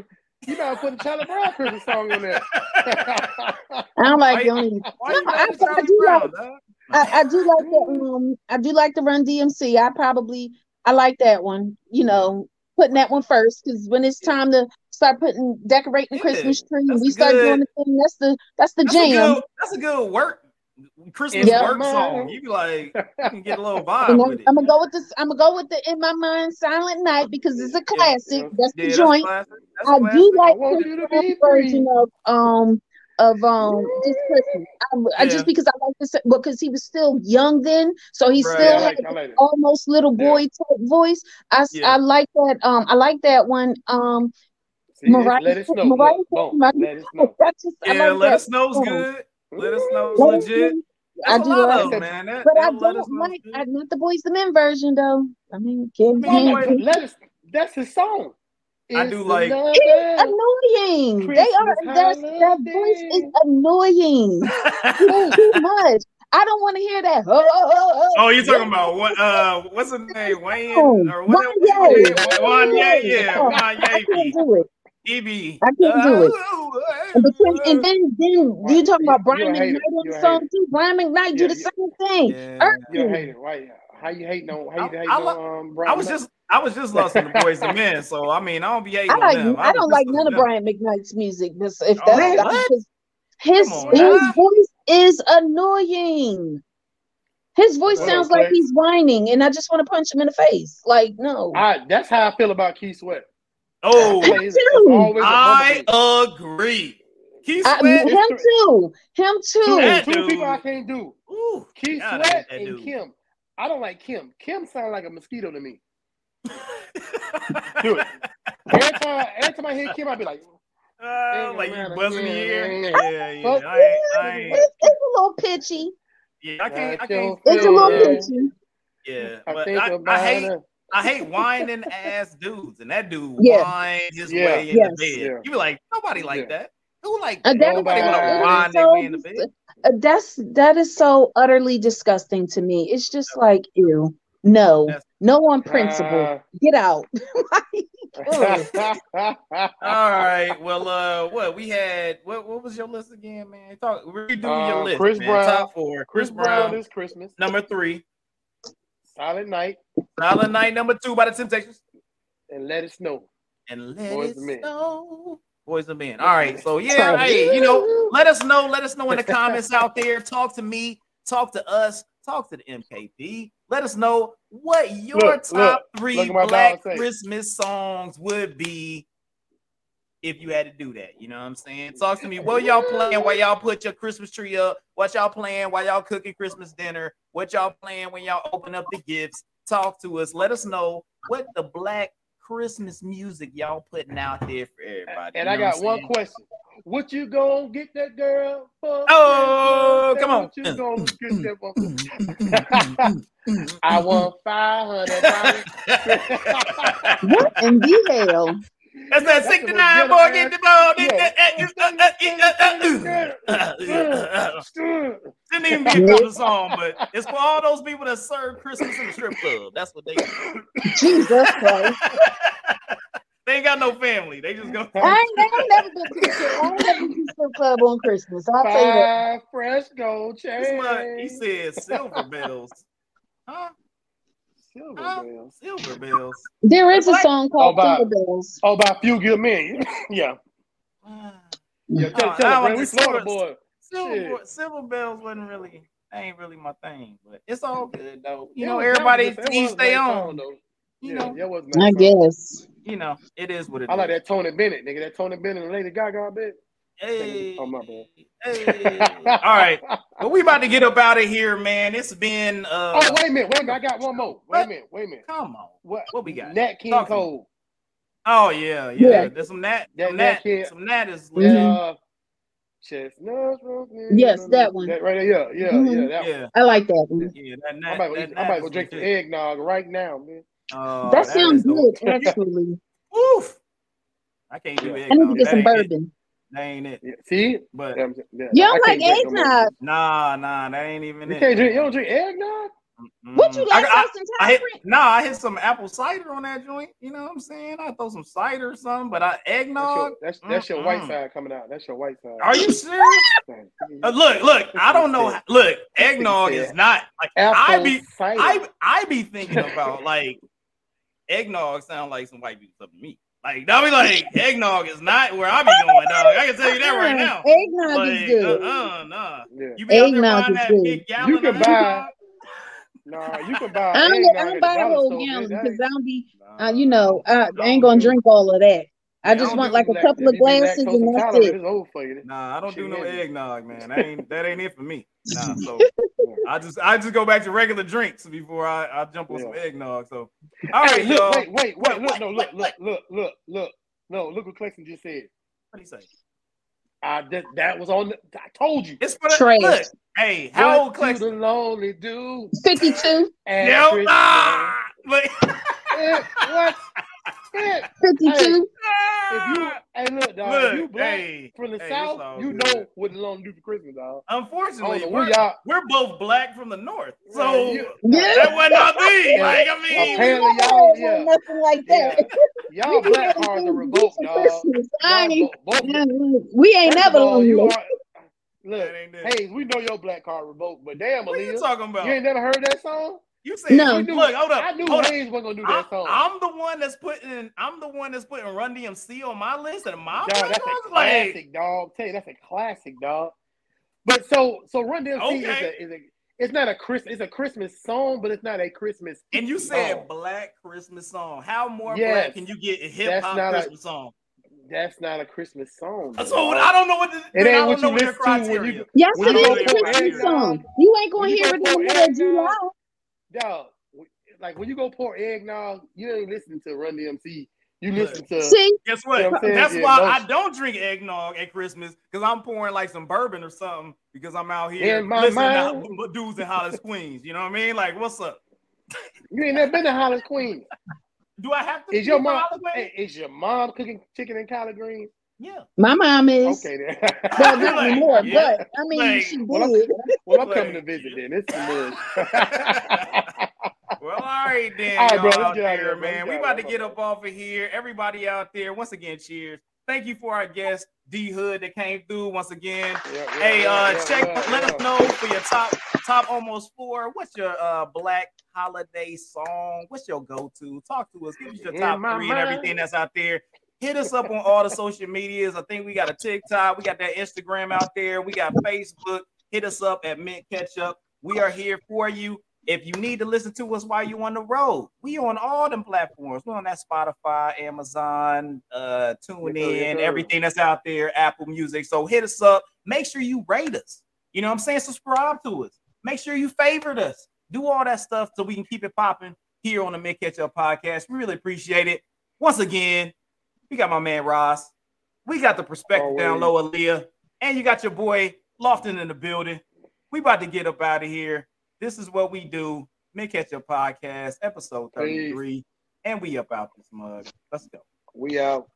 You might put the Charlie Brown Christmas song on there. I don't like Why- the only. Why No, you I- at I do Brown, like- dog? I, I do like the um I do like the Run DMC. I probably I like that one. You know, putting that one first because when it's time to start putting decorating the Yeah, Christmas tree and we start good- doing the thing, that's the that's the That's a jam. good that's a good work Christmas In my work mind. song. You be like you can get a little vibe I'm, with it. I'm gonna go with this. I'm gonna go with the "In My Mind" "Silent Night" because it's a classic. yeah. That's Yeah, the that's joint. classic. That's I classic. do like I want Chris you to Brown's be free. version of um of um this Christmas. I, I just because I like this because he was still young then, so he Right. still I had like, like almost little Yeah. boy type voice. I, s- Yeah. I like that. Um, I like that one. Um, See, Mariah, let it snow. Mariah, Look, boom, Mariah- let it snow. That's just I Yeah, like let that. us know's song. good. Let us know's Let Us legit. Know. That's I a do lot like of that. them, man. That, But I that let us don't like I, not the Boys the Men version though. I mean, can't, Man, can't, let us. That's his song. I do like- another He's annoying. they are Christmas their, their voice is annoying. Too much. I don't want to hear that. Oh, oh, oh, oh. Oh, you talking about what? Uh, what's his name? Wayne or what? Wanya. Wanya, yeah, Oh, Wanya. I can't do it. He. I can't do it. And, but then, and then, then you talking about Brian you a. McKnight on You the song too. Brian McKnight do the same thing. Yeah. Earth You're a Two. Why? How you hating on? How you I- hating I on? Um, I was Knight? just, I was just listening to Boyz II Men, so I mean, I don't be hating I on them. I was don't like none to of them. Brian McKnight's music. This if Oh, that's what? his on, his now. voice is annoying. His voice What sounds up, like he's whining, and I just want to punch him in the face. Like, no. I, that's how I feel about Keith Sweat. Oh, It's- it's too. always a I bumblebee. agree. Keith I, Sweat. him too. Him too. That two people I can't do. Ooh, Keith God, Sweat and dude. Kim. I don't like Kim. Kim sounds like a mosquito to me. Do Do it. Every time, every time I hear Kim, I be like, Uh, like you buzzing the yeah, ear. yeah, Yeah, yeah. I I It's, it's a little pitchy. yeah, I can't, I can't. It's a little Yeah. pitchy. Yeah, I but think I, I hate, her. I hate whining ass dudes, and that dude Yeah. whine his Yeah. way in Yes. the bed. Yeah. You be like, nobody like Yeah. that. Who like Uh, that? that Nobody Nobody. want to was whine their so- way in the bed. uh, that's that is so utterly disgusting to me. It's just like ew. No, That's- no on principle. Uh, Get out. All right. Well, uh, what we had? What what was your list again, man? Talk. Redo your Uh, list. Chris man. Brown. Top four. Chris Brown is Christmas. number three. Silent Night Silent Night number two by the Temptations. and Let It Snow. And let Boys it Men. snow. Boys and men. All right. So yeah, hey, you know, let us know. Let us know in the comments out there. Talk to me. Talk to us. Talk to the MKP. Let us know what your Look, top look, three look Black. Christmas songs would be if you had to do that. You know what I'm saying? Talk to me. What y'all playing while y'all put your Christmas tree up? What y'all playing while y'all cooking Christmas dinner? What y'all playing when y'all open up the gifts? Talk to us. Let us know what the Black Christmas music y'all putting out there for everybody. And You I know what got one saying? question. What you gonna get that girl for? Oh, come on. What you gonna get that for? I want five hundred what in the hell? That's that That's 69 most boy, ghetto get the ball. Didn't even be a couple song, but it's for all those people that serve Christmas in the strip club. That's what they do. Jesus Christ. They ain't got no family. They just go. I ain't, I ain't never been to the strip. I ain't never been to the strip club on Christmas. I'll tell you that. Five fresh gold This one, he chains. said silver bells. Huh? Silver Huh? bells. Silver bells. There is a What? song called Oh, bye. Silver Bells. Oh, by few good men. yeah. Ah, Yeah, tell, No, tell I her, we the Florida silver- boy. Silver, silver bells wasn't really, ain't really my thing, but it's all good though. You That know, was- that was everybody just- that each was a stay on. song, though. You yeah, know, that was a I guess. you know, it is what it is. I like that Tony Bennett, nigga. That Tony Bennett and Lady Gaga bit. Hey, Oh, my bad. hey. all right. Well, we about to get up out of here, man. It's been uh Oh, wait a minute, wait a minute. I got one more. Wait a minute, wait a minute. come on. What? What we got? Nat King Talk to. Cole. Oh yeah, yeah. Yeah. There's some nat That- some that nat kid- some nat is Mhm. Uh, chestnuts roasting. Yes, that one. That right there. Yeah, yeah, Mhm. yeah. That one. yeah, I like that one. yeah. That I'm nat, about, to, that I'm nat about to is go drink some eggnog right now, man. Oh, that sounds good, actually. Oof. I can't do Yeah. it. I need to get some that ain't it. bourbon. That ain't it. Yeah, see? But Yeah, yeah, You I don't like can't no eggnog. nah, nah, that ain't even You it. can't drink. You don't drink eggnog? What you Mm. I- like, I- I hit, nah, I hit some apple cider on that joint. You know what I'm saying? I throw some cider or something, but I That's your, eggnog. that's, that's your white side coming out. That's your white side. Are you serious? Uh, look, look. I don't know. how- Look, eggnog is not like I Apple be. cider. I I be thinking about like eggnog sound like some white people stuff to me. Like I be like eggnog is not where I be going, dog. I can tell you that right now. Eggnog is good. uh, uh, nah. yeah. You be out there Eggnog buying is that good. big gallon You can of buy- eggnog? Nah, you can buy I don't, eggnog I don't buy a dollar whole gallon because I don't be, Nah, uh, you know, I, I ain't gonna drink all of that. I just don't want like a Lac- couple of glasses and that's it. It's over for you. Nah, I don't do no yeah. eggnog, man. That ain't that ain't it for me. Nah, so I just I just go back to regular drinks before I, I jump on some eggnog. So all right, Hey, look, y'all. wait, wait, wait, look, what, no, look, look, look, look, look, no, look what Clayton just said. What do you say? I that, that was on. The, I told you. It's for the Trash. look. Hey, how old What do the lonely do? 52, at Yo, Christmas? nah. But Eh, what? Eh, 52. if you, hey, look, dog, look, if you black hey, from the hey, south, you good. know what the lonely do for Christmas, dog. Unfortunately, know we're, y'all. we're both black from the north, so Yeah, that wasn't our thing. Like I mean, Apparently, y'all- yeah. nothing like Yeah, that. y'all We black get cards are everything revoked, for dog. I Y'all ain't, bo- both, we ain't First never all, you are. Look, that ain't it. Hayes, we know your black card revoked, but damn, what are you talking about? you ain't never heard that song? You said No. you- look, hold up, I knew hold up. Hayes wasn't gonna do I'm, that song. I'm the one that's putting I'm the one that's putting Run DMC on my list and my Dog, that's ones? a like classic, dog. Tell you, that's a classic, dog. But so, so Run DMC is a, is a, it's not a Christmas. it's a Christmas song, but it's not a Christmas. and you said song. black Christmas song. How more Yes. black can you get a hip hop not a- Christmas song? That's not a Christmas song. though, So. I don't know what the, It ain't what you listen to when you- Yes, When it you is a Christmas song. You ain't gonna you hear it in the middle of July. Dog. Like when you go pour eggnog, you ain't listening to Run DMC. You listen to See, Guess You know what? what I'm saying? That's Yeah, why most- I don't drink eggnog at Christmas because I'm pouring like some bourbon or something because I'm out here In my listening mind. to dudes in Hollis Queens. You know what I mean? Like, what's up? you ain't never been to Hollis Queens. Do I have to? Is your mom? from Hollis Queens? Hey, is your mom cooking chicken and collard greens? Yeah. My mom is. Okay then. Well, not Like, anymore, yeah. but I mean, Like, she well, I'm- did. well, I'm coming to visit then. It's the Well, all right then, All right, bro, let's out get out of there, here, man. Let's We get about out to of get up off of here. Everybody out there, once again, cheers. Thank you for our guest D Hood that came through once again. Yeah, yeah, Hey, yeah, uh, yeah, check. yeah, let yeah. us know for your top top almost four. What's your uh black holiday song? What's your go to? Talk to us. Give us your top my three and everything that's out there. Hit us up on all the social medias. I think we got a TikTok. We got that Instagram out there. We got Facebook. Hit us up at Mint Ketchup. We are here for you. If you need to listen to us while you on the road, we on all them platforms. We're on that Spotify, Amazon, uh, tune Yes, sir, in, everything that's out there, Apple Music. So hit us up. Make sure you rate us. You know what I'm saying? Subscribe to us. Make sure you favorite us. Do all that stuff so we can keep it popping here on the Mint Ketchup podcast. We really appreciate it. Once again, we got my man Ross. We got the perspective down Always. low, Aaliyah. And you got your boy Lofton in the building. We about to get up out of here. This is what we do. Mint Ketchup podcast, episode 33. And we up out this mug. Let's go. We out.